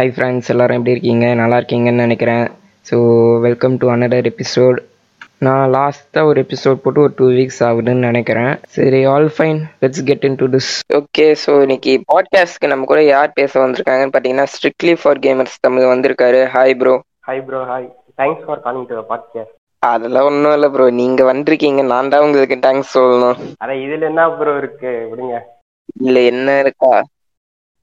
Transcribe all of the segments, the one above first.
Hi friends எல்லாரும் எப்படி இருக்கீங்க? நல்லா இருக்கீங்கன்னு நினைக்கிறேன். So welcome to another episode நான் லாஸ்ட்டாக ஒரு எபிசோட் போட்டு ஒரு டூ வீக்ஸ் ஆகுதுன்னு நினைக்கிறேன். சரி all fine let's get in to this okay so இன்னைக்கு பாட்காஸ்ட்க்கு நம்ம கூட யார் பேச வந்திருக்காங்கன்னு பார்த்தீங்கன்னா ஸ்ட்ரிக்ட்லி ஃபார் கேமர்ஸ் தமிழ் வந்திருக்காரு. Hi bro hi bro hi thanks for calling to podcast அதெல்லாம் ஒன்றும் இல்லை ப்ரோ நீங்கள் வந்திருக்கீங்க. நான் தான் உங்களுக்கு தேங்க்ஸ் சொல்லணும். அட இதுல என்ன ப்ரோ இருக்கு? விடுங்க. இல்லை என்ன இருக்கா?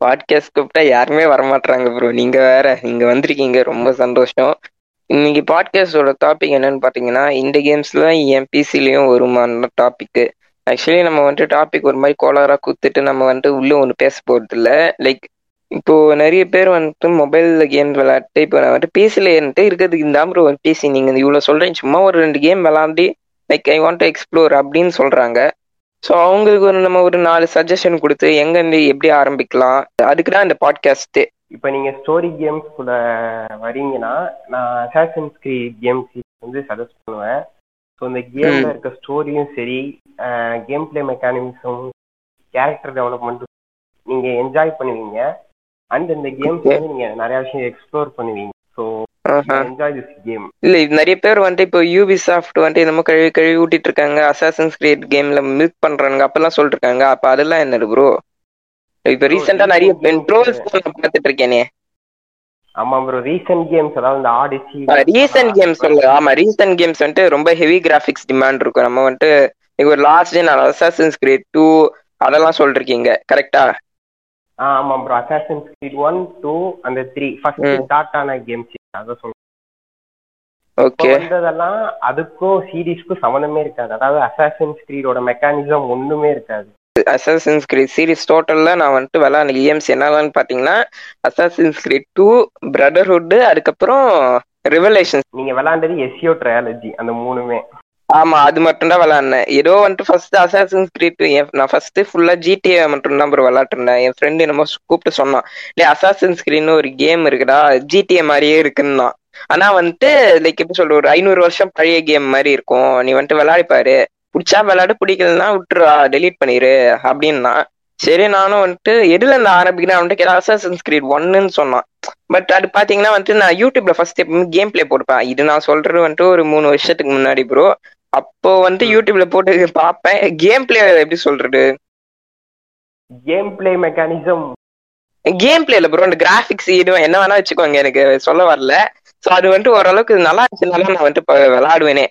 பாட்காஸ்ட் கூப்பிட்டா யாருமே வரமாட்றாங்க ப்ரோ நீங்க வேற நீங்க வந்திருக்கீங்க. ரொம்ப சந்தோஷம். இன்னைக்கு பாட்காஸ்டோட டாபிக் என்னன்னு பார்த்தீங்கன்னா இந்த கேம்ஸ்ல எம்பிசிலையும் வருமான டாபிக் ஆக்சுவலி நம்ம வந்துட்டு டாபிக் ஒரு மாதிரி கோளாராக கூத்துட்டு நம்ம வந்துட்டு உள்ளே ஒன்று பேச போகிறது இல்லை லைக் இப்போ நிறைய பேர் வந்துட்டு மொபைலில் கேம் விளையாட்டு இப்போ நான் வந்துட்டு பிசியில் வந்துட்டு இருக்கிறதுக்கு இந்த ப்ரோ பிசி நீங்கள் இவ்வளோ சொல்கிறேன் சும்மா ஒரு ரெண்டு கேம் விளாண்டு like I want to explore அப்படின்னு சொல்கிறாங்க ஸோ அவங்களுக்கு ஒரு நம்ம ஒரு நாலு சஜஷன் கொடுத்து எங்கேருந்து எப்படி ஆரம்பிக்கலாம்? அதுக்கு தான் இந்த பாட்காஸ்ட்டு இப்போ நீங்க ஸ்டோரி கேம்ஸ் கூட வரீங்கன்னா நான் அசாசன் ஸ்கிரீட் கேம்ஸ் வந்து சஜஸ்ட் பண்ணுவேன். ஸோ இந்த கேம்ல. இருக்க ஸ்டோரியும் சரி game play mechanism character development நீங்க என்ஜாய் பண்ணுவீங்க. அண்ட் இந்த கேம்ஸ். வந்து நீங்க நிறைய விஷயம் எக்ஸ்ப்ளோர் பண்ணுவீங்க. ஸோ இல்ல இது நிறைய பேர் வந்துட்டு இப்போ யூபி சாஃப்ட் வந்துட்டு என்னமோ கழுவி கழுவி ஊட்டிட்டு இருக்காங்க அசாசன்ஸ் கிரியேட் கேம்ல மில்க் பண்றாங்க அப்பெல்லாம் சொல்லிட்டு இருக்காங்க அப்ப அதெல்லாம் என்னது ப்ரோ இப்போ ரீசெண்டா நிறைய ட்ரோல்ஸ் பார்த்துட்டு இருக்கேனே ஆமா ப்ரோ ரீசெண்ட் கேம்ஸ் அதாவது இந்த ஆடிசி ரீசெண்ட் கேம்ஸ் சொல்ல ஆமா ரீசெண்ட் கேம்ஸ் வந்துட்டு ரொம்ப ஹெவி கிராஃபிக்ஸ் டிமாண்ட் இருக்கும். நம்ம வந்துட்டு இப்போ ஒரு last gen Assassin's Creed two அதெல்லாம் சொல்லிருக்கீங்க கரெக்டா ஆமா bro Assassin's Creed one two அந்த த்ரீ ஃபர்ஸ்ட். ஸ்டார்ட் ஆன கேம்ஸ் அதை சொல்றேன் ஓகே. வந்ததெல்லாம் அதுக்கும் சீரிஸ்க்கும் சம்மந்தமே இருக்காது. அதாவது அசாசன் ஸ்கிரீடோட மெக்கானிசம் ஒண்ணுமே இருக்காது. அசாசின்ஸ் கிரீட் சீரிஸ் டோட்டல்ல நான் வந்துட்டு விளாட்ன கேம்ஸ் என்னெல்லாம் பார்த்தீங்கன்னா அசாசின்ஸ் கிரீட் டூ பிரதர்ஹுட் அதுக்கப்புறம் ரிவலேஷன் நீங்க விளாண்டது எஸ்இஓ ட்ரையாலஜி அந்த மூணுமே. ஆமா அது மட்டும் தான் விளாட்னேன் ஏதோ வந்துட்டு ஃபர்ஸ்ட் அசாசன்ஸ் கிரீட் நான் ஃபர்ஸ்ட் ஃபுல்லா ஜிடிஏ மட்டும் தான் ப்ரோ விளாட்டுருந்தேன் என் ஃப்ரெண்டு என்னமோ கூப்பிட்டு சொன்னான். இல்லையா அசாசன்ஸ் கிரீன்னு ஒரு கேம் இருக்குடா ஜிடிஏ மாதிரியே இருக்குன்னா ஆனா வந்துட்டு லைக் எப்படி சொல்ற ஒரு ஐநூறு வருஷம் பழைய கேம் மாதிரி இருக்கும். நீ வந்துட்டு விளையாடிப்பாரு பிடிச்சா விளையாடு பிடிக்கலன்னா விட்டுறா டெலீட் பண்ணிரு அப்படின்னா சரி நானும் வந்துட்டு எதுல இருந்து ஆரம்பிக்கிறேன் வந்துட்டு அசாசன்ஸ் கிரீட் ஒன்னுன்னு சொன்னான். பட் அது பாத்தீங்கன்னா வந்துட்டு நான் யூடியூப்ல ஃபர்ஸ்ட் எப்பவுமே கேம் பிளே போட்டுப்பேன். இது நான் சொல்றது வந்துட்டு ஒரு மூணு வருஷத்துக்கு முன்னாடி ப்ரோ அப்போ வந்து யூடியூப்ல போட்டு பார்ப்பேன் கேம் பிளே எப்படி சொல்றது? கேம் பிளே மெக்கானிசம் கேம் பிளேல ப்ரோ அந்த கிராபிக்ஸ் இது என்ன வேணா வச்சுக்கோங்க. எனக்கு சொல்ல வரல. ஸோ அது வந்துட்டு ஓரளவுக்கு நல்லா இருந்துச்சுனால நான் வந்துட்டு இப்ப விளையாடுவேனே.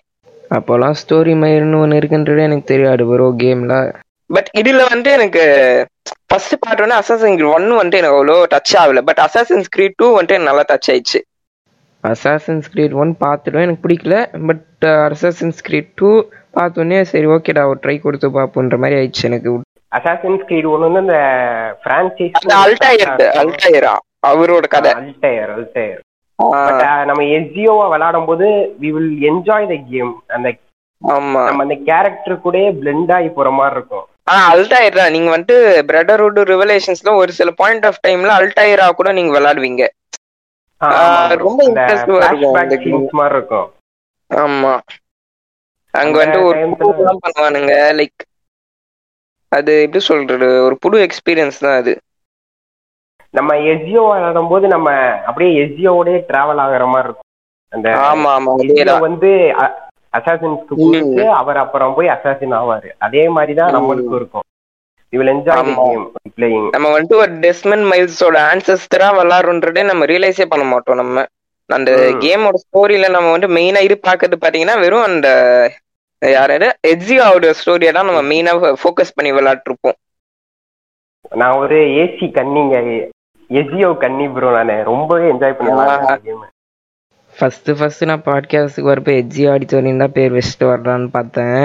அப்போலாம் ஸ்டோரி மயிர்னு ஒன்று இருக்குன்றது எனக்கு தெரியாது ப்ரோ கேம்ல பட் இதுல வந்து எனக்கு ஃபர்ஸ்ட் பார்ட் வந்து அசாசன் கிரீட் ஒன் வந்துட்டு எனக்கு அவ்வளோ டச் ஆகல. பட் அசாசன் கிரீட் டூ வந்துட்டு எனக்கு நல்லா டச் ஆயிடுச்சு. அசாசன்ஸ் கிரீட் ஒன் பார்த்துடும் எனக்கு பிடிக்கல. பட் அசாசன்ஸ் கிரீட் டூ பார்த்தோன்னே சரி ஓகேடா ஒரு ட்ரை கொடுத்து பார்ப்போன்ற மாதிரி ஆயிடுச்சு எனக்கு. அசாசன் ஸ்கிரீட் ஒன்று வந்து அந்த பிரான்சைஸ் அல்டாயர் அல்டாயரா அவரோட கதை. அல்டையர் அல்டையர் பட் நம்ம எஸ்இஓவா விளையாடும் போது we will enjoy the game அந்த ஆமா. நம்ம அந்த கேரக்டர் கூட பிளெண்ட் ஆகி போற மாதிரி இருக்கும். ஆ அல்டாயர் தான். நீங்க வந்துட்டு பிரதர்ஹுட் ரிவலேஷன்ஸ்ல ஒரு சில பாயிண்ட் ஆஃப் டைம்ல அல்டாயரா கூட நீங்க விளையாடுவீங்க. ரொம்ப மாதிரி இருக்கும். ஆமா. அங்க வந்துட்டு ஒரு பண்ணுவானுங்க லைக் அது எப்படி சொல்றது? ஒரு புது எக்ஸ்பீரியன்ஸ் தான் அது. நம்ம எஸ்ஜிஓ விளையாடும் போது நம்ம அப்படியே எஸ்ஜிஓடே டிராவல் ஆகுற மாதிரி இருக்கும். அந்த ஆமா ஆமா வந்து அசாசின்ஸ்க்கு அவர் அப்புறம் போய் அசாசின் ஆவாரு. அதே மாதிரி தான் ம். நம்மளுக்கும் இருக்கும். இவில் என்ஜாய் தி ஆமா. கேம் பிளேயிங் நம்ம வந்துட்டு ஒரு டெஸ்மன் மைல்ஸோட ஆன்சஸ்டரா விளாடுறோன்றதே நம்ம ரியலைஸே பண்ண மாட்டோம் நம்ம. அந்த. கேமோட ஸ்டோரியில நம்ம வந்து மெயினா இது பாக்குறது பாத்தீங்கன்னா வெறும் அந்த யாராவது எஜ்ஜியாவோட ஸ்டோரியை தான் நம்ம மெயினா ஃபோக்கஸ் பண்ணி விளையாட்டுருப்போம் நான் ஒரு ஏசி கன்னிங்க. எஸ்ஜிஓ கன்னி ப்ரோ நானு. ரொம்பவே என்ஜாய் பண்ணி ஆ. விளையாடுறேன் கேம் ஃபர்ஸ்ட் ஃபர்ஸ்ட் நான் பாட்காஸ்ட்டுக்கு வரப்போ எஜ்ஜி ஆடிட்டோரியம் தான் பேர் வச்சுட்டு வரலான்னு பார்த்தேன்.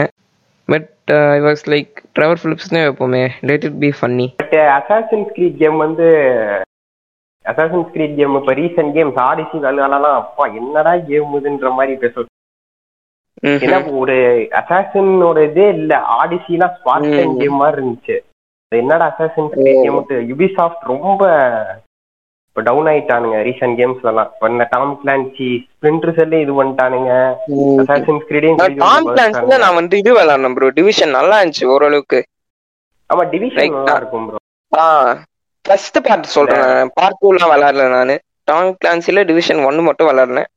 But I was like Trevor ஃபிலிப்ஸ்னே வைப்போமே. Let it be funny but Assassin's Creed game வந்து அசாசின் ஸ்கிரீட் கேம் இப்ப ரீசெண்ட் கேம்ஸ் ஆடிசி வேலைலாம் அப்பா என்னடா கேம் இதுன்ற மாதிரி பேச ஏன்னா ஒரு அசாசினோட இதே இல்ல. ஆடிசிலாம் டைம் ம். கேம் மாதிரி இருந்துச்சு. என்னடா அசாசின் கேம் யுபிசாஃப்ட் ரொம்ப இப்போ டவுன் ஆயிட்டானுங்க. ரீசெண்ட் கேம்ஸ்லாம் இந்த டாம் கிளான்சி ஸ்பிரிண்டர் செல்லே இது பண்ணிட்டானுங்க. அசாசின் ஸ்கிரீடையும் டாம் கிளான்ஸ்ல நான் வந்து இது விளாட்னேன் ப்ரோ டிவிஷன் நல்லா இருந்துச்சு ஓரளவுக்கு. ஆமா டிவிஷன் நல்லா இருக்கும் ப்ரோ ஆ ஃபர்ஸ்ட் பார்ட் சொல்றேன். பார்ட் டூலாம் விளையாடல நானு. டாங் கிளான்சில டிவிஷன் ஒன்னு மட்டும் விளையாடுனேன்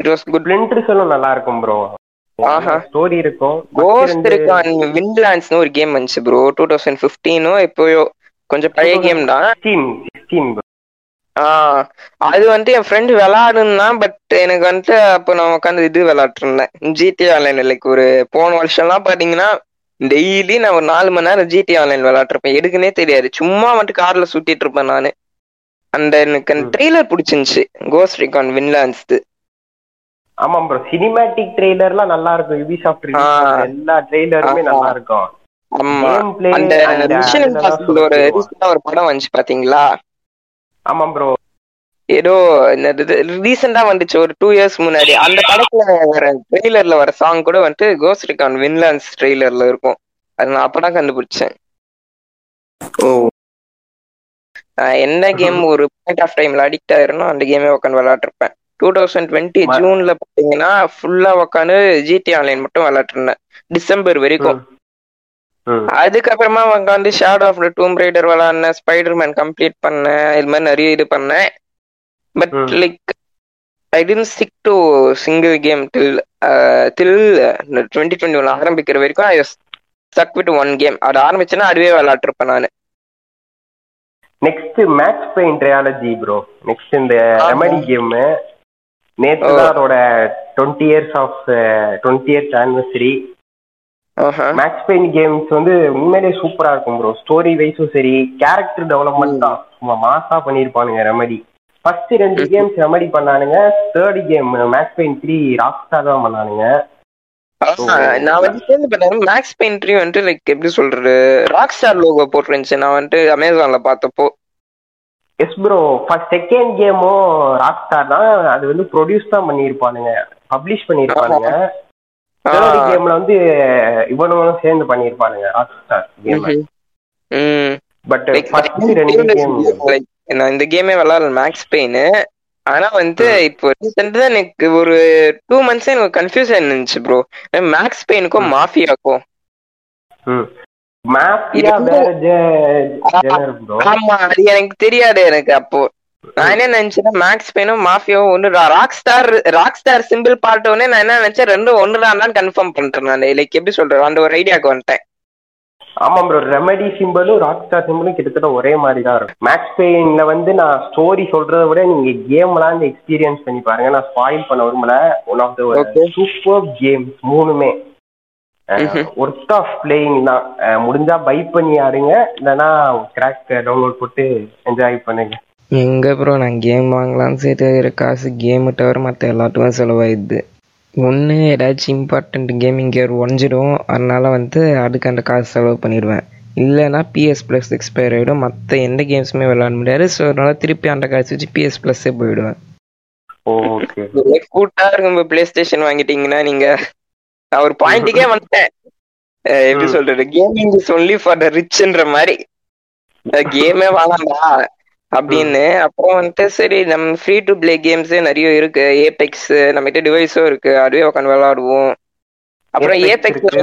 இட் வாஸ் குட் ஸ்பிளிண்டர் செல்லும் நல்லா இருக்கும் ப்ரோ ஆஹா. ஸ்டோரி இருக்கும். கோஸ்ட் இருக்கான் விண்ட்லாண்ட்ஸ்னு ஒரு கேம் வந்துச்சு ப்ரோ டூ தௌசண்ட் ஃபிஃப்டீனோ இப்போயோ கொஞ்சம் பழைய கேம் தான். ஸ்டீம் ஸ்டீம் ஆஹ் அது வந்துட்டு என் ஃப்ரெண்டு விளாடுனான் பட் எனக்கு வந்துட்டு அப்போ நான் உட்காந்து இது விளையாட்டு இருந்தேன் ஜிடி ஆன்லைன் லைக் ஒரு போன வருஷம்லாம் பாத்தீங்கன்னா டெய்லி நான் ஒரு நாலு மணி நேரம் ஜிடி ஆன்லைன் விளையாட்டுருப்பேன் எதுக்குன்னே தெரியாது. சும்மா வந்துட்டு கார்ல சுத்திட்டு இருப்பேன் நானு. அந்த எனக்கு அந்த. ட்ரெய்லர் பிடிச்சிருந்துச்சு. கோஸ்ட் ரிகான் வின்லாண்ட்ஸ் ஆமா ப்ரோ சினிமேட்டிக் ட்ரெய்லர்லாம் நல்லா இருக்கும். யூபிசாஃப்ட் ஆ. எல்லா ட்ரெய்லருமே. நல்லா இருக்கும். ஆமா. அந்த மிஷன் இம்பாசிபிள் ஒரு ரீசெண்டா ஒரு படம் வந்துச்சு பாத்தீங்களா? ஆமா ப்ரோ ஏதோ ரீசெண்டா வந்துச்சு ஒரு டூ இயர்ஸ் முன்னாடி. அந்த படத்துல வர ட்ரெய்லர்ல வர சாங் கூட வந்துட்டு கோஸ்ட் ரிகான் வின்லாண்ட்ஸ் ட்ரெய்லர்ல இருக்கும். அது நான் அப்பதான் கண்டுபிடிச்சேன். ஓ. என்ன கேம் ஒரு பாயிண்ட் ஆஃப் டைம்ல அடிக்ட் ஆயிருந்தோ அந்த கேமே உட்காந்து விளையாட்டுருப்பேன். டூ தௌசண்ட் டுவெண்ட்டி ஜூன்ல பாத்தீங்கன்னா ஃபுல்லா உட்காந்து ஜிடி ஆன்லைன் மட்டும் விளையாட்டுருந்தேன். டிசம்பர் வரைக்கும். அதுக்கப்புறமா உட்காந்து Shadow of the Tomb Raider விளாட்னேன் Spider Man complete பண்ணேன் இது மாதிரி நிறைய இது பண்ணேன் but. Like I tend stick to single game till till twenty twenty one ஆரம்பிக்கிற வரைக்கும் I stuck with one game அது ஆரம்பிச்சுன்னா அதுவே விளாட்டுருப்பேன் நான். Next Max Payne trilogy bro next இந்த. ரெமடி கேம் தான் அதோட twenty years of twenty years anniversary Max Payne games வந்து உண்மையிலேயே சூப்பரா இருக்கும் ப்ரோ ஸ்டோரி வைஸும் சரி கேரக்டர் டெவலப்மெண்ட் தான். சும்மா மாசா பண்ணிருப்பானுங்க ரெமடி ஃபர்ஸ்ட் ரெண்டு. Games Remedy பண்ணானுங்க. Third game Max Payne three Rockstar தான் பண்ணானுங்க. நான் வந்து சேர்ந்து பண்ணேன் மேக்ஸ் பெயின்ட்ரி வந்துட்டு லைக் எப்படி சொல்றது? ராக் ஸ்டார் லோகோ போட்டுருந்துச்சு. நான் வந்துட்டு அமேசான்ல பார்த்தப்போ. எஸ் ப்ரோ ஃபர்ஸ்ட் செகண்ட் கேமும் ராக்ஸ்டார் தான். அது வந்து ப்ரொடியூஸ் தான் பண்ணியிருப்பானுங்க. பப்ளிஷ் பண்ணியிருப்பானுங்க. தேர்ட் கேம்ல வந்து இவனுங்களும் சேர்ந்து கேம் பட் Like, ஃபர்ஸ்ட் ரெண்டு கேம் like, நான் இந்த கேமே விளாடல மேக்ஸ் பெயின் ஆனா வந்து. இப்போ ரீசெண்டா எனக்கு ஒரு டூ மந்த்ஸ் எனக்கு கன்ஃபியூஷன் இருந்துச்சு ப்ரோ மேக்ஸ் பெயினுக்கும். மாஃபியாக்கும் ஆமா அது எனக்கு தெரியாது எனக்கு அப்போ. நான் என்ன நினைச்சேன்னா மேக்ஸ் பெயினும் மாஃபியாவும் ஒன்று Rockstar Rockstar simple part ஒன்னே நான் என்ன நினைச்சேன் ரெண்டும் ஒண்ணுதான் கன்ஃபார்ம் பண்ணிட்டேன் நான். லைக் எப்படி சொல்றேன் அந்த ஒரு ஐடியாக்கு வந்துட்டேன். ஆமா ப்ரோ ரெமடி சிம்பிளும் ராக்ஸ்டார் சிம்பிளும் கிட்டத்தட்ட ஒரே மாதிரி தான் இருக்கும். மேக்ஸ் பெயின்ல வந்து நான் ஸ்டோரி சொல்றதை விட நீங்க கேம்லாம் இந்த எக்ஸ்பீரியன்ஸ் பண்ணி பாருங்க. நான் ஸ்பாயில் பண்ண விரும்பல. One of the. Super games மூணுமே. ஒர்த் ஆஃப் பிளேயிங் தான். முடிஞ்சா பை பண்ணி ஆடுங்க. இல்லைன்னா கிராக் டவுன்லோட் போட்டு என்ஜாய் பண்ணுங்க. எங்க ப்ரோ நான் கேம் வாங்கலாம்னு சேர்த்து காசு கேமு தவிர மற்ற எல்லாத்துக்கும் செலவாயிடுது. ஒன்று ஏதாச்சும் இம்பார்ட்டண்ட் கேமிங் கியர் உடஞ்சிடும். அதனால வந்து அதுக்கு அந்த காசு செலவு பண்ணிடுவேன். இல்லைன்னா பிஎஸ் ப்ளஸ் எக்ஸ்பயர் ஆகிடும் மற்ற எந்த கேம்ஸுமே விளையாட முடியாது. ஸோ அதனால திருப்பி அந்த காசு வச்சு பிஎஸ் ப்ளஸ்ஸே போயிடுவேன். ஓகே கூட்டா இருக்கும் பிளே ஸ்டேஷன் வாங்கிட்டீங்கன்னா நீங்க ஒரு பாயிண்ட்டுக்கே வந்துட்டேன். எப்படி ம். சொல்றது? Gaming is only for the ரிச்ன்ற மாதிரி. கேமே வேணாம்டா அப்படின்னு. அப்புறம் வந்துட்டு சரி நம்ம ஃப்ரீ டு பிளே கேம்ஸே நிறைய இருக்கு. ஏபெக்ஸ் நம்ம கிட்ட டிவைஸும் இருக்கு. அதுவே உட்காந்து விளையாடுவோம் அப்புறம் ஏபெக்ஸ்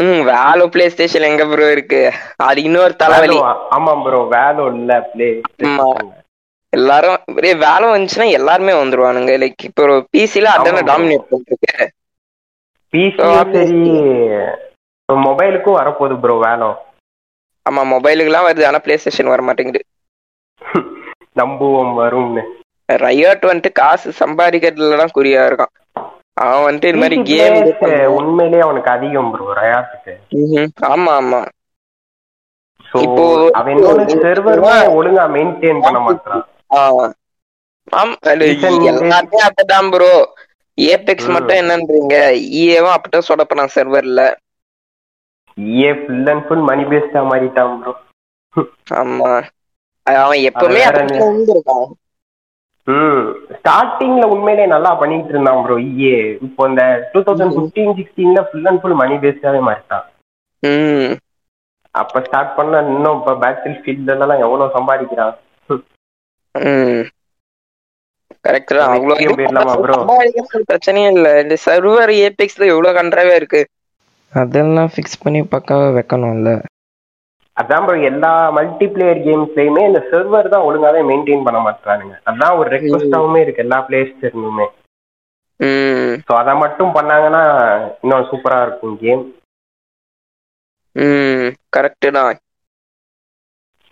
ம் வேலோ பிளே ஸ்டேஷன் எங்க ப்ரோ இருக்கு? அது இன்னொரு தலைவலி. வேலோ, ஆமா ப்ரோ வேலோ இல்ல பிளே. எல்லாரும் வேலை வந்துச்சுன்னா எல்லாருமே வந்துருவானுங்க. லைக் இப்போ பிசில அதான. டாமினேட் பண்ணிருக்கு So, சரி மொபைலுக்கும் வரப்போகுது ப்ரோ வேலோ ஆமா மொபைலுக்குலாம் வருது ஆனா பிளே ஸ்டேஷன் வர மாட்டேங்குது நம்புவோம் வரும்னு. ரயட் வந்துட்டு காசு சம்பாதிக்கிறதுல தான் குறியா இருக்கான். அவன் வந்துட்டு இது மாதிரி கேம் உண்மையிலேயே அவனுக்கு அதிகம் ப்ரோ ரயாத்துக்கு ஆமா ஆமா. இப்போ அவன் செர்வருமே ஒழுங்கா மெயின்டைன் பண்ண மாட்டான் எல்லாருமே அப்படிதான் ப்ரோ ஏபெக்ஸ். மட்டும் என்னன்றீங்க? இஏவும் அப்படிதான் சொடப்படான் சர்வர்ல ஏ ஃபுல் அண்ட் ஃபுல் மணி பேஸ்டா மாறிட்டான் ப்ரோ ஆமா. அவன் எப்பவுமே ம் ஸ்டார்டிங்ல உண்மையிலேயே நல்லா பண்ணிட்டு இருந்தான் ப்ரோ ஏ இப்போ இந்த டூ தௌசண்ட் பிப்டீன் சிக்ஸ்டீன்ல ஃபுல் அண்ட் ஃபுல் மணி பேஸ்டாவே மாறிட்டான். அப்ப ஸ்டார்ட் பண்ண இன்னும் இப்ப பேட்டில் ஃபீல்ட்ல எல்லாம் எவ்வளவு சம்பாதிக்கிறான்? கரெக்ட் தான். அவ்வளவு வெற்றியும் போயிடலாமா bro? சம்பாதிக்கிறது பிரச்சனையே இல்ல. இந்த சர்வர் ஏபெக்ஸ்ல எவ்வளவு கன்றாவே இருக்கு? அதெல்லாம் ஃபிக்ஸ் பண்ணி பக்காவா வைக்கணும்ல. அதான் ப்ரோ எல்லா மல்டிபிளேயர் கேம்ஸ்லயுமே இந்த சர்வர் தான் ஒழுங்காவே மெயின்டைன் பண்ண மாட்டானுங்க அதான் ஒரு ரெக்வஸ்டாவுமே இருக்கு எல்லா பிளேயர்ஸ் இருந்துமே ம். ஸோ அதை மட்டும் பண்ணாங்கன்னா இன்னும் சூப்பரா இருக்கும் கேம் ம் கரெக்டு தான்.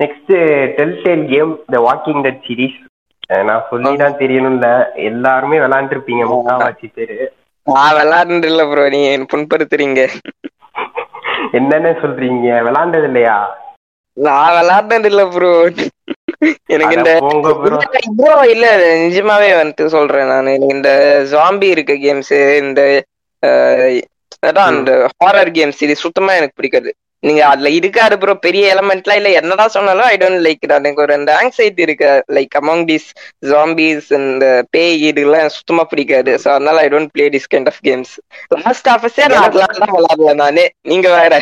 Next Telltale game The Walking Dead series நான் சொல்லி தான் தெரியணும்ல. எல்லாருமே விளாண்டுருப்பீங்க முக்காவாசி பேரு. நான் விளாடுறது இல்ல ப்ரோ நீ என்ன புண்படுத்துறீங்க. என்னன்னு சொல்றீங்க? விளாண்டது இல்லையா? நான் விளாடுறது இல்ல ப்ரோ எனக்கு இந்த. ப்ரோ இல்ல நிஜமாவே வந்துட்டு சொல்றேன் நான். எனக்கு இந்த ஜாம்பி இருக்க கேம்ஸ் இந்த அதான் அந்த ஹாரர் கேம்ஸ் இது சுத்தமா எனக்கு பிடிக்காது. நீங்க அதுல இருக்காரு ப்ரோ பெரிய எலமெண்ட்லாம் இல்ல. என்னடா சொன்னாலும் ஐ டோன்ட் லைக் எனக்கு ஒரு அந்த ஆங்ஸைட்டி இருக்கு. லைக் அமாங் திஸ் ஜாம்பிஸ் இந்த பேய் இதுலாம் சுத்தமா பிடிக்காது. சோ அதனால I don't play this kind of games last ஆஃபஸே நான் அதெல்லாம் தான் விளாடல நானு. நீங்க வேற.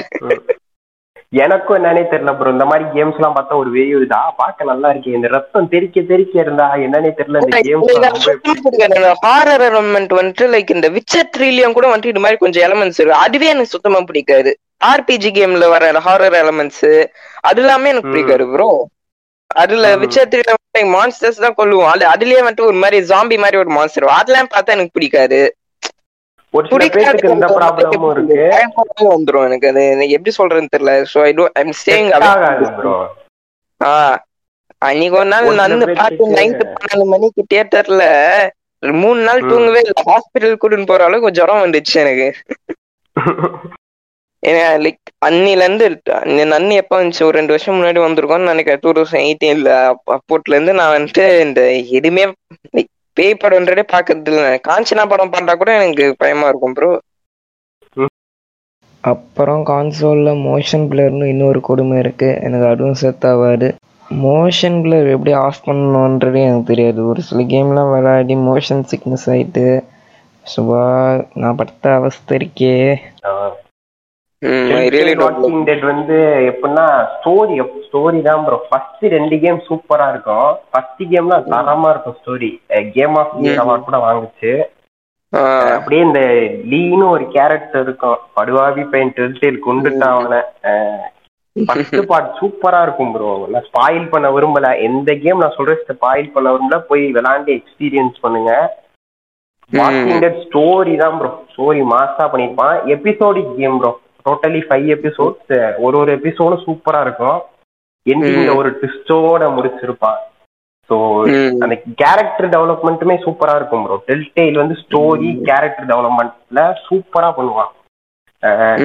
எனக்கும் என்னன்னே தெரியல ப்ரோ இந்த மாதிரி கேம்ஸ் எல்லாம் பார்த்தா ஒரு வெறியுதா பார்க்க நல்லா இருக்கு. இந்த ரத்தம் தெறிக்க தெறிக்க இருந்தா என்னன்னே தெரியல இந்த ஹாரர் எலமெண்ட் வந்துட்டு லைக் இந்த விச்சர் த்ரீலயும் கூட வந்துட்டு இது மாதிரி கொஞ்சம் எலமெண்ட்ஸ் இருக்கு. அதுவே எனக்கு சுத்தமா பிடிக்காது. ஆர்பிஜி கேம்ல வர ஹாரர் எலமெண்ட்ஸ் அது எல்லாமே எனக்கு. பிடிக்காது ப்ரோ அதுல. விச்சர் த்ரீல மான்ஸ்டர்ஸ் தான் கொல்லுவோம். அது அதுலயே வந்துட்டு ஒரு மாதிரி ஜாம்பி மாதிரி ஒரு மான்ஸ்டர் அதெல்லாம் பார்த்தா எனக்கு பிடிக்காது. ஒரு சில பேருக்கு இந்த ப்ராப்ளமும் இருக்கு. வந்துரும் எனக்கு. அது எப்படி சொல்றேன்னு தெரியல. So I though I'm staying Set ஆகாது ப்ரோ ஆ அன்னைக்கு ஒரு நாள் பேருக்கு- பார்த்து நைட்டு பன்னெண்டு மணிக்கு தியேட்டர்ல மூணு நாள். தூங்கவே இல்லை. ஹாஸ்பிட்டல் கூட்டின்னு போற அளவுக்கு ஜுரம் வந்துச்சு எனக்கு. ஏன்னா லைக் அன்னில இருந்து நன்னி எப்ப வந்துச்சு? ஒரு ரெண்டு வருஷம் முன்னாடி வந்திருக்கோம்னு நினைக்கிறேன். டூ தௌசண்ட் எயிட்டீன்ல அப்போட்ல இருந்து நான் வந்துட்டு இந்த எதுவுமே லைக் பேய் படம்ன்றதே பாக்குறது இல்லை. காஞ்சனா படம் பார்த்தா கூட எனக்கு பயமா இருக்கும் ப்ரோ அப்புறம் கான்சோலில் மோஷன் பிளர்னு இன்னொரு கொடுமை இருக்குது எனக்கு அதுவும் செட் ஆகாது. மோஷன் பிளர் எப்படி ஆஃப் பண்ணணுன்றது எனக்கு தெரியாது. ஒரு சில கேம்லாம் விளையாடி மோஷன் சிக்னஸ் ஆயிட்டு சுபா நான் பட்ட அவஸ்தை இருக்கே. வாக்கிங் டெட் வந்து எப்படின்னா ஸ்டோரி ஸ்டோரி தான் ப்ரோ ஃபர்ஸ்ட் ரெண்டு கேம் சூப்பரா இருக்கும். ஃபர்ஸ்ட் கேம்லாம் தரமா இருக்கும் story game of year award கூட வாங்குச்சு. அப்படியே இந்த லீன்னு ஒரு கேரக்டர் இருக்கும். படுவாவி பையன் டெல்டேல் கொண்டுட்டான் அவனை. ஃபர்ஸ்ட் பார்ட் சூப்பரா இருக்கும் ப்ரோ நான் ஸ்பாயில் பண்ண விரும்பல. எந்த கேம் நான் சொல்றேன் ஸ்பாயில் பண்ண விரும்பல. போய் விளாண்டு எக்ஸ்பீரியன்ஸ் பண்ணுங்க. வாக்கிங் டெட் ஸ்டோரி தான் ப்ரோ ஸ்டோரி மாசா பண்ணிருப்பான். Episodic game bro totally five episodes ஒரு ஒரு எபிசோடும் சூப்பரா இருக்கும். எண்டிங்ல ஒரு ட்விஸ்டோட முடிச்சிருப்பான் ஸோ அந்த கேரக்டர் டெவலப்மெண்ட்டுமே சூப்பரா இருக்கும் ப்ரோ டெல்டெயில் வந்து ஸ்டோரி கேரக்டர் டெவலப்மெண்ட்ல சூப்பரா பண்ணுவான்.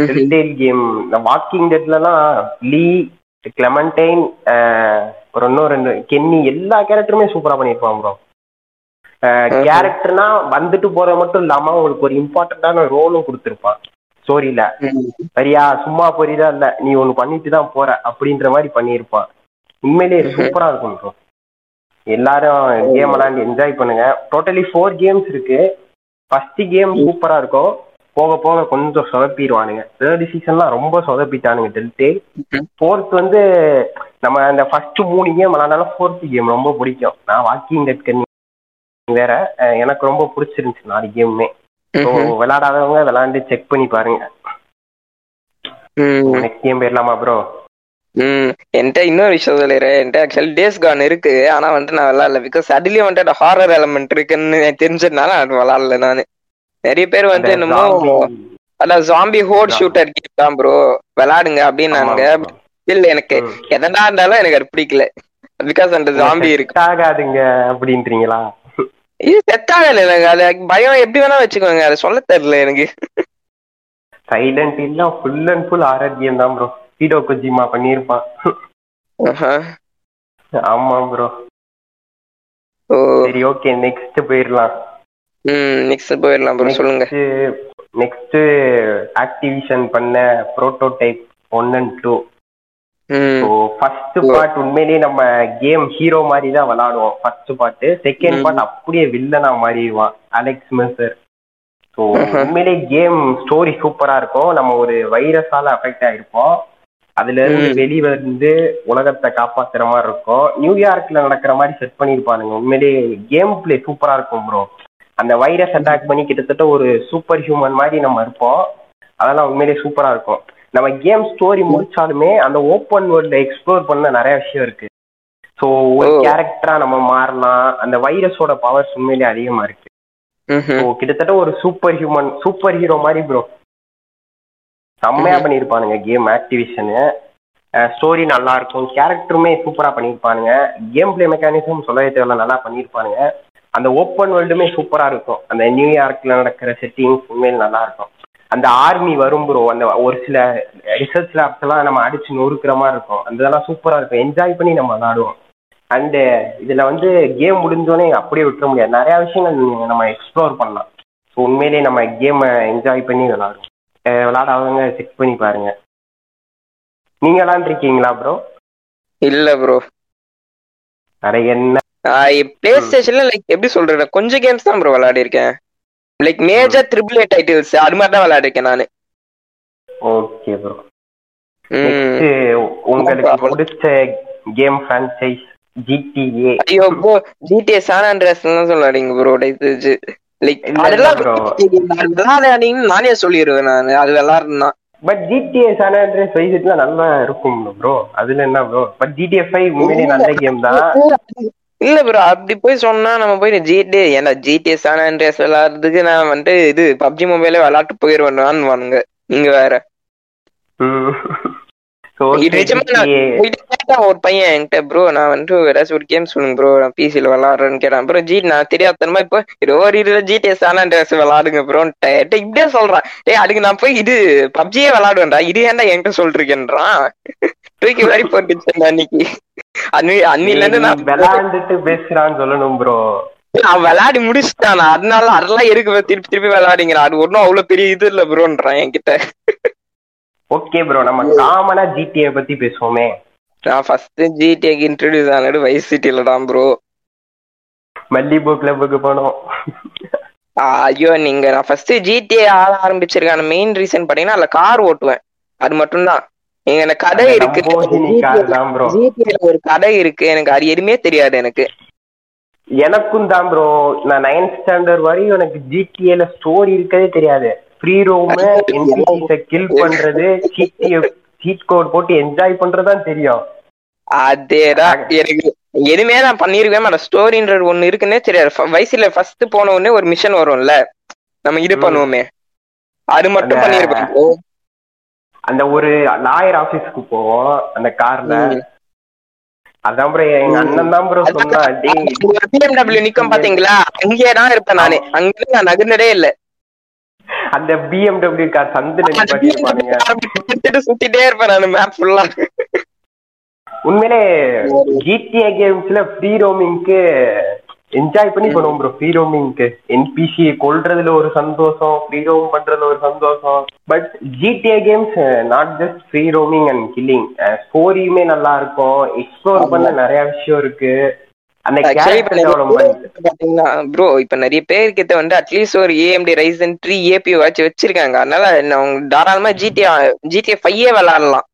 டெல்டெயில் கேம் இந்த வாக்கிங் டெட்லலாம் லீ கிளமண்டைன் ஒரு இன்னும் ரெண்டு கென்னி எல்லா கேரக்டருமே சூப்பரா பண்ணியிருப்பான் ப்ரோ கேரக்டர்னா வந்துட்டு போறது மட்டும் இல்லாம உங்களுக்கு ஒரு இம்பார்ட்டன்டான ரோலும் கொடுத்துருப்பான். ஸ்டோரியில சரியா? சும்மா போறீதா இல்ல. நீ ஒண்ணு பண்ணிட்டு தான் போற அப்படின்ற மாதிரி பண்ணியிருப்பான் உண்மையிலேயே சூப்பரா இருக்கும் ப்ரோ எல்லாரும் கேம் விளாண்டு என்ஜாய் பண்ணுங்க. டோட்டலி ஃபோர் கேம்ஸ் இருக்கு. ஃபர்ஸ்ட் கேம் சூப்பரா இருக்கும். போக போக கொஞ்சம் சொதப்பிடுவானுங்க. தேர்ட் சீசன்லாம் ரொம்ப சொதப்பிட்டானுங்க டெல்டே ஃபோர்த் வந்து நம்ம அந்த ஃபர்ஸ்ட் மூணு கேம் விளாண்டாலும் ஃபோர்த் கேம் ரொம்ப பிடிக்கும். நான் வாக்கிங் டெட் வேற எனக்கு ரொம்ப பிடிச்சிருந்துச்சு நாலு கேமுமே விளையாடாதவங்க விளையாண்டு செக் பண்ணி பாருங்க. நெக்ஸ்ட் கேம் போயிடலாமா ப்ரோ ம். என்கிட்ட இன்னொரு விஷயம் சொல்லிடுறேன். என்கிட்ட ஆக்சுவலி டேஸ் கான் இருக்கு. ஆனா வந்துட்டு நான் விளாடல. பிகாஸ் அதுலயும் வந்துட்டு ஹாரர் எலமெண்ட் இருக்குன்னு தெரிஞ்சதுனால அது விளாடல நானு. நிறைய பேர் வந்து என்னமோ அதான் ஜாம்பி ஹோட் ஷூட்டர் கேம் தான் ப்ரோ விளாடுங்க அப்படின்னாங்க. இல்ல எனக்கு எதனா இருந்தாலும் எனக்கு அது பிடிக்கல. பிகாஸ் அந்த ஜாம்பி இருக்கு. ஆகாதுங்க அப்படின்றீங்களா? இது செட் ஆகல எனக்கு? அது பயம் எப்படி வேணா வச்சுக்கோங்க. அதை சொல்ல தெரியல எனக்கு. சைலண்ட் இல்ல full and full RR game தான் ப்ரோ ஹீரோ கொஜிமா பண்ணிருப்பான் ஆமா ப்ரோ சரி ஓகே நெக்ஸ்ட் போயிடலாம். ம் நெக்ஸ்ட் போயிடலாம் ப்ரோ சொல்லுங்க. நெக்ஸ்ட் ஆக்டிவிஷன் பண்ண prototype one and two first part உண்மையிலேயே நம்ம கேம் ஹீரோ மாதிரி தான் விளாடுவோம் ஃபர்ஸ்ட் பார்ட் செகண்ட் பார்ட் அப்படியே வில்லனா மாறிடுவான். அலெக்ஸ் மெசர் ஸோ உண்மையிலேயே கேம் ஸ்டோரி சூப்பரா இருக்கும். நம்ம ஒரு வைரஸால அஃபெக்ட் ஆயிருப்போம். அதுல இருந்து வெளிவந்து உலகத்தை காப்பாத்துற மாதிரி இருக்கும். நியூயார்க்ல நடக்கிற மாதிரி செட் பண்ணிருப்பானுங்க உண்மையிலேயே கேம் பிளே சூப்பரா இருக்கும் ப்ரோ அந்த வைரஸ் அட்டாக் பண்ணி கிட்டத்தட்ட ஒரு சூப்பர் ஹியூமன் மாதிரி நம்ம இருப்போம். அதெல்லாம் உண்மையிலேயே சூப்பரா இருக்கும். நம்ம கேம் ஸ்டோரி முடிச்சாலுமே அந்த ஓப்பன் வேர்ல்ட்ல எக்ஸ்ப்ளோர் பண்ண நிறைய விஷயம் இருக்கு. ஸோ ஒரு. கேரக்டரா நம்ம மாறலாம். அந்த வைரஸோட பவர்ஸ் உண்மையிலேயே அதிகமா இருக்கு. கிட்டத்தட்ட ஒரு சூப்பர் ஹியூமன் சூப்பர் ஹீரோ மாதிரி ப்ரோ செம்மையா ம்ஹும். பண்ணியிருப்பானுங்க கேம் ஆக்டிவிஷனு ஸ்டோரி நல்லா இருக்கும். கேரக்டருமே சூப்பரா பண்ணியிருப்பானுங்க. கேம் பிளே மெக்கானிசம் சொல்லவே தேவையில்ல. நல்லா பண்ணியிருப்பானுங்க. அந்த ஓப்பன் வேர்ல்டுமே சூப்பரா இருக்கும். அந்த நியூயார்க்ல நடக்கிற செட்டிங்ஸ் உண்மையில நல்லா இருக்கும். அந்த ஆர்மி வரும் ப்ரோ அந்த ஒரு சில ரிசர்ச் லேப்ஸ் எல்லாம் நம்ம அடிச்சு நொறுக்கிற மாதிரி இருக்கும். அந்த இதெல்லாம் சூப்பரா இருக்கும். என்ஜாய் பண்ணி நம்ம விளாடுவோம். அண்டு இதுல வந்து கேம் முடிஞ்சோடனே அப்படியே விட்டுற முடியாது. நிறைய விஷயங்கள் நம்ம எக்ஸ்ப்ளோர் பண்ணலாம். ஸோ உண்மையிலேயே நம்ம கேமை என்ஜாய் பண்ணி விளாடுவோம். விளாடாதவங்க செக் பண்ணி பாருங்க. நீங்க விளாண்டுருக்கீங்களா ப்ரோ இல்ல ப்ரோ வேற என்ன? பிளே ஸ்டேஷன்ல லைக் எப்படி சொல்றது கொஞ்சம் கேம்ஸ் தான் ப்ரோ விளையாடி இருக்கேன் like major triple A titles அது மாதிரி தான் விளையாடி இருக்கேன் நானு ஓகே ப்ரோ. உங்களுக்கு பிடிச்ச கேம் ஃப்ரான்ச்சைஸ் ஜிடிஏ ஐயோ ப்ரோ ஜிடிஏ சான் ஆண்ட்ரஸ் தான் சொல்லாதீங்க ப்ரோ இது லைக் அதெல்லாம் நானே சொல்லிடுவேன் நான். அது விளையாடுனா பட் ஜிடிஏ சான் ஆண்ட்ரஸ் வைஸ்ல நல்லா இருக்கும் ப்ரோ அதுல என்ன ப்ரோ பட் ஜிடிஏ ஃபைவ் உண்மையிலேயே நல்ல கேம் தான். இல்ல ப்ரோ அப்படி போய் சொன்னா நம்ம போய் ஜிடிஏ ஏன்னா ஜிடிஏ சான் ஆண்ட்ரியாஸ் விளையாடுறதுக்கு நான் வந்துட்டு இது பப்ஜி மொபைலே விளையாட்டு போயிருவேன் வானுங்க. நீங்க வேற. ஒரு பையன் என்கிட்ட ப்ரோ நான் வந்துட்டு ஏதாச்சும் ஒரு கேம் சொல்லுங்க ப்ரோ நான் பிசில விளாடுறேன்னு கேட்டான். ப்ரோ ஜி நான் தெரியாதனமா இப்போ இது ஒரு இதுல ஜிடிஎஸ் சானா ட்ரெஸ் விளாடுங்க ப்ரோன்ட்டு இப்படியே சொல்றான். டேய் அதுக்கு நான் போய் இது பப்ஜியே விளாடுவேன்டா இது ஏன்டா என்கிட்ட சொல்றீங்கன்றான் தூக்கி மாதிரி போட்டுச்சு அன்னைக்கு. அன்னி அன்னில இருந்து நான் விளையாண்டுட்டு பேசுறான்னு சொல்லணும் ப்ரோ நான் விளையாடி முடிச்சுட்டான். அதனால அதெல்லாம் இருக்கு திருப்பி திருப்பி விளையாடிங்கிறான். அது ஒன்றும் அவ்வளவு பெரிய இது இல்ல ப்ரோன்றான் என்கிட்ட. ஓகே ப்ரோ நம்ம காமனா ஜிடிஏ பத்தி பேசுவோமே. நான் ஃபர்ஸ்ட் ஜிடிஏக்கு இன்ட்ரடியூஸ் ஆனது வைஸ் சிட்டில தான் ப்ரோ மல்லிபோ கிளப்புக்கு போனோம். ஐயோ நீங்க நான் ஃபர்ஸ்ட் ஜிடிஏ ஆட ஆரம்பிச்சிருக்கான. மெயின் ரீசன் பாத்தீங்கன்னா அதுல கார் ஓட்டுவேன். அது மட்டும்தான். எங்க எனக்கு கதை இருக்கு. தான். ஜிடிஏல ஒரு கதை இருக்கு. எனக்கு அது எதுவுமே தெரியாது எனக்கு. எனக்கும் தான் ப்ரோ நான் நைன்த் ஸ்டாண்டர்ட் வரையும் எனக்கு ஜிடிஏல ஸ்டோரி இருக்கதே தெரியாது. ஃப்ரீ ரூம் கில் பண்றது சீட் கோட் போட்டு என்ஜாய் பண்றதுதான் தெரியும். அதேதான். எனக்கு எதுவுமே நான் பண்ணிருக்கேன் அந்த ஸ்டோரின்றது ஒண்ணு இருக்குன்னே தெரியாது. வயசுல ஃபர்ஸ்ட் போன உடனே ஒரு மிஷன் வரும்ல? நம்ம இது. பண்ணுவோமே. அது மட்டும் bro. அந்த ஒரு லாயர் ஆபீஸ்க்கு போவோம் அந்த கார்ல. அதான் ப்ரோ எங்க அண்ணன் தான் ப்ரோ சொன்னா பிஎம்டபிள்யூ நிக்கும் பாத்தீங்களா? அங்கேயே தான் இருப்பேன் நானு. அங்க நான் நகர்ந்ததே இல்ல. அந்த பிஎம்டபிள்யூ கார் நிப்பாட்டிருப்பானுங்க சுத்திட்டே இருப்பேன் நான் மேப் ஃபுல்லா உண்மையிலே ஜிடிஏ கேம்ஸ்ல ஃப்ரீ ரோமிங்க்கு என்ஜாய் பண்ணி பண்ணுவோம் ப்ரோ ஃப்ரீ ரோமிங்க்கு என்பிசி கொல்றதுல ஒரு சந்தோஷம் ஃப்ரீ ரோம் பண்றதுல ஒரு சந்தோஷம். But GTA games not just free roaming and killing ஸ்டோரியுமே நல்லா இருக்கும். எக்ஸ்ப்ளோர் பண்ண நிறைய விஷயம் இருக்கு. Actually, இப்ப நிறைய ப்ரோ பேர்கிட்ட வந்து அட்லீஸ்ட் ஒரு ஏஎம்டி ரைசன் த்ரீ ஏபி வச்சு வச்சிருக்காங்க. அதனால அவங்க தாராளமா ஜிடிஏ ஜிடிஏ ஃபைவே விளாடலாம்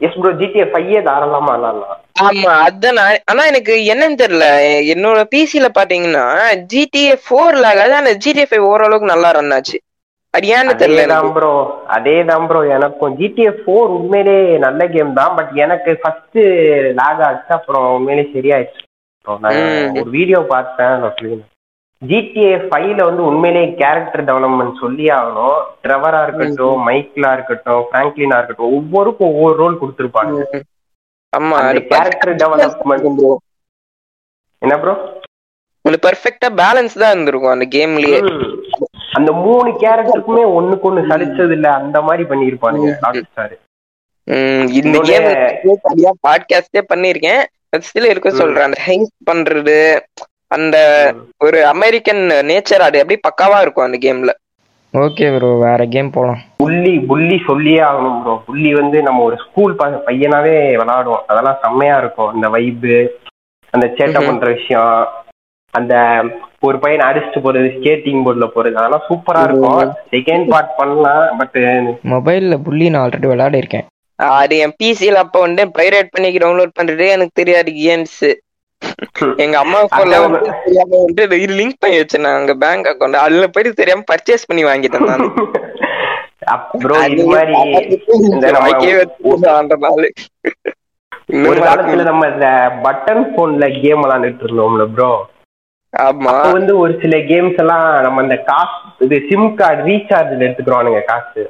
எஸ் ப்ரோ ஜிடிஏ ஃபைவ் தாராளமா விளாடலாம் ஆமா அதான் ஆனா எனக்கு என்னன்னு தெரியல என்னோட பிசில பாத்தீங்கன்னா ஜிடிஏ ஃபோர்ல அதான் ஜிடிஏ ஃபைவ் ஓரளவுக்கு நல்லா ரன் ஆச்சு. அது ஏன்னு தெரியல. ப்ரோ அதேதான் ப்ரோ எனக்கும் ஜிடிஏ ஃபோர் உண்மையிலே நல்ல கேம் தான் பட் எனக்கு ஃபர்ஸ்ட் லாக் ஆச்சு அப்புறம் உண்மையிலே சரியாயிடுச்சு. ஒரு வீடியோ பார்த்தேன் ஜிடிஏ ஃபைவ்ல வந்து உண்மையிலே கேரக்டர் டெவலப்மெண்ட் சொல்லி ஆகணும். ட்ரெவரா இருக்கட்டும் மைக்லா இருக்கட்டும் பிராங்க்லினா இருக்கட்டும் ஒவ்வொருக்கும் ஒவ்வொரு ரோல் கொடுத்துருப்பாங்க. ஆமா development. bro. என்ன ப்ரோ ஒரு பெர்ஃபெக்ட்டா பேலன்ஸ் தான் இருந்திருக்கும் அந்த கேம்லயே அந்த மூணு கேரக்டருக்குமே ஒண்ணுக்கு ஒண்ணு சலிச்சது இல்ல அந்த மாதிரி பண்ணிருப்பானுங்க ம், இந்த கேம் சரியா பாட்காஸ்டே பண்ணிருக்கேன் ஸ்டில் இருக்க. சொல்றேன். அந்த ஹைஸ் பண்றது அந்த ஒரு அமெரிக்கன் நேச்சர் அது எப்படி பக்காவா இருக்கும் அந்த கேம்ல ஓகே ப்ரோ வேற கேம் போலாம். புள்ளி புள்ளி சொல்லியே ஆகணும் ப்ரோ புள்ளி வந்து நம்ம ஒரு ஸ்கூல் பையனாவே விளையாடுவோம். அதெல்லாம் செம்மையா இருக்கும். அந்த வைப்பு அந்த சேட்டை. பண்ற விஷயம் அந்த ஒரு பையன் அடிச்சுட்டு போறது ஸ்கேட்டிங் போர்ட்ல போறது அதெல்லாம் சூப்பரா இருக்கும். செகண்ட் பார்ட் பண்ணலாம் பட் மொபைல்ல புள்ளி நான் ஆல்ரெடி விளையாடி இருக்கேன் அது என் பிசில அப்ப வந்து பைரேட் பண்ணி டவுன்லோட் பண்றதே எனக்கு தெரியாது கேம்ஸ் எங்க அம்மா போன்ல வந்து லிங்க் பண்ணி வச்சிருந்தாங்க பேங்க் அக்கௌண்ட் அதுல போயிட்டு தெரியாம பர்ச்சேஸ் பண்ணி வாங்கிட்டேன் நான். ஒரு காலத்துல. நம்ம இந்த பட்டன் போன்ல கேம் விளாண்டுட்டு இருந்தோம்ல ப்ரோ ஆமா. வந்து ஒரு சில கேம்ஸ் எல்லாம் நம்ம இந்த காசு இது சிம் கார்டு ரீசார்ஜ்ல எடுத்துக்கிறோனுங்க காசு.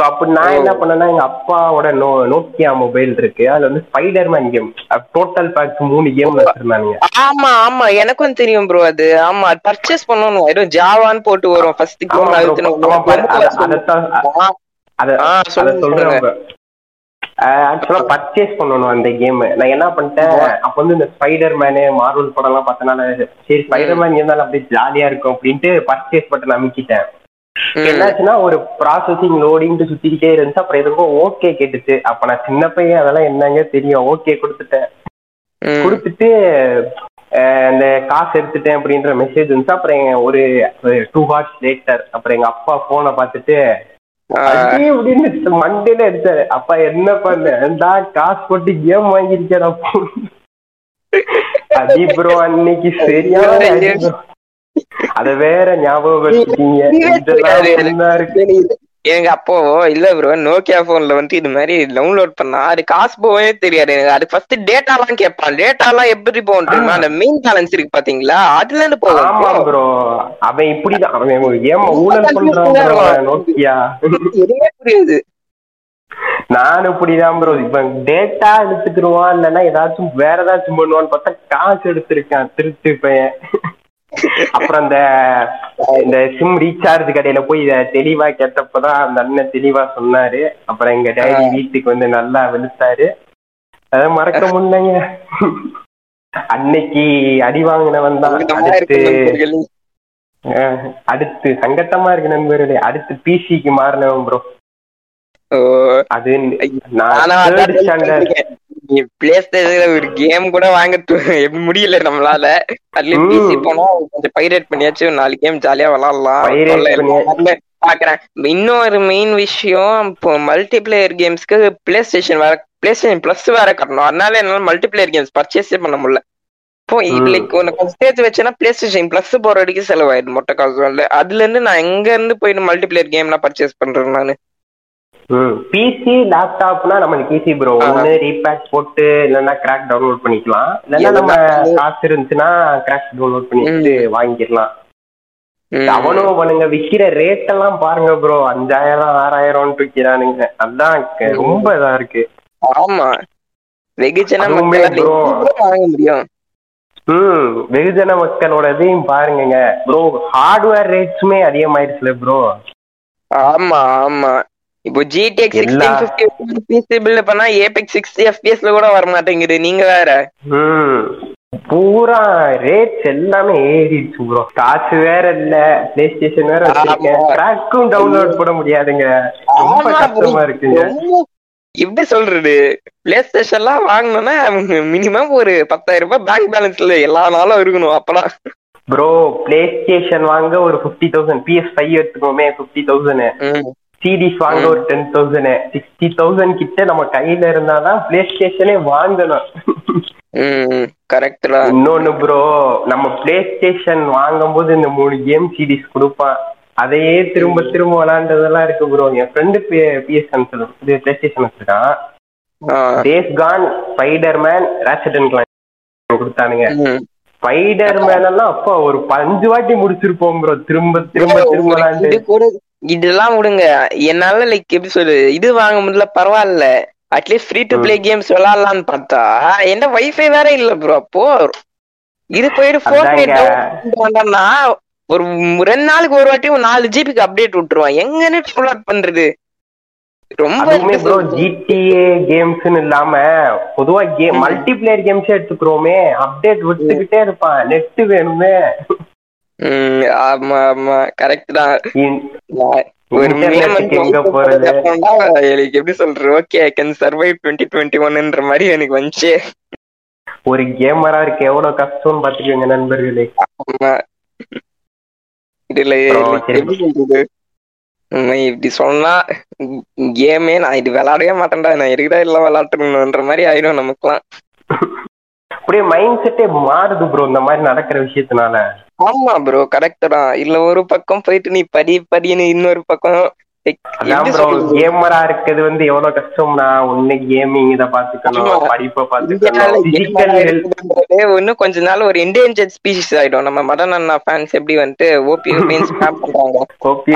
சோ அப்படி நான் என்ன பண்ணேன்னா எங்க அப்பாவோட நோ நோக்கியா மொபைல் இருக்கு. அதுல வந்து ஸ்பைடர்மேன் கேம் டோட்டல் பேக் மூணு கேம் வச்சிருந்தானுங்க. ஆமா ஆமா. எனக்கும் தெரியும் ப்ரோ அது. ஆமா பர்ச்சேஸ் பண்ணணும் ஏதோ ஜாவான்னு போட்டு வரும். ஃபர்ஸ்ட் கோம் சொல்லுங்க, சொல்றேன். ஆக்சுவலா பர்ச்சேஸ் பண்ணணும் அந்த கேம் நான் என்ன பண்ணிட்டேன் அப்ப வந்து இந்த ஸ்பைடர் மேனு மார்வல் படம் எல்லாம் பார்த்தனால சரி ஸ்பைடர் மேன் இருந்தாலும் அப்படியே ஜாலியா இருக்கும் அப்படின்ட்டு பர்ச்சேஸ் பட்டன் அமைக்கிட்டேன். என்னாச்சுன்னா ஒரு ப்ராசஸிங் லோடிங்ட்டு சுத்திக்கிட்டே இருந்துச்சு. அப்புறம் எதுக்கும் ஓகே கேட்டுச்சு. அப்ப நான் சின்ன பையன் அதெல்லாம் என்னங்க தெரியும். ஓகே கொடுத்துட்டேன். கொடுத்துட்டு அந்த காசு எடுத்துட்டேன் அப்படின்ற மெசேஜ் இருந்துச்சு அப்புறம் ஒரு டூ ஹார்ஸ் லேட்டர் அப்புறம் எங்க அப்பா போனை பார்த்துட்டு மண்டையில எடுத்தாரு. அப்பா என்ன பண்ண? காசு போட்டு கேம் வாங்கியிருக்கேன் அடி ப்ரோ அன்னைக்கு சரியான. அத வேற ஞாபகம் எங்க அப்போ இல்ல ப்ரோ நோக்கியா போன்ல வந்து இது மாதிரி டவுன்லோட் பண்ணா அது காசு போகவே தெரியாது. எனக்கு அது ஃபர்ஸ்ட் டேட்டா எல்லாம் கேட்பான். டேட்டா எல்லாம் எப்படி போகும் தெரியுமா? அந்த மெயின் பேலன்ஸ் இருக்கு பாத்தீங்களா? அதுல இருந்து போகும் ப்ரோ அவன் இப்படிதான். அவன் ஒரு ஏமா ஊழல் பண்றான் நோக்கியா எதுவுமே புரியுது. நானும் இப்படிதான் ப்ரோ இப்ப டேட்டா எடுத்துக்கிடுவான் இல்லைன்னா ஏதாச்சும் வேற ஏதாச்சும் பண்ணுவான்னு பார்த்தா காசு எடுத்திருக்கான் திருட்டு பையன். அப்புறம் அந்த இந்த சிம் ரீசார்ஜ் கடையில போய் இத தெளிவா கேட்டப்பதான் அந்த அண்ணன் தெளிவா சொன்னாரு. அப்புறம் எங்க டேடி வீட்டுக்கு வந்து நல்லா வெளுத்தாரு அதை மறக்க முடியலங்க. அன்னைக்கு அடி வாங்கினவன் தான். அடுத்து அடுத்து சங்கட்டமா இருக்கு நண்பர்களே. அடுத்து பிசிக்கு மாறினவன் ப்ரோ அது நான் அதான் third standard நீ பிளே ஸ்டேஷன்ல ஒரு கேம் கூட வாங்க எப்படி முடியல நம்மளால. அதுலயும். பிசி போனா கொஞ்சம் பைரேட் பண்ணியாச்சு. ஒரு நாலு கேம் ஜாலியா விளாடலாம். பாக்குறேன். இன்னொரு மெயின் விஷயம் இப்போ மல்டிபிளேயர் கேம்ஸ்க்கு பிளே ஸ்டேஷன் வேற பிளே ஸ்டேஷன் பிளஸ் வேற கட்டணும். அதனால என்னால மல்டிபிளேயர் கேம்ஸ் பர்ச்சேஸே பண்ண முடியல. இப்போ. லைக் கொஞ்சம் சேர்த்து வச்சேன்னா பிளே ஸ்டேஷன் பிளஸ் போற வரைக்கும் செலவாயிடும் மொட்டை காசு அதுல இருந்து நான் எங்க இருந்து போயிட்டு மல்டிபிளேயர் கேம்லாம் பர்ச்சேஸ் பண்றேன் நானு? பிசி லேப்டாப்னா நம்மளுக்கு ஈஸி ப்ரோ. ஒண்ணு ரீபேக் போட்டு இல்லைன்னா கிராக் டவுன்லோட் பண்ணிக்கலாம். இல்லைன்னா நம்ம காசு இருந்துச்சுன்னா கிராக் டவுன்லோட் பண்ணிட்டு வாங்கிடலாம். அவனும் அவனுங்க விக்கிற ரேட் எல்லாம் பாருங்க ப்ரோ அஞ்சாயிரம் ஆறாயிரம் விக்கிறானுங்க. அதான் ரொம்ப இதா இருக்கு. ஆமா. வெகுஜன வாங்க முடியும்? ம். வெகுஜன மக்களோட இதையும் பாருங்க ப்ரோ ஹார்ட்வேர் ரேட்ஸுமே அதிகமாயிருச்சுல ப்ரோ ஆமா ஆமா. இப்போ GTX sixteen fifty PC build பண்ணா ஏபெக் சிக்ஸ்டி எஃபிஎஸ்ல கூட வர மாட்டேங்குது நீங்க வேற? பூரா ரேட்ஸ் எல்லாமே ஏறிடுச்சு ப்ரோ காசு வேற இல்ல. பிளே ஸ்டேஷன் வேற. ட்ராக்கும் டவுன்லோட் பண்ண முடியாதுங்க. ரொம்ப கஷ்டமா இருக்குங்க. ரொம்ப- எப்படி சொல்றது? பிளே ஸ்டேஷன்லாம் வாங்கணும்னா மினிமம் ஒரு பத்தாயிரம் ரூபாய் பேங்க் பேலன்ஸ்ல எல்லா நாளும் இருக்கணும் அப்பதான் ப்ரோ பிளே ஸ்டேஷன் வாங்க ஒரு ஃபிஃப்டி தௌசண்ட் பிஎஸ் ஃபைவ் எடுத்துக்கோமே ஃபிஃப்டி தௌசண்ட். சிடிஸ் வாங்க ஒரு டென் தௌசண்ட் சிக்ஸ்டி தௌசண்ட் கிட்ட நம்ம கையில இருந்தாதான் பிளே ஸ்டேஷனே வாங்கணும். ம் கரெக்ட் தான் இன்னொன்னு ப்ரோ நம்ம பிளே ஸ்டேஷன் வாங்கும் போது இந்த மூணு கேம் சிடிஸ் கொடுப்பான். அதையே திரும்ப திரும்ப விளாண்டதெல்லாம் இருக்கு ப்ரோ என் ஃப்ரெண்டு பிஎஸ் கன்சல் இது பிளே ஸ்டேஷன் வச்சிருக்கான். Days gone Spiderman Ratchet and கொடுத்தானுங்க. Spider man எல்லாம் அப்பா ஒரு பஞ்சு வாட்டி முடிச்சிருப்போம் ப்ரோ திரும்ப திரும்ப திரும்ப விளாண்டு இதெல்லாம் விடுங்க. என்னால லைக் எப்படி சொல்லு இது வாங்க முடியல பரவாயில்ல. At least free to play games விளையாடலாம்னு பார்த்தா என்ன வைஃபை வேற இல்ல ப்ரோ அப்போ இது போயிட்டு. ஃபோன் ஒரு ரெண்டு நாளுக்கு ஒரு வாட்டி நாலு ஜிபிக்கு அப்டேட் விட்டுருவான். எங்க நெட் டவுன்லோட் பண்றது? ரொம்ப ப்ரோ? ஜிடிஏ கேம்ஸ்னு இல்லாம பொதுவா கேம் மல்டி பிளேயர் கேம்ஸே எடுத்துக்கிறோமே. அப்டேட் விட்டுக்கிட்டே இருப்பான். நெட் வேணுமே. ஆமா ஆமா. கரெக்ட் தான். ஒரு எனக்கு எப்படி சொல்றது? Okay I can survive twenty twenty ஒன்ன்ற மாதிரி எனக்கு வந்துச்சு. ஒரு கேமரா இருக்கு எவ்வளவு கஷ்டம்னு பாத்துக்கோங்க நண்பர்களே. ஆமா. இதுல அப்புறம் சரி. எப்படி சொல்றது? உம், இப்படி சொன்னா கேமே நான் இது விளையாடவே மாட்டேன்டா. நான் எதுக்குடா எல்லாம் விளையாட்டுன்ற மாதிரி ஆயிடும் நமக்குலாம் அப்படியே மைண்ட் செட்டே மாறுது ப்ரோ இந்த மாதிரி நடக்கிற விஷயத்தினால. ஆமா ப்ரோ கரெக்ட் தான். இல்ல ஒரு பக்கம் போயிட்டு நீ படி படின்னு இன்னொரு பக்கம் கேமரா இருக்கிறது வந்து எவ்வளவு கஷ்டம்னா ஒண்ணு கேமிங் இத பாத்துக்கணும் ஆமா. படிப்பை இந்தியால பாத்துக்கணும் பிசிக்கல் ஹெல்த் இருக்குன்றது இன்னும் கொஞ்ச நாள் ஒரு இன்டேஞ்சர் ஸ்பீசிஸ் ஆயிடும். நம்ம மதன் அண்ணா ஃபேன்ஸ் எப்படி வந்துட்டு ஓபி ஓபின்னு பண்றாங்க? ஓபி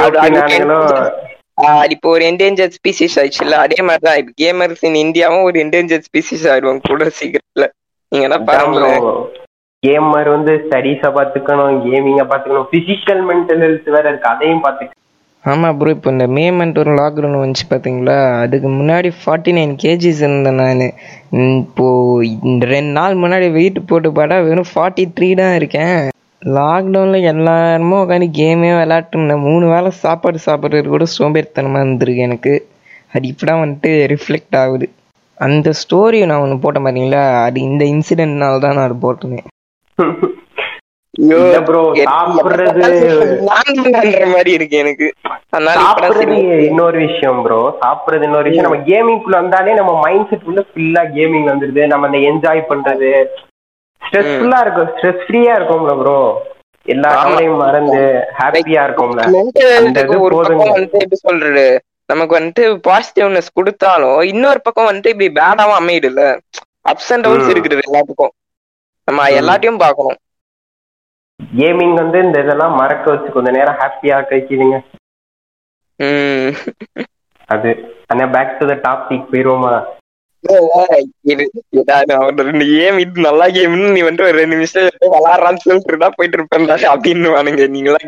இப்போ ஒரு என்டேஞ்சர் ஸ்பீசிஸ் ஆயிடுச்சுல்ல அதே மாதிரிதான் கேமர்ஸ் இன் இந்தியாவும் ஒரு என்டேஞ்சர் ஸ்பீசிஸ் ஆயிடுவாங்க கூட சீக்கிரத்துல. நீங்க என்ன பாருங்களேன் கேமர் வந்து ஸ்டடீஸ பாத்துக்கணும் கேமிங்க பாத்துக்கணும் பிசிக்கல் மென்டல் ஹெல்த் வேற இருக்கு அதையும் பாத்துக்கணும் ஆமாம் ப்ரோ இப்போ இந்த மே மந்த் ஒரு லாக்டவுன் வந்துச்சு பார்த்தீங்களா அதுக்கு முன்னாடி ஃபார்ட்டி நைன் கேஜிஸ் இருந்தேன் நான். இப்போது இந்த ரெண்டு நாள் முன்னாடி வெயிட் போட்டு பார்த்தா வெறும் ஃபார்ட்டி த்ரீ தான் இருக்கேன். லாக்டவுனில் எல்லாருமே உட்காந்து கேமே விளாட்டுருந்தேன் மூணு வேளை சாப்பாடு சாப்பிட்றது கூட சோம்பேறித்தனமாக இருந்திருக்கு எனக்கு. அது இப்போ தான் வந்துட்டு ரிஃப்ளெக்ட் ஆகுது. அந்த ஸ்டோரி நான் ஒன்று போட்டேன் பார்த்தீங்களா அது இந்த இன்சிடென்ட்னால தான் நான் அது போட்டேன் மாதிரி இருக்கு எனக்கு. இன்னொரு விஷயம் ப்ரோ சாப்பிடுறது இன்னொரு விஷயம். நம்ம கேமிங்குள்ள வந்தாலே நம்ம மைண்ட் செட் உள்ள ஃபுல்லா கேமிங் வந்துருது. நம்ம அந்த என்ஜாய் பண்றது. ஸ்ட்ரெஸ்ஃபுல்லா இருக்கும். ஸ்ட்ரெஸ் ஃப்ரீயா இருக்கும்ல ப்ரோ எல்லா மறந்து ஹாப்பியா இருக்கும்ல. சொல்றது? நமக்கு வந்துட்டு பாசிட்டிவ்னஸ் கொடுத்தாலும் இன்னொரு பக்கம் வந்துட்டு இப்படி பேடாவும் அமையுதுல்ல அப்ஸ் அண்ட் டவுன்ஸ். இருக்குது எல்லாத்துக்கும். நம்ம. எல்லாத்தையும் பார்க்கணும். கேமிங் வந்து இந்த இதெல்லாம் மறக்க வச்சு கொஞ்ச நேரம் ஹாப்பியா உம் அது ஆனா பேக் டு த டாபிக் போயிருவோமா? நல்லா கேம்னு நீ வந்துட்டு ஒரு ரெண்டு நிமிஷம் விளாடுறான்னு சொல்லிட்டு போயிட்டு இருப்பேன்டா அப்படின்னு வானுங்க நீங்களா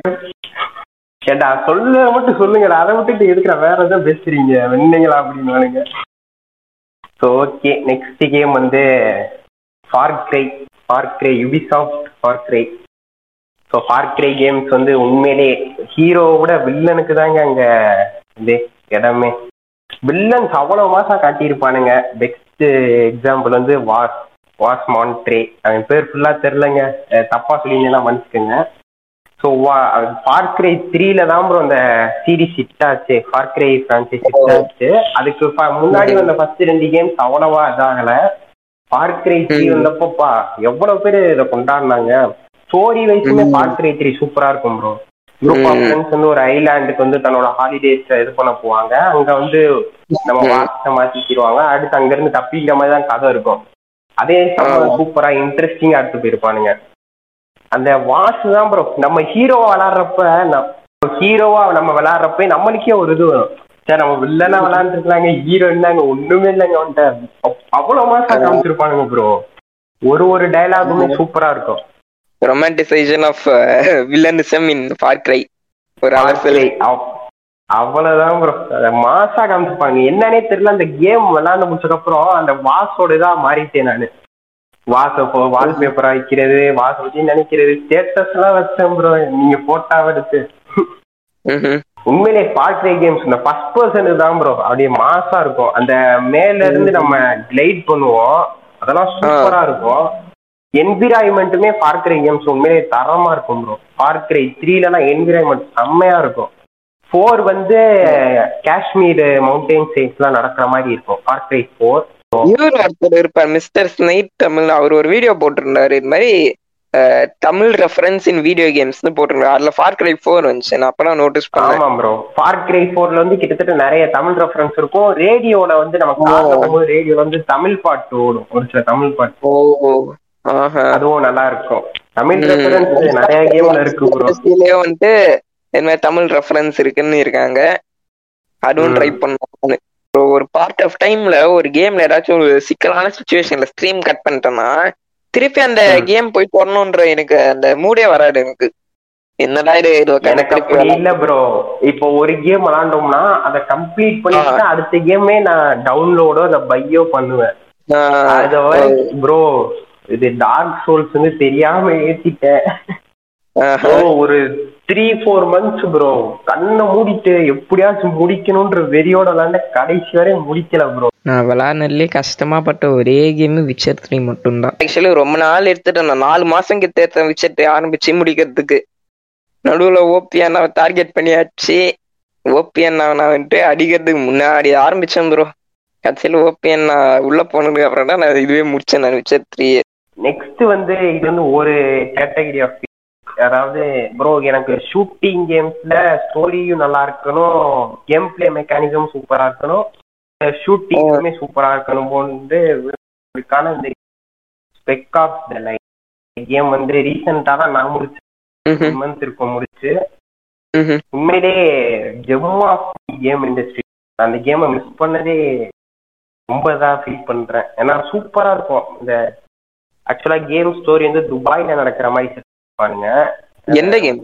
ஏண்டா சொல்ல மட்டும் சொல்லுங்கடா. அதை விட்டுட்டு எதுக்குடா வேற எதாவது பேசுறீங்க? வெண்ணீங்களா அப்படின்னு ஸோ ஓகே நெக்ஸ்ட் கேம் வந்து far cry far cry Ubisoft far so far games வந்து உண்மையிலே ஹீரோவோட வில்லனுக்கு தாங்க அங்க இது இடமே. வில்லன்ஸ் அவ்வளவு மாசம் காட்டியிருப்பானுங்க. பெஸ்ட் எக்ஸாம்பிள் வந்து வாஸ் வாஸ் மான்ட்ரே அவன் பேர் ஃபுல்லாக தெரிலங்க தப்பாக தப்பா சொல்லிங்கன்னா மன்னிச்சுக்கோங்க. ஸோ ஃபார் கிரை த்ரீல தான் ப்ரோ அந்த சீரிஸ் ஹிட் ஆச்சு. ஃபார் கிரை ஹிட் ஆச்சு. அதுக்கு முன்னாடி வந்த ஃபர்ஸ்ட் ரெண்டு கேம்ஸ் அவ்வளவா இதாகல. For cry three. வந்தப்போப்பா எவ்வளவு பேர் இதை கொண்டாடினாங்க? ஸ்டோரி வைஸுமே. ஃபார் கிரை த்ரீ சூப்பரா இருக்கும் ப்ரோ குரூப் ஆஃப். ஃப்ரெண்ட்ஸ் வந்து ஒரு ஐலாண்டுக்கு வந்து தன்னோட ஹாலிடேஸ் இது பண்ண போவாங்க. அங்க வந்து நம்ம. வாசத்தை மாத்திக்கிடுவாங்க அடுத்து அங்க இருந்து தப்பிக்கிற மாதிரி தான் கதை இருக்கும். அதே. சூப்பரா இன்ட்ரெஸ்டிங்கா எடுத்து போயிருப்பானுங்க. அந்த வாசு தான் ப்ரோ நம்ம ஹீரோவா விளாடுறப்ப ஹீரோவா நம்ம விளாடுறப்ப நம்மளுக்கே ஒரு இது வரும். சரி நம்ம வில்லனா விளாண்டுருக்கலாங்க ஹீரோ என்னங்க ஒண்ணுமே இல்லைங்க அவன்கிட்ட. அவ்- அவ்வளவு மாசம் காமிச்சிருப்பானுங்க ப்ரோ ஒரு ஒரு டயலாகுமே சூப்பரா இருக்கும். Romanticisation of villainism in far cry ஒரு அரசல் அவ்வளவுதான் ப்ரோ மாசா காமிச்சிருப்பாங்க. என்னன்னே தெரியல அந்த கேம் விளையாண்டு முடிச்சதுக்கு அப்புறம் அந்த வாசோட இதா மாறிட்டேன் நானு. வாச போ வால் பேப்பரா வைக்கிறது வாச வச்சு நினைக்கிறது. ஸ்டேட்டஸ் எல்லாம் வச்சேன் ப்ரோ நீங்க போட்டாவ எடுத்து. உண்மையிலே பாட்ரே கேம்ஸ் இந்த ஃபர்ஸ்ட் பர்சன் தான் ப்ரோ அப்படியே மாசா இருக்கும். அந்த மேல இருந்து நம்ம கிளைட் பண்ணுவோம். அதெல்லாம் சூப்பரா இருக்கும். என்விரான்மெண்ட்டுமே பார்க்கிற கேம்ஸ் உண்மையிலே தரமா இருக்கும் ப்ரோ பார்க்கிற த்ரீலாம் என்விரான்மெண்ட் செம்மையா இருக்கும். ஃபோர் வந்து காஷ்மீர் மவுண்டைன் சைட்ஸ்லாம் நடக்கிற மாதிரி இருக்கும். பார்க்கிரை ஃபோர் இவர் ஒருத்தர் இருப்பார் மிஸ்டர் ஸ்னைட் தமிழ் அவர் ஒரு வீடியோ போட்டிருந்தாரு. இது மாதிரி தமிழ் ரெஃபரன்ஸ் இன் வீடியோ கேம்ஸ்னு போட்டிருந்தாரு. அதுல ஃபார் கிரை ஃபோர் வந்துச்சு. நான் அப்பதான் நோட்டீஸ் பண்ணேன். ஆமா ப்ரோ பார்க்கிரை ஃபோர்ல வந்து கிட்டத்தட்ட நிறைய தமிழ் ரெஃபரன்ஸ் இருக்கும். ரேடியோல வந்து போகும்போது ரேடியோல வந்து தமிழ் பாட்டு ஓடும். ஒரு சில தமிழ் பாட்டு. அதுவும் நல்லா இருக்கும். தமிழ். ரெஃபரன்ஸ் நிறைய கேம்ல இருக்கு ப்ரோ வந்துட்டு மாதிரி தமிழ் ரெஃபரன்ஸ் இருக்குன்னு இருக்காங்க. அதுவும். ட்ரை பண்ணணும் ஒரு பார்ட் ஆஃப் டைம்ல ஒரு கேம்ல ஏதாச்சும் ஒரு சிக்கலான சுச்சுவேஷன்ல ஸ்ட்ரீம் கட் பண்ணிட்டேன்னா திருப்பி அந்த. கேம் போய் போடணுன்ற எனக்கு அந்த மூடே வராது எனக்கு. என்னடா இது? எனக்கு இல்ல ப்ரோ இப்போ ஒரு கேம் விளாண்டோம்னா அதை கம்ப்ளீட் பண்ணிட்டு அடுத்த கேமே நான் டவுன்லோடோ இல்ல பையோ பண்ணுவேன். அத ப்ரோ இது டார்க் சோல்ஸ் தெரியாம ஏத்திட்டேன். ஒரு த்ரீ ஃபோர் மந்த்ஸ் ப்ரோ கண்ணை மூடிட்டு எப்படியாச்சும் முடிக்கணும்ன்ற வெறியோட விளாண்ட கடைசி வரை முடிக்கல ப்ரோ நான் விளாட்னதுலேயே கஷ்டமாப்பட்ட ஒரே கேமு விச்சர் த்ரீ மட்டும்தான். ஆக்சுவலி ரொம்ப நாள் எடுத்துட்டேன் நான். நாலு மாசம் கிட்ட எடுத்தேன் விசிட்டு ஆரம்பிச்சு முடிக்கிறதுக்கு. நடுவுல ஓபி அண்ணாவை டார்கெட் பண்ணியாச்சு. ஓபி அண்ணாவை நான் வந்துட்டு அடிக்கிறதுக்கு முன்னாடி ஆரம்பிச்சேன் ப்ரோ கடைசியில் ஓபி அண்ணா உள்ள போனதுக்கு அப்புறம் தான் நான் இதுவே முடிச்சேன் நான் விச்சர் த்ரீ நெக்ஸ்ட் வந்து இது வந்து ஒரு கேட்டகரி ஆஃப் அதாவது ப்ரோ எனக்கு ஷூட்டிங் கேம்ஸ்ல ஸ்டோரியும் நல்லா இருக்கணும் கேம் பிளே மெக்கானிசம் சூப்பரா இருக்கணும் ஷூட்டிங்குமே சூப்பரா இருக்கணும் போன்று இந்த spec ops the line game வந்து ரீசெண்டா தான் நான் முடிச்சேன் மந்த் இருக்கும் முடிச்சு. உண்மையிலேயே ஜெம் ஆஃப் கேம் இண்டஸ்ட்ரி அந்த கேமை மிஸ் பண்ணதே ரொம்ப இதாக ஃபீல் பண்றேன். ஏன்னா சூப்பரா இருக்கும். இந்த ஆக்சுவலா கேம் ஸ்டோரி வந்து துபாயில நடக்கிற மாதிரி பாருங்க. எந்த game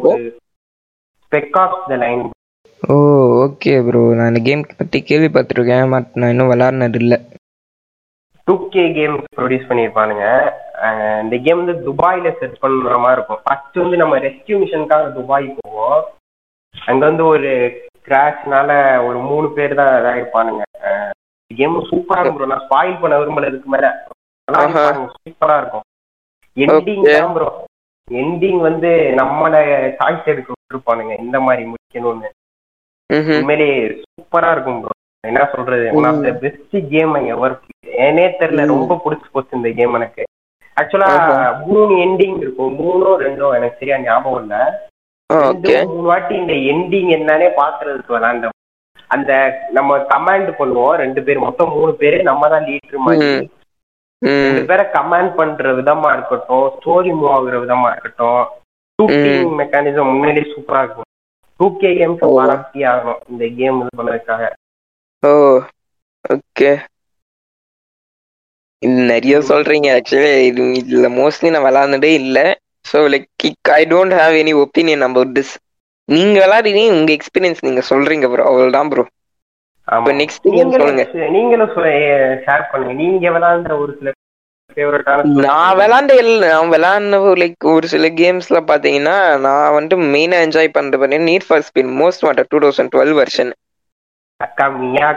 spec ops the line oh okay bro நான் இந்த கேம் பற்றி கேள்விப்பட்டிருக்கேன் பட் நான் இன்னும் விளாட்னது இல்லை. டூ கே கேம் ப்ரொடியூஸ் பண்ணியிருப்பானுங்க இந்த கேம் வந்து துபாயில செட் பண்ற மாதிரி இருக்கும். ஃபர்ஸ்ட் வந்து நம்ம ரெஸ்கியூ மிஷனுக்காக துபாய் போவோம். அங்க வந்து ஒரு கிராஷ்னால ஒரு மூணு பேர் தான் இதாயிருப்பானுங்க. கேம் சூப்பரா இருக்கும் bro. நான் ஸ்பாயில் பண்ண விரும்பல இதுக்கு மேல. சூப்பரா இருக்கும். எண்டிங் ப்ரோ எண்டிங் வந்து நம்மள சாய்ஸ் எடுக்க விட்டுருப்பானுங்க. இந்த மாதிரி முடிக்கணும்னு. உண்மையிலேயே சூப்பரா இருக்கும் ப்ரோ என்ன சொல்றது? One of the best game ever ஏனே தெரியல. ரொம்ப பிடிச்சி போச்சு இந்த கேம் எனக்கு. ஆக்சுவலா. மூணு எண்டிங் இருக்கும். மூணோ ரெண்டோ எனக்கு சரியா ஞாபகம் இல்ல. மூணு வாட்டி இந்த எண்டிங் என்னன்னே பாக்குறதுக்கு விளாண்டோம் அந்த நம்ம கமாண்ட் பண்ணுவோம். ரெண்டு பேர் மொத்தம் மூணு பேரு நம்ம தான் லீடர் மாதிரி. ரெண்டு பேரை கமாண்ட் பண்ற விதமா இருக்கட்டும் ஸ்டோரி மூவ் ஆகுற விதமா இருக்கட்டும் ஷூட்டிங் மெக்கானிசம் உண்மையிலேயே சூப்பரா இருக்கும். Two K games. பாராட்டி ஆகணும் இந்த கேம் இது பண்ணதுக்காக ஓ ஓகே நிறைய சொல்றீங்க ஆக்சுவலி இது இதுல மோஸ்ட்லி நான் விளாண்டதே இல்ல. So like kick I don't have any opinion about this நீங்க விளாடுறீங்க உங்க எக்ஸ்பீரியன்ஸ் நீங்க சொல்றீங்க ப்ரோ அவ்வளவுதான் ப்ரோ ஆமா. இப்ப next game நீங்களும் சொல்லுங்க. ச- நீங்களும் ஷேர் பண்ணுங்க. நீங்க விளையாண்ட ஒரு சில நான் விளாண்ட இல்ல நான் விளாண்ட லைக் ஒரு சில கேம்ஸ்ல பாத்தீங்கன்னா நான் வந்துட்டு மெயினா என்ஜாய் பண்றது நீட் ஃபார் ஸ்பீட் மோஸ்ட் வாட்டர் டூ தௌசண்ட் டுவெல் வெர்ஷன் அக்கா மியா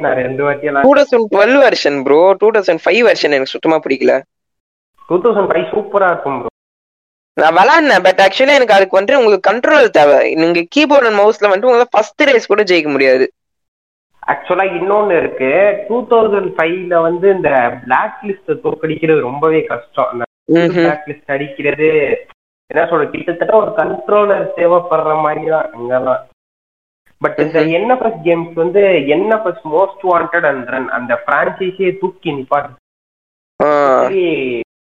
நான் ரெண்டு வாட்டி two thousand twelve version bro two thousand five version எனக்கு சுத்தமா பிடிக்கல. டூ தௌசண்ட் ஃபைவ் சூப்பரா இருக்கும் ப்ரோ நான் விளாட்னேன் பட் ஆக்சுவலி எனக்கு அதுக்கு வந்துட்டு உங்களுக்கு கண்ட்ரோல் தேவை. நீங்க கீபோர்ட் அண்ட் மவுஸ்ல வந்துட்டு உங்களால ஃபர்ஸ்ட் ரேஸ் கூட ஜெயிக்க முடியாது. ஆக்சுவலா இன்னொன்னு இருக்கு. டூ தௌசண்ட் ஃபைவ்ல வந்து இந்த பிளாக் லிஸ்ட் தோக்கடிக்கிறது ரொம்பவே கஷ்டம். பிளாக் லிஸ்ட் அடிக்கிறது என்ன சொல்றது கிட்டத்தட்ட ஒரு கண்ட்ரோலர் தேவைப்படுற மாதிரி தான் அங்கெல்லாம் பட் இந்த என்எஃப்எஸ் கேம்ஸ் வந்து NFS most wanted and run அந்த பிரான்ச்சைஸியே தூக்கி நிப்பாட்டு. ஆ,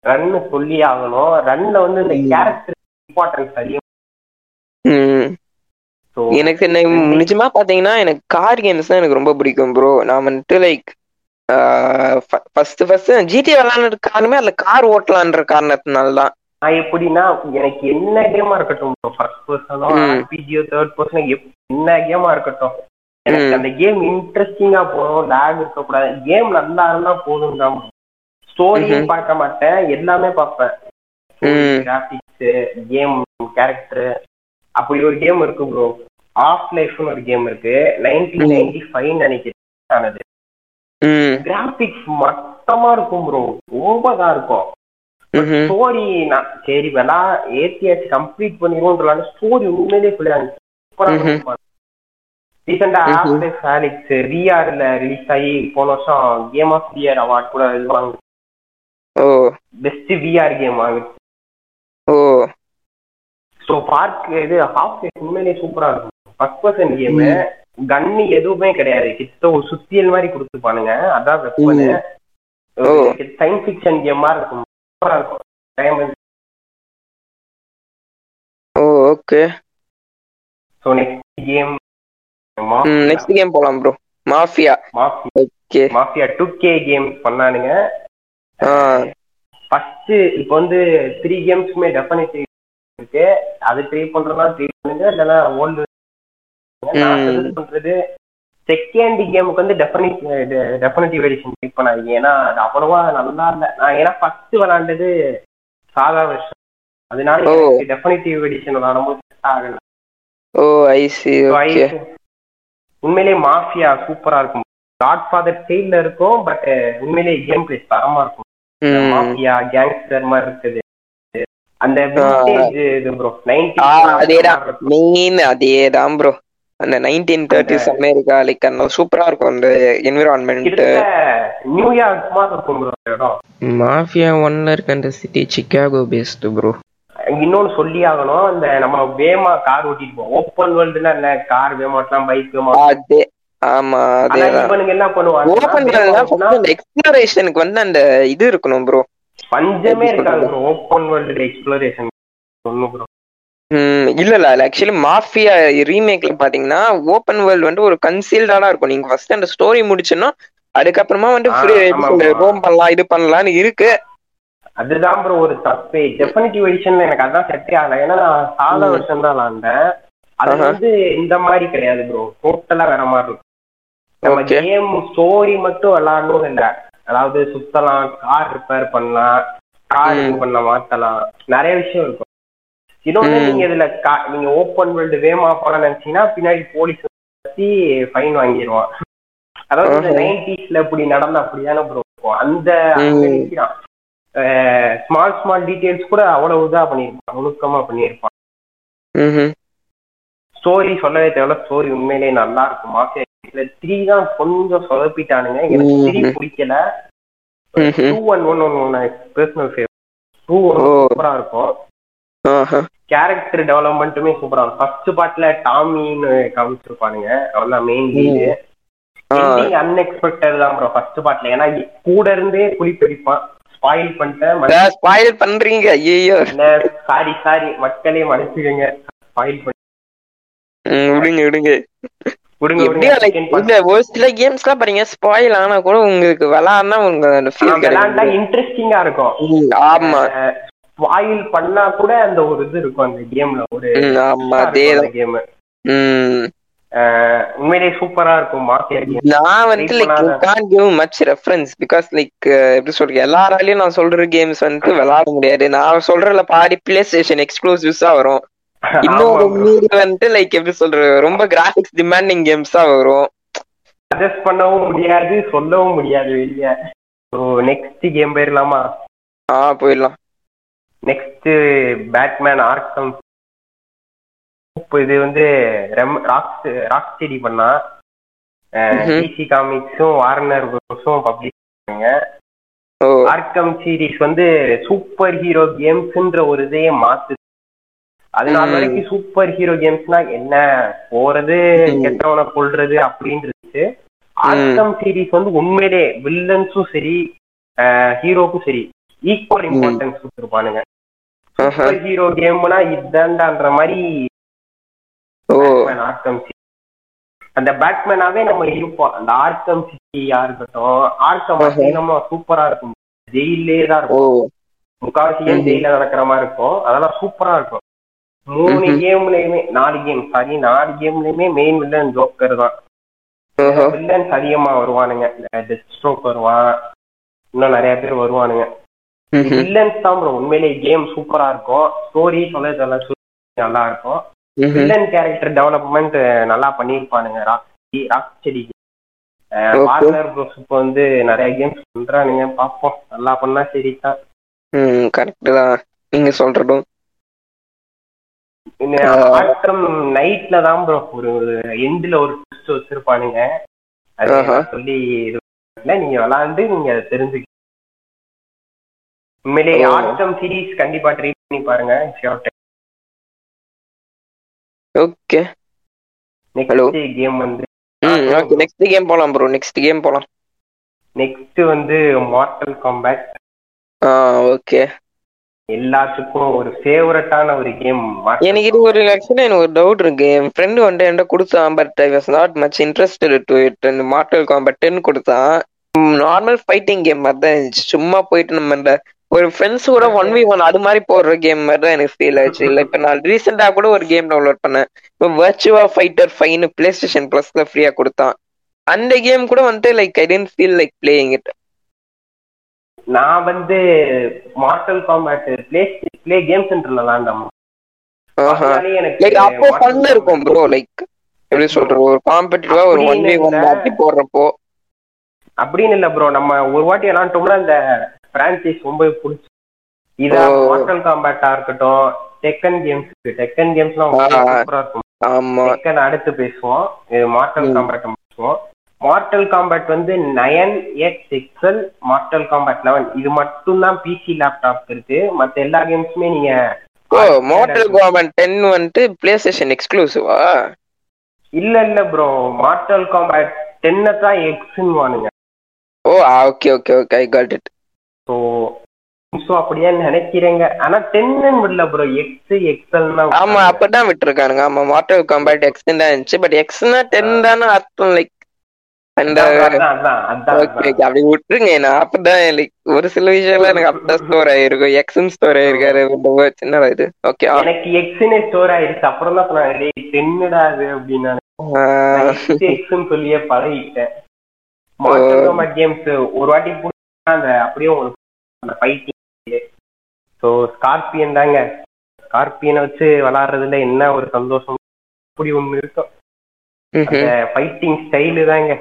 ரன் சொல்லி ஆகணும். ரன்ல வந்து இந்த கேரக்டர் இம்பார்ட்டன்ஸ் அதிகம். எனக்கு என்ன நிஜமா பாத்தீங்கன்னா எனக்கு கார் கேம்ஸ் தான் எனக்கு ரொம்ப பிடிக்கும் ப்ரோ நான் வந்துட்டு லைக் ஃபர்ஸ்ட் ஃபர்ஸ்ட் ஜிடி விளாடுறது காரணமே அதுல கார் ஓட்டலான்ற காரணத்தினால தான் நான் எப்படின்னா எனக்கு என்ன கேமா இருக்கட்டும் ஃபர்ஸ்ட் பர்சனோ ம். ஆர்பிஜியோ தேர்ட் பர்சன் என்ன கேமா இருக்கட்டும் எனக்கு. அந்த கேம் இன்ட்ரெஸ்டிங்கா போகணும் லேக் இருக்கக்கூடாது கேம் நல்லா இருந்தா போதும் தான் ஸ்டோரியும். பார்க்க மாட்டேன் எல்லாமே பார்ப்பேன். கிராபிக்ஸ் கேம் கேரக்டர் அப்படி ஒரு கேம் இருக்கு ப்ரோ ஆஃப் லைஃப்னு ஒரு கேம் இருக்கு. நைன்டீன் நைன்டி ஃபைவ் நினைக்கிறேன். ஆனது. கிராபிக்ஸ் மட்டமா இருக்கும் ப்ரோ ஓவரா இருக்கும். ஸ்டோரி நான் சரி வேணா ஏத்தியாச்சு கம்ப்ளீட் பண்ணிடுவோம் ஸ்டோரி உண்மையிலேயே ம்ஹும். ரீசெண்டா ம்ஹும். ஆஃப்டர் ஃபேலிக்ஸ் விஆர்ல ரிலீஸ் ஆகி போன வருஷம் கேம் ஆஃப் விஆர் அவார்ட் கூட இது வாங்க பெஸ்ட் விஆர் கேம் வாங்குச்சு ஸோ பார்க் இது ஹாஃப் உண்மையிலேயே சூப்பரா இருக்கும். ஃபர்ஸ்ட் பர்சன் கேம் கன்னு எதுவுமே கிடையாது. கிட்ட ஒரு சுத்தியல் மாதிரி கொடுத்துப்பானுங்க. அதான் வெப்பனு. சயின்ஸ் ஃபிக்ஷன் கேம் மாதிரி இருக்கும். சூப்பரா இருக்கும். ஓ okay so next game next game போலாம் bro mafia okay mafia two K game பண்ணானுங்க. First இப்போ வந்து த்ரீ கேம்ஸ்க்குமே டெஃபினேட்டிவ் இருக்கு. அது ட்ரை பண்றதா ட்ரை பண்ணுங்க. இல்லைன்னா ஓல்டு பண்றது செகண்ட் கேமுக்கு வந்து டெஃபினிட்டிவ் எடிஷன் ட்ரை பண்ணாதீங்க. ஏன்னா அது அவ்வளவா நல்லா இல்லை. நான் ஏன்னா ஃபர்ஸ்ட் விளாண்டது சாதா வருஷம் அதனால. டெஃபினட்டிவ் எடிஷன் விளாடும்போது set ஆகல. ஓ ஐ சி உண்மையிலேயே மாஃபியா சூப்பரா இருக்கும். காட் ஃபாதர் ஸ்டைல்ல இருக்கும் பட் உண்மையிலேயே கேம் பிளே தரமா இருக்கும். மாஃபியா கேங்ஸ்டர் மாதிரி இருக்குது. அந்த vintage இது ப்ரோ ஆ அதேதான். மெயின் அதேதான் ப்ரோ அந்த நைன்டீன் தேர்ட்டிஸ் அமெரிக்கா லைக் அந்த சூப்பரா இருக்கும் அந்த என்விரான்மெண்ட் நியூயார்க் மாஃபியா ஒன்ல இருக்க அந்த சிட்டி சிக்காகோ பேஸ்டு ப்ரோ இன்னொன்னு சொல்லி ஆகணும் இந்த நம்ம வேமா கார் ஓட்டிட்டு போவோம். ஓப்பன் வேர்ல்டுனா என்ன? கார் வேமாட்டலாம் பைக் வேமா அதே ஆமா அதேதான். இவனுங்க என்ன ஓபன் பண்ணுவாங்க எக்ஸ்ப்ளோரேஷனுக்கு வந்து அந்த இது இருக்கணும் ப்ரோ பஞ்சமே இருக்காது ப்ரோ ஓப்பன் வேர்ல்டு எக்ஸ்ப்ளோரேஷன் ஒண்ணு ப்ரோ இல்ல இல்ல ஆக்சுவலி மாஃபியா ரீமேக்ல பாத்தீங்கன்னா ஓப்பன் வேர்ல்டு வந்து ஒரு கன்சீல்டா இருக்கும். நீங்க ஃபர்ஸ்ட் அந்த ஸ்டோரி முடிச்சுன்னா அதுக்கப்புறமா வந்து. ரோம் பண்ணலாம் இது பண்ணலாம்னு இருக்கு. அதுதான் ப்ரோ ஒரு தப்பே. டெஃபினிட்டிவ் எடிஷன்ல எனக்கு அதான் செட்டே ஆகல. ஏன்னா நான் சாதா. வருஷம் தான் விளாண்டேன். அது. வந்து இந்த மாதிரி கிடையாது ப்ரோ டோட்டலா வேற மாதிரி இருக்கும். நம்ம. கேம் ஸ்டோரி மட்டும் விளாடணும் இல்ல. அதாவது சுத்தலாம் கார் ரிப்பேர் பண்ணலாம் கார். பண்ண மாத்தலாம் நிறைய விஷயம் இருக்கும் இன்னொன்னு. நீங்க இதுல நீங்க ஓப்பன் வேர்ல்டு வேமா போட நினைச்சீங்கன்னா பின்னாடி போலீஸ் பத்தி ஃபைன் வாங்கிடுவான் அதாவது. நைன்டிஸ்ல இப்படி நடந்த அப்படிதானே ப்ரோ இருக்கும் அந்த. ஸ்மால் ஸ்மால் டீடைல்ஸ் கூட அவ்வளவு இதா பண்ணியிருப்பான் நுணுக்கமா பண்ணியிருப்பான் ம்ஹும். ஸ்டோரி சொல்லவே தேவையில்ல ஸ்டோரி உண்மையிலேயே நல்லா இருக்கும் மாஃபியா இதுல த்ரீ தான் கொஞ்சம் சொதப்பிட்டானுங்க. எனக்கு. த்ரீ பிடிக்கல. Two one one one one personal favourite two. சூப்பரா இருக்கும். கேரக்டர் டெவலப்மெண்ட்டுமே சூப்பரா இருக்கும். ஃபர்ஸ்ட் பார்ட்ல டாமின்னு காமிச்சிருப்பானுங்க. அவன் தான் மெயின் லீடு. அன்எக்ஸ்பெக்டட் தான் ப்ரோ ஃபர்ஸ்ட் பார்ட்ல ஏன்னா கூட இருந்தே குழி பிடிப்பான். ஸ்பாயில் பண்ணிட்டேன் spoil பண்றீங்க? ஐயோ சாரி சாரி மக்களே மன்னிச்சுக்கோங்க. ஸ்பாயில் பண்ணி விடுங்க விடுங்க. ஒரு சில கேம்ஸ் எல்லாம் பாருங்க ஸ்பாயில் ஆனா கூட உங்களுக்கு விளாட்னா உங்க அந்த ஆனா, ஃபீல் விளையாண்டா கிடைக்கும் இன்ட்ரெஸ்டிங்கா இருக்கும். ஆமா. ஸ்பாயில் பண்ணா கூட அந்த ஒரு இது இருக்கும் அந்த கேம்ல ஒரு ஆமா அதேதான் கேம் சூப்பரா இருக்கும் மாஃபியா நான் வந்து like. Can give much reference because like எப்படி சொல்றது எல்லாராலையும் நான் சொல்ற கேம்ஸ் வந்து விளையாட முடியாது. நான் சொல்றதுல பாதி பிளே ஸ்டேஷன் எக்ஸ்க்ளூசிவ்ஸா வரும். இன்னொரு மீறி வந்துட்டு லைக் எப்படி சொல்றது ரொம்ப கிராபிக்ஸ் டிமாண்டிங் கேம்ஸா வரும். சஜஸ்ட் பண்ணவும் முடியாது சொல்லவும் முடியாது வெளிய. ஸோ நெக்ஸ்ட் கேம் போயிடலாமா ஆ போயிடலாம் நெக்ஸ்ட் பேட்மேன் ஆர்க்கம் இது வந்து ரெம் ராக்ஸ் ராக் ஸ்டடி பண்ணா. டிசி காமிக்ஸும் வார்னர் ப்ரோஸும் பப்ளிஷ் பண்ணாங்க ஆர்க்கம் சீரிஸ் வந்து சூப்பர் ஹீரோ கேம்ஸ்ன்ற ஒரு இதையே மாத்து அது நாள். வரைக்கும் சூப்பர் ஹீரோ கேம்ஸ்னா என்ன? போறது. கெட்டவனை கொல்றது அப்படின்னு இருந்துச்சு ஆர்க்கம் சீரிஸ் வந்து உண்மையிலே வில்லன்ஸும் சரி ஹீரோக்கும் சரி ஈக்குவல் இம்பார்ட்டன்ஸ் கொடுத்துருப்பானுங்க. சூப்பர் ஹீரோ கேம்னா இதாண்டான்ற மாதிரி சிட்டி அந்த பேட்மேனாவே நம்ம இருப்போம். அந்த ஆர்க்கம் சிட்டியா இருக்கட்டும் ஆர்க்கம். நம்ம சூப்பரா இருக்கும். ஜெயிலே தான் இருக்கும். முக்காவாசி ஏன். ஜெயில நடக்கிற மாதிரி இருக்கும். அதெல்லாம் சூப்பரா இருக்கும். மூணு. கேம்லயுமே நாலு கேம் சாரி நாலு கேம்லயுமே மெயின் வில்லன் ஜோக்கர் தான். வில்லன்ஸ் அதிகமா வருவானுங்க. டெஸ்ட் ஸ்ட்ரோக் வருவான். இன்னும் நிறைய பேர் வருவானுங்க. வில்லன்ஸ் தான் ப்ரோ உண்மையிலேயே கேம் சூப்பரா இருக்கும். ஸ்டோரி சொல்ல சொல்ல நல்லா இருக்கும். வில்லன் கேரக்டர் டெவலப்மெண்ட் நல்லா பண்ணியிருப்பானுங்க rock Rocksteady. Partner bros இப்போ வந்து நிறைய கேம்ஸ் பண்றானுங்க பார்ப்போம். நல்லா பண்ணா சரி தான் கரெக்ட் தான். நீங்க சொல்றதும். ஆட்டம் நைட்ல தான் ப்ரோ ஒரு எண்ட்ல ஒரு ட்விஸ்ட் வச்சிருப்பானுங்க. அது சொல்லி. நீங்க விளாண்டு நீங்க தெரிஞ்சுக்க உண்மையிலேயே ஓ. ஆட்டம் சீரிஸ் கண்டிப்பா ட்ரை பண்ணி பாருங்க. ஓகே. நெக்ஸ்ட் கேம் வந்து நெக்ஸ்ட் கேம் போலாம் ப்ரோ நெக்ஸ்ட் கேம் போலாம். நெக்ஸ்ட் வந்து மார்டல் காம்பேட் ஆ ஓகே எல்லாத்துக்கும் ஒரு ஃபேவரட்டான ஒரு கேம் எனக்கு இது ஒரு ஆக்சுவலா எனக்கு ஒரு டவுட் இருக்கு. என் ஃப்ரெண்டு வந்து என்கிட்ட கொடுத்தான் but I was not much interested to it இந்த மார்டல் காம்பட் டென் கொடுத்தான். நார்மல் ஃபைட்டிங் கேம் மாதிரி தான் இருந்துச்சு. சும்மா போயிட்டு நம்ம இந்த ஒரு ஃப்ரெண்ட்ஸ் கூட ஒன் வி ஒன் அது மாதிரி போடுற கேம் மாதிரி தான் எனக்கு ஃபீல் ஆச்சு. இல்லை இப்போ நான் ரீசெண்டாக கூட ஒரு கேம் டவுன்லோட் பண்ணேன். இப்போ வர்ச்சுவா ஃபைட்டர் ஃபைன்னு பிளே ஸ்டேஷன் ப்ளஸ்ல ஃப்ரீயா கொடுத்தான். அந்த கேம் கூட வந்துட்டு like I tend feel like playing it நான் வந்து Mortal Kombat play play game சென்டர்ல விளாண்டோம் அப்போ ஃபன் இருக்கும் ப்ரோ லைக் எப்படி சொல்ற ஒரு காம்படிட்டிவா ஒரு ஒன் அப்படின்னு வி ஒன் இல்ல. மாத்தி போடுறப்போ அப்படின்னு இல்ல ப்ரோ நம்ம ஒரு வாட்டி விளாண்டோம்னா இந்த பிரான்சைஸ் ரொம்ப பிடிச்சி. இதா. மார்டல் காம்பேட்டா இருக்கட்டும் டெக்கன் கேம்ஸ் டெக்கன் கேம்ஸ்லாம். சூப்பரா இருக்கும். ஆமா. டெக்கன் அடுத்து பேசுவோம். மார்டல். காம்பேட் பேசுவோம். மார்டல் காம்பேட் வந்து nine X XL Mortal Kombat eleven இது மட்டும் தான் பிசி லேப்டாப் இருக்கு. மத்த எல்லா கேம்ஸுமே நீங்க ஓ மோட்டல் கோமன் டென் வந்துட்டு பிளே ஸ்டேஷன் எக்ஸ்க்ளூசிவா இல்ல இல்ல ப்ரோ மார்டல் காம்பேட் டென்னை தான் எக்ஸ்ன்னு வானுங்க ஓ okay okay okay I got it so so அப்படியே நினைக்கிறேங்க. ஆனா டென்னு இல்ல ப்ரோ எக்ஸ் எக்ஸ்எல் ஆமா அப்பதான் விட்டுருக்கானுங்க. ஆமா மார்டல் காம்பேட் எக்ஸ் தான் இருந்துச்சு. பட் எக்ஸ்னா டென் தானே அர்த்தம் லைக் அப்படி விட்டுருங்க. நான் அப்பதான் லைக் ஒரு சில விஷயம்லாம் எனக்கு அப்பதான் ஸ்டோர் ஆயிருக்கும். எக்ஸும் ஸ்டோர் ஆயிருக்காரு சின்னதா இது. ஓகே எனக்கு எக்ஸ்னே ஸ்டோர் ஆயிருச்சு. அப்புறம் தான் சொன்னாங்க டேய் டென்னுடா அது அப்படின்னு. எக்ஸ்ன்னு சொல்லியே பழகிட்டேன். கேம்ஸ் ஒரு வாட்டி அந்த அப்படியே உங்களுக்கு அந்த ஃபைட்டிங் ஸோ ஸ்கார்பியன் தாங்க. ஸ்கார்பியனை வச்சு விளாடுறதுல என்ன ஒரு சந்தோஷம்? அப்படி இருக்கும். ஃபைட்டிங் ஸ்டைலு தாங்க.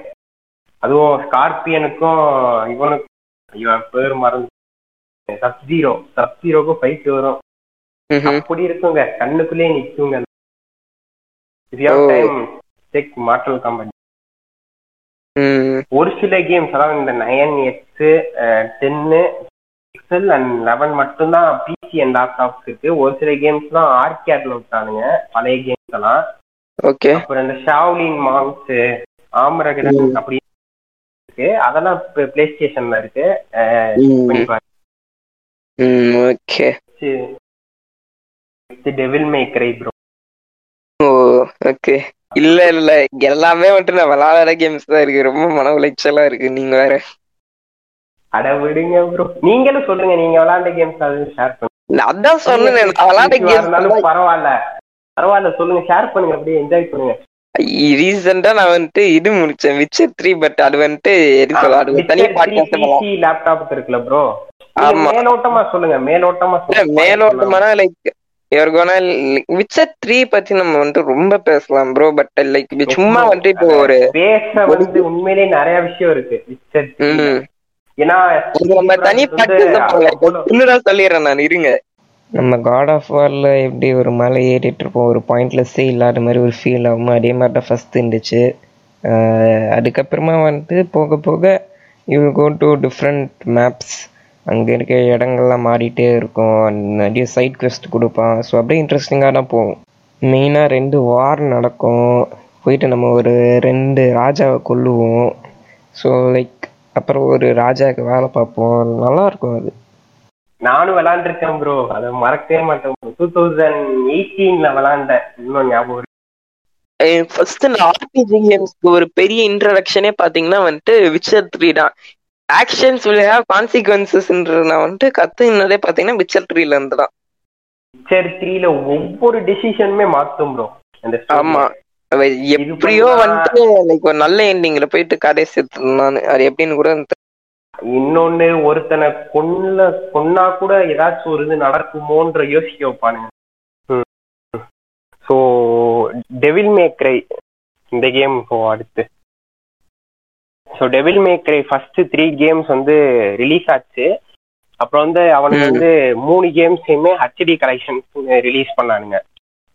அதுவும் ஸ்கார்பியனுக்கும் இவனுக்கும் இவன் பேர் மறந்து. சப் ஜீரோ சப் ஜீரோக்கும் ஃபைட் வரும் அப்படி இருக்குங்க. கண்ணுக்குள்ளே நிக்குங்க. டைம் செக் மார்டல் காம்பனி ஒரு சில கேம்ஸ் அதாவது இந்த நயன் எக்ஸ் டென்னு எக்ஸல் அண்ட் லெவன் மட்டும்தான் பிசி அண்ட் லேப்டாப்ஸ் இருக்கு. ஒரு சில கேம்ஸ் தான் ஆர்கேட்ல விட்டானுங்க. பழைய கேம்ஸ் எல்லாம். ஓகே. அப்புறம் இந்த ஷாவ்லின் மாங்ஸ் ஆமரகடன் அப்படி இருக்கு. அதெல்லாம் பிளே ஸ்டேஷன்ல இருக்கு. ஓகே. டெவில் மேக்கரை ப்ரோ ஓ ஓகே. இல்ல இல்ல. எல்லாமே வந்துட்டு நான் விளையாடுற கேம்ஸ் தான் இருக்கு. ரொம்ப மன உளைச்சலா இருக்கு. நீங்க வேற. அட விடுங்க ப்ரோ நீங்களும் சொல்லுங்க. நீங்க விளையாண்ட கேம்ஸ் அது ஷேர் பண்ணுங்க அதான் சொன்னேன். விளையாண்ட கேம்ஸ் பரவாயில்ல. பரவாயில்ல. சொல்லுங்க. ஷேர் பண்ணுங்க. அப்படியே என்ஜாய் பண்ணுங்க. ரீசெண்டா நான் வந்துட்டு இது முடிச்சேன் விச்சர் த்ரீ பட் அது வந்துட்டு எது சொல்ல அது தனியா பாட்காஸ்ட் லேப்டாப் இருக்குல்ல ப்ரோ ஆமா. மேலோட்டமா சொல்லுங்க மேலோட்டமா மேலோட்டமான like your gonna Witcher three பத்தி நம்ம வந்துட்டு ரொம்ப பேசலாம் ப்ரோ பட் லைக் சும்மா வந்துட்டு இப்போ ஒரு பேச வந்து உண்மையிலேயே நிறைய விஷயம் இருக்கு விச்சர் ஏன்னா நம்ம தனி பாட்காஸ்ட் சொல்லிடுறேன் நான் இருங்க. நம்ம காட் ஆஃப் வாரில் எப்படி ஒரு மலை ஏறிட்டு இருப்போம் ஒரு பாயிண்ட்லெஸ்ஸே இல்லாத மாதிரி ஒரு ஃபீல் ஆகும் அதே மாதிரி தான் ஃபஸ்ட் இருந்துச்சு அதுக்கப்புறமா வந்துட்டு போக போக you go to different maps அங்கே இருக்க இடங்கள்லாம் மாறிட்டே இருக்கும். நிறைய சைட் குவெஸ்ட் கொடுப்பான். ஸோ அப்படியே இன்ட்ரெஸ்டிங்காக தான் போகும். மெயினாக ரெண்டு வார் நடக்கும். போயிட்டு நம்ம ஒரு ரெண்டு ராஜாவை கொல்லுவோம். ஸோ லைக் அப்புறம் ஒரு ராஜாவுக்கு வேலை பார்ப்போம். நல்லாயிருக்கும் அது. நானும் விளாண்டுருக்கேன் ப்ரோ அதை மறக்கவே மாட்டேன் டூ தௌசண்ட் எயிட்டீன்ல விளாண்டேன் இன்னும் ஞாபகம் ஃபர்ஸ்ட் இந்த ஆர்பிஜி கேம்ஸ்க்கு ஒரு பெரிய இன்ட்ரடக்ஷனே பாத்தீங்கன்னா வந்துட்டு விச்சர் த்ரீ தான். ஆக்ஷன்ஸ் வில் ஹேவ் கான்சிக்வன்சஸ்ன்ற நான் வந்துட்டு கத்துனதே பாத்தீங்கன்னா விச்சர் த்ரீல இருந்து தான். விச்சர் த்ரீல ஒவ்வொரு டிசிஷனுமே மாத்தும் ப்ரோ ஆமா. எப்படியோ வந்துட்டு லைக் ஒரு நல்ல எண்டிங்ல போயிட்டு கதை சேர்த்துனானு அது எப்படின்னு கூட இன்னொன்னு ஒருத்தனை கொல்ல கொன்னா கூட ஏதாச்சும் ஒரு இது நடக்குமோன்ற யோசிக்க வைப்பானுங்க. ஸோ டெவில் மேக்ரை இந்த கேம் இப்போ அடுத்து. So Devil may cry first three games வந்து ரிலீஸ் ஆச்சு. அப்புறம் வந்து அவனுக்கு வந்து மூணு கேம்ஸையுமே ஹெச்டி கலெக்ஷன் ரிலீஸ் பண்ணானுங்க.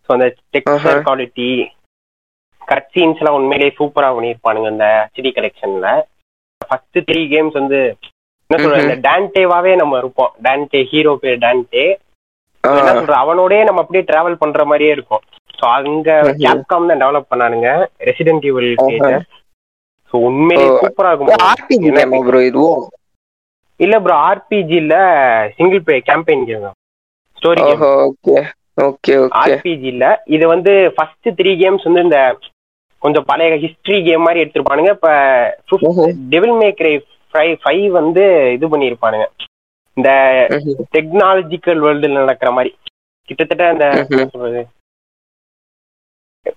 ஸோ அந்த டெக்ஸ்டர் குவாலிட்டி கட் சீன்ஸ் எல்லாம் உண்மையிலேயே சூப்பரா பண்ணியிருப்பானுங்க இந்த ஹெச்டி கலெக்ஷன்ல ஃபர்ஸ்ட் த்ரீ கேம்ஸ் வந்து என்ன சொல்ற இந்த டான்டேவாவே நம்ம இருப்போம். டான்டே ஹீரோ பேர் டான்டே. என்ன சொல்ற அவனோடய நம்ம அப்படியே டிராவல் பண்ற மாதிரியே இருக்கும். ஸோ அங்க கேப்காம் தான் டெவலப் பண்ணானுங்க. ரெசிடென்ட் ஈவல் ஸோ உண்மையிலேயே சூப்பரா இருக்கும். ப்ரோ இதுவும் இல்ல ப்ரோ ஆர்பிஜி இல்ல single play campaign game story game okay okay okay RPG இல்ல. இது வந்து ஃபர்ஸ்ட் த்ரீ கேம்ஸ் வந்து இந்த கொஞ்சம் பழைய ஹிஸ்டரி கேம் மாதிரி எடுத்திருப்பானுங்க. இப்ப டெவில் மேக்ரே ஃபைவ் வந்து இது பண்ணிருப்பானுங்க இந்த டெக்னாலஜிக்கல் வேர்ல்டுல நடக்கிற மாதிரி. கிட்டத்தட்ட அந்த சொல்றது?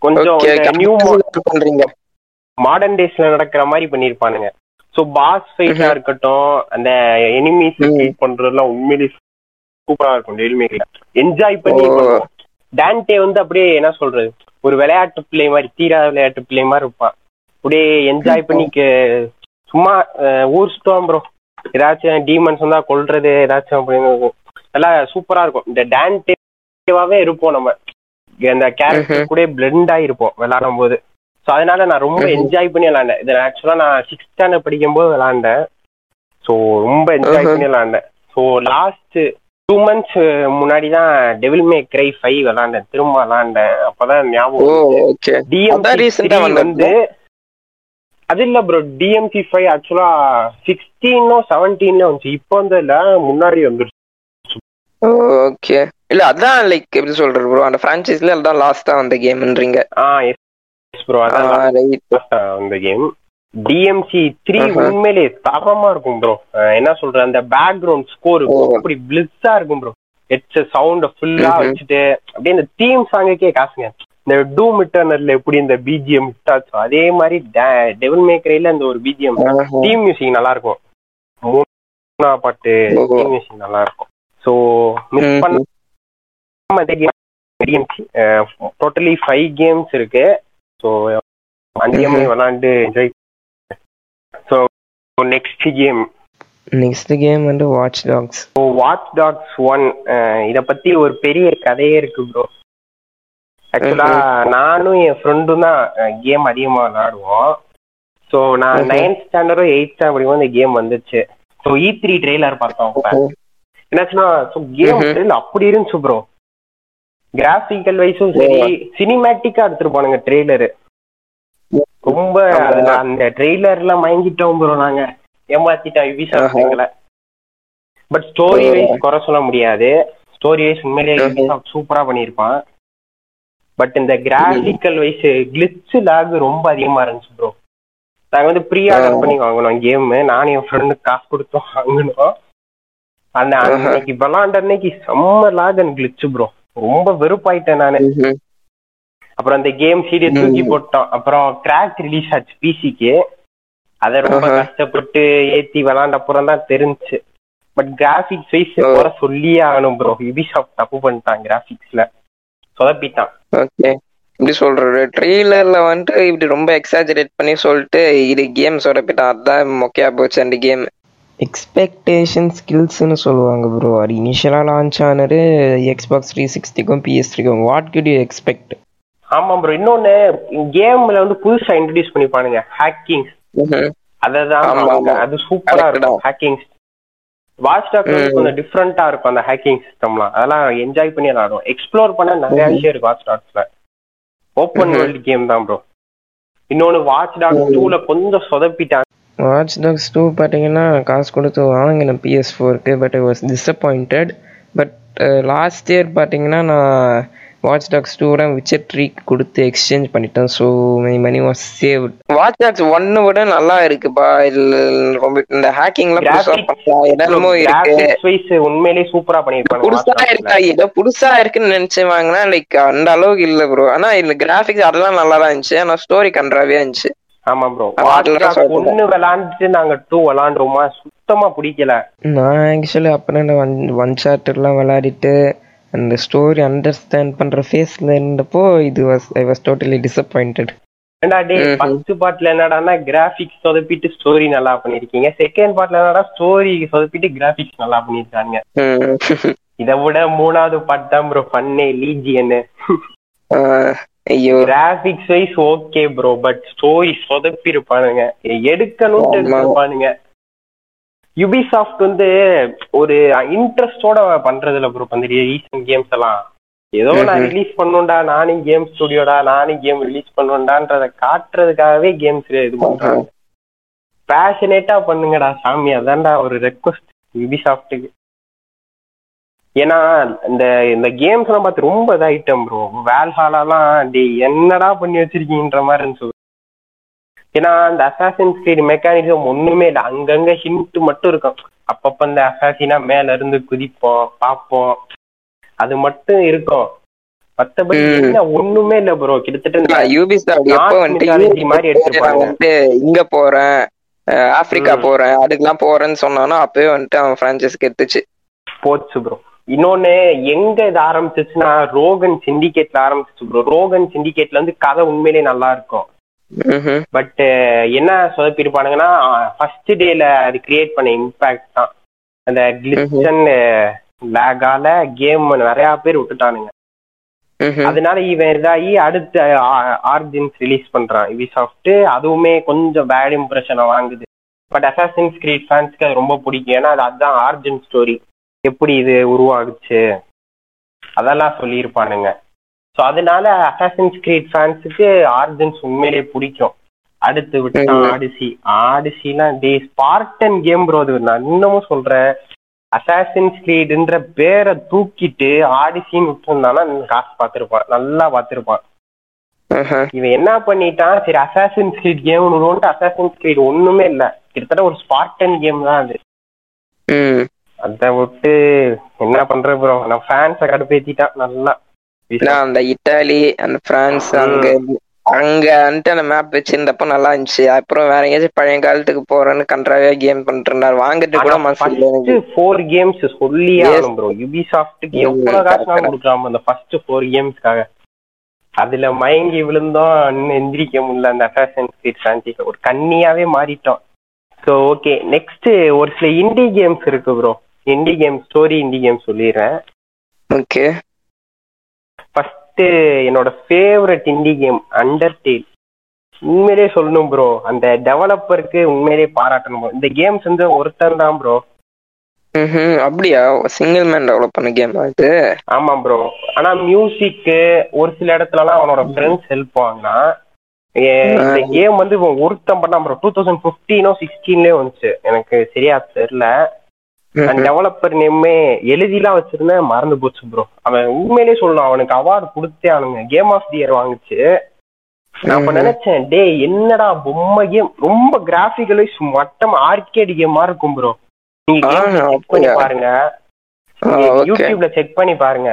கொஞ்சம் நியூ பண்றீங்க. மாடர்ன் டேஸ்ல நடக்கிற மாதிரி பண்ணிருப்பானுங்க சோ பாஸ் ஃபைட்டா இருக்கட்டும் அந்த எனிமீஸ் ஃபைட் பண்றதெல்லாம் உண்மையிலேயே சூப்பரா இருக்கும் டெவில் மேக்ல என்ஜாய் பண்ணி டான்டே வந்து அப்படியே என்ன சொல்றது? ஒரு விளையாட்டு பிள்ளை மாதிரி தீராத விளையாட்டு பிள்ளை மாதிரி இருப்பான். அப்படியே என்ஜாய் பண்ணி சும்மா ஊர் சுத்துவான் ப்ரோ ஏதாச்சும் டீமன்ஸ் வந்தா கொல்றது ஏதாச்சும் அப்படின்னு நல்லா சூப்பரா இருக்கும். இந்த டான்டேவாவே இருப்போம் நம்ம. அந்த கேரக்டர் கூட பிளெண்ட் ஆயிருப்போம் விளையாடும் போது ஸோ அதனால நான் ரொம்ப என்ஜாய் பண்ணி விளாண்டேன் இது ஆக்சுவலா நான் சிக்ஸ்த் ஸ்டாண்டர்ட் படிக்கும் போது விளாண்டேன் ஸோ ரொம்ப என்ஜாய் பண்ணி விளாண்டேன் ஸோ லாஸ்ட் டூ மந்த்ஸ் முன்னாடி தான் டெவில் மே கிரை ஃபைவ் விளாண்டேன். திரும்ப விளாண்டேன். அப்பதான் ஞாபகம் வந்து வந்து அது இல்ல ப்ரோ டிஎம்சி ஃபைவ் ஆக்சுவலா சிக்ஸ்டீனோ செவன்டீன்ல வந்துச்சு. இப்போ வந்து இல்ல முன்னாடி வந்துருச்சு. ஓகே. இல்ல அதான் லைக் எப்படி சொல்றது ப்ரோ அந்த பிரான்ச்சைஸ்ல அதான் லாஸ்டா வந்த கேம்ன்றீங்க ஆ எஸ் ப்ரோ அதான் ரைட் அந்த கேம் டிஎம்சி த்ரீ. உண்மையிலே தரமா இருக்கும் ப்ரோ என்ன சொல்றது அந்த பேக்ரவுண்ட் ஸ்கோர். அப்படி பிளிஸ்ஸா இருக்கும் ப்ரோ ஹெட்ஸ் சவுண்ட் ஃபுல்லா. வச்சுட்டு அப்படியே இந்த தீம் சாங்குக்கே காசுங்க இந்த டூம் மிட்டர்னர்ல எப்படி இந்த பிஜிஎம் விட்டாச்சோ அதே மாதிரி டெவில் மேக்கரையில அந்த ஒரு பிஜிஎம் தீம் மியூசிக் நல்லா இருக்கும் மூணா பாட்டு. தீம் மியூசிக் நல்லா இருக்கும் ஸோ மிஸ். பண்ண டோட்டலி ஃபைவ் கேம்ஸ் இருக்கு ஸோ அஞ்சு கேம் Mhm. விளாண்டு enjoy so next game next game வந்து Watch Dogs so Watch Dogs one இத பத்தி ஒரு பெரிய கதையே இருக்கு ப்ரோ ஆக்சுவலா நானும் என் ஃப்ரெண்டும் தான் கேம் அதிகமா விளையாடுவோம் ஸோ நான். நைன்த் ஸ்டாண்டர்டும் எயித் ஸ்டாண்டர்டும் இந்த கேம் வந்துச்சு. ஸோ இ த்ரீ ட்ரெய்லர் பார்த்தோம். என்னாச்சுன்னா ஸோ கேம். ட்ரெயில் அப்படி இருந்துச்சு ப்ரோ கிராஃபிக்கல் வைஸும் சரி சினிமேட்டிக்கா எடுத்துருப்பானுங்க ட்ரெய்லரு ரொம்ப அந்த ட்ரெய்லர்ல மயங்கிட்டோம் ப்ரோ நாங்க. ஏமாத்திட்டா யுபிசாஃப்ட். எங்களை. But story. வைஸ் குறை சொல்ல முடியாது. ஸ்டோரி வைஸ் உண்மையிலேயே. யுபிசாஃப்ட் சூப்பரா பண்ணியிருப்பான். பட் இந்த கிராஃபிக்கல் வைஸ் கிளிச் லாக் ரொம்ப அதிகமா இருந்துச்சு ப்ரோ நாங்க வந்து ப்ரீ ஆர்டர். பண்ணி வாங்கினோம் கேம் நானும் என் ஃப்ரெண்டு காசு கொடுத்து வாங்கினோம். அந்த. அன்னைக்கு விளாண்ட அன்னைக்கு செம்ம லாக் அண்ட் கிளிச் ப்ரோ ரொம்ப வெறுப்பாயிட்டேன் நானு. அப்புறம் அந்த கேம் சீடியை. தூக்கி போட்டோம். அப்புறம் கிராக் ரிலீஸ் ஆச்சு பிசிக்கு அத ரொம்ப. கஷ்டப்பட்டு ஏத்தி விளாண்ட அப்புறம் தான் தெரிஞ்சுச்சு பட் கிராபிக்ஸ் வைஸ். குறை சொல்லியே ஆகணும் ப்ரோ யுபிசாஃப்ட் தப்பு பண்ணிட்டான் கிராபிக்ஸ்ல சொதப்பிட்டான். ஓகே இப்படி சொல்றது ட்ரெய்லர்ல வந்துட்டு இப்படி ரொம்ப எக்ஸாஜரேட் பண்ணி சொல்லிட்டு இது கேம் சொதப்பிட்டான். அதான் மொக்கையா போச்சு அந்த கேம் எக்ஸ்பெக்டேஷன் ஸ்கில்ஸ்னு சொல்லுவாங்க ப்ரோ அது இனிஷியலாக லான்ச் ஆனது எக்ஸ்பாக்ஸ் த்ரீ சிக்ஸ்டிக்கும் பிஎஸ் த்ரீக்கும் வாட் குட் யூ எக்ஸ்பெக்ட் ஆமா ப்ரோ இன்னொன்னு கேம்ல வந்து புதுசா இன்ட்ரடியூஸ் பண்ணிப்பானுங்க. ஹேக்கிங் ஆமா. அது சூப்பரா இருக்கும். ஹேக்கிங் வாட்ச் டாக் வந்து ம். கொஞ்சம் டிஃப்ரெண்டா இருக்கும் அந்த ஹேக்கிங் சிஸ்டம்லாம் அதெல்லாம் என்ஜாய் பண்ணி விளாடும் எக்ஸ்ப்ளோர் பண்ண நிறைய. விஷயம் இருக்கு வாட்ச் டாக்ஸ்ல ஓப்பன். வேர்ல்ட் கேம் தான் ப்ரோ இன்னொன்னு வாட்ச் டாக். டூல கொஞ்சம் சொதப்பிட்டாங்க. வாட்ச் டாக்ஸ் டூ பார்த்தீங்கன்னா காசு கொடுத்து வாங்கினேன் பிஎஸ் ஃபோருக்கு but I was disappointed but last year பார்த்தீங்கன்னா நான் வாட்ச் டாக்ஸ் டூட விச்சர் ட்ரீ கொடுத்து எக்ஸ்சேஞ்ச் பண்ணிட்டேன் so my money was saved Watch Dogs ஒன்னு விட நல்லா இருக்குப்பா. இல்ல ரொம்ப இந்த ஹேக்கிங்லாம் புதுசா Graphics- பண்ணா என்னமோ இருக்கு. உண்மையிலேயே சூப்பரா பண்ணிருப்பாங்க புதுசா இருக்கா? ஏதோ புதுசா இருக்குன்னு நினைச்சு வாங்கினா லைக் அந்த அளவுக்கு இல்ல ப்ரோ ஆனா இந்த கிராபிக்ஸ் அதெல்லாம் நல்லா தான் இருந்துச்சு. ஆனா ஸ்டோரி கன்றாவே இருந்துச்சு. ஆமா ப்ரோ. ஒன்னு விளாண்டுட்டு நாங்க டூ விளாண்டுருமா சுத்தமா பிடிக்கல. நான் ஆக்சுவலி அப்புறம் ஒன் ஒன் சார்ட்டர்லாம் விளையாடிட்டு அந்த ஸ்டோரி அண்டர்ஸ்டாண்ட் பண்ணுற ஃபேஸில் இருந்தப்போ இது was I was totally disappointed ஏண்டா டே. ஃபர்ஸ்ட் பார்ட்ல என்னடான்னா கிராபிக்ஸ் சொதப்பிட்டு ஸ்டோரி நல்லா பண்ணிருக்கீங்க. செகண்ட் பார்ட்ல என்னடா ஸ்டோரி சொதப்பிட்டு கிராபிக்ஸ் நல்லா பண்ணிருக்காங்க. இதை விட மூணாவது பார்ட் தான் ப்ரோ பண்ணே லீஜியன் ஆஹ், ஐயோ. Graphics wise okay bro but story சொதப்பி இருப்பானுங்க எடுக்கணும்னு ஆமா. யுபிசாஃப்ட் வந்து ஒரு இன்ட்ரெஸ்டோட பண்றதுல ப்ரோ அந்த ரீசன்ட் கேம்ஸ் எல்லாம். ஏதோ நான். ரிலீஸ் பண்ணுண்டா நானே கேம் ஸ்டுடியோடா நானே கேம் ரிலீஸ் பண்ணுவேன்டான்றத காட்டுறதுக்காகவே கேம்ஸ் இது பண்றாங்க. பேஷனேட்டா பண்ணுங்கடா சாமி அதான்டா ஒரு ரெக்வஸ்ட் யுபிசாஃப்ட்டுக்கு ஏன்னா இந்த இந்த கேம்ஸ் எல்லாம் பார்த்து ரொம்ப இதாயிட்டம் ப்ரோ வேல்ஹாலாலாம் டேய் என்னடா பண்ணி வச்சிருக்கீங்கன்ற மாதிரி இருந்துச்சு ஏன்னா அந்த அசாசின் ஸ்கிரீட் மெக்கானிசம் ஒண்ணுமே இல்லை. அங்கங்க ஹிண்ட் மட்டும் இருக்கும். அப்பப்ப இந்த அசாசினா மேல இருந்து குதிப்போம் பார்ப்போம். அது மட்டும் இருக்கும். மத்தபடி ஒண்ணுமே இல்ல ப்ரோ கிட்டத்தட்ட மாதிரி எடுத்திருப்பாங்க. இங்க போறேன் ஆப்பிரிக்கா. போறேன் அதுக்கெல்லாம் போறேன்னு சொன்னானோ அப்பவே வந்துட்டு அவன் பிரான்ச்சைஸ்க்கு எடுத்துச்சு. போச்சு ப்ரோ இன்னொன்னு எங்க இது ஆரம்பிச்சிச்சுன்னா ரோகன் சிண்டிகேட்ல ஆரம்பிச்சிச்சு ப்ரோ ரோகன் சிண்டிகேட்ல வந்து கதை உண்மையிலேயே நல்லா இருக்கும். பட் என்ன சொதப்பிருப்பானுங்கன்னா ஃபர்ஸ்ட் டேல அது கிரியேட் பண்ண இம்பாக்ட் தான். அந்த கிளிச்சன் லேகால கேம் நிறைய பேர் விட்டுட்டானுங்க. ம்ஹும். அதனால இவன் இதாகி அடுத்த ஆர்ஜின்ஸ் ரிலீஸ் பண்றான். யுபிசாஃப்ட் அதுவுமே கொஞ்சம் பேட் இம்ப்ரெஷனை வாங்குது. பட் அசாசின்ஸ் கிரீட் ஃபேன்ஸ்க்கு அது ரொம்ப பிடிக்கும். ஏன்னா அது அதுதான் ஆர்ஜின் ஸ்டோரி எப்படி இது உருவாகுச்சு? அதெல்லாம் சொல்லியிருப்பானுங்க. ஸோ அதனால அசாசின்ஸ் கிரீட் ஃபேன்ஸுக்கு ஆர்ஜின்ஸ் உண்மையிலேயே பிடிக்கும். அடுத்து விட்டா ஆடிசி ஆடிசிலாம் டே ஸ்பார்டன் கேம் ப்ரோ அது நான் இன்னமும் சொல்றேன். அசாசின்ஸ் கிரீடுன்ற பேரை தூக்கிட்டு ஆடிசின்னு விட்டுருந்தானா காசு பார்த்துருப்பான். நல்லா பார்த்துருப்பான். இவன் என்ன பண்ணிட்டான்? சரி அசாசின்ஸ் கிரீட் கேம் விடுவோன்ட்டு அசாசின்ஸ் கிரீட் ஒண்ணுமே இல்ல. கிட்டத்தட்ட ஒரு ஸ்பார்டன் கேம் தான் அது. அத விட்டு என்ன பண்ற ப்ரோ நான் ஃபேன்ஸ கடுப்பேத்திட்டான் நல்லா. அந்த இட்டாலி அந்த பிரான்ஸ் அங்க அங்க வந்துட்டு அந்த மேப் வச்சிருந்தப்ப நல்லா இருந்துச்சு. அப்புறம் வேற எங்கேயாச்சும் பழைய காலத்துக்கு போறேன்னு கன்றாவே கேம் பண்ணிட்டு இருந்தாரு. வாங்கிட்டு கூட மனசு ஃபோர் கேம்ஸ் சொல்லி ஆகணும் ப்ரோ யுபி சாஃப்ட்டுக்கு எவ்வளவு காசு கொடுக்குறாம அந்த ஃபர்ஸ்ட் ஃபோர் கேம்ஸ்க்காக அதுல மயங்கி விழுந்தோம் இன்னும் எந்திரிக்க முடியல அந்த அசாசன் ஸ்கிரீட் ஃபிரான்ச்சைஸ் ஒரு கன்னியாவே மாறிட்டோம். ஸோ ஓகே நெக்ஸ்ட் ஒரு சில இண்டி கேம்ஸ் இருக்கு bro indie game story indie game சொல்லிடுறேன். ஓகே என்னோட favourite indie game Undertale உண்மையிலே சொல்லணும் ப்ரோ அந்த டெவலப்பருக்கு உண்மையிலே பாராட்டணும் இந்த கேம்ஸ் வந்து ஒருத்தன் தான் ப்ரோ அப்படியா? சிங்கிள் மேன் டெவலப் பண்ண கேம் அது ஆமா ப்ரோ ஆனா மியூசிக்கு ஒரு சில இடத்துலலாம் அவனோட ஃப்ரெண்ட்ஸ் ஹெல்ப் வாங்கினா இந்த கேம் வந்து ஒருத்தன் பண்ணா ப்ரோ டூ தௌசண்ட் பிப்டீனோ சிக்ஸ்டீன்லயே வந்துச்சு. எனக்கு சரியா தெரியல. டெவலப்பர் நேமே எழுதிலாம் வச்சிருந்தேன் மறந்து போச்சு ப்ரோ அவன் உண்மையிலேயே சொல்லணும் அவனுக்கு அவார்டு கொடுத்தே அவனுங்க கேம் ஆஃப் தி இயர் வாங்குச்சு. நான் அப்ப நினைச்சேன் டே என்னடா பொம்மை கேம் ரொம்ப கிராபிக்கல் மட்டம் ஆர்கேட் கேம் மாதிரி இருக்கும் ப்ரோ நீங்க செக் பண்ணி பாருங்க. யூடியூப்ல செக் பண்ணி பாருங்க.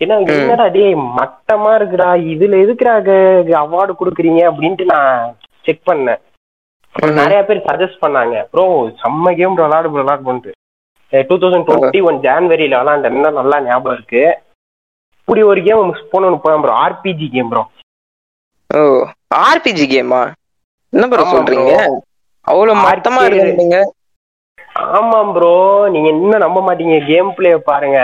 ஏன்னா என்னடா டே மட்டமா இருக்குடா இதுல எதுக்குடா அவார்டு கொடுக்குறீங்க அப்படின்ட்டு நான் செக் பண்ணேன். நிறைய பேர் சஜஸ்ட் பண்ணாங்க. ப்ரோ செம்ம கேம் விளாடு விளாடு பண்ணிட்டு டூ தௌசண்ட் டுவெண்ட்டி ஒன் ஜான்வரியில விளாண்ட நல்லா ஞாபகம் இருக்கு. இப்படி ஒரு கேம் மிஸ் பண்ணணும் போய் ப்ரோ ஆர்பிஜி கேம் ப்ரோ ஓ ஆர்பிஜி கேமா என்ன ப்ரோ சொல்றீங்க? அவ்வளவு மட்டமா இருக்கீங்க ஆமாம் ப்ரோ நீங்க இன்னும் நம்ப மாட்டீங்க கேம் பிளே பாருங்க.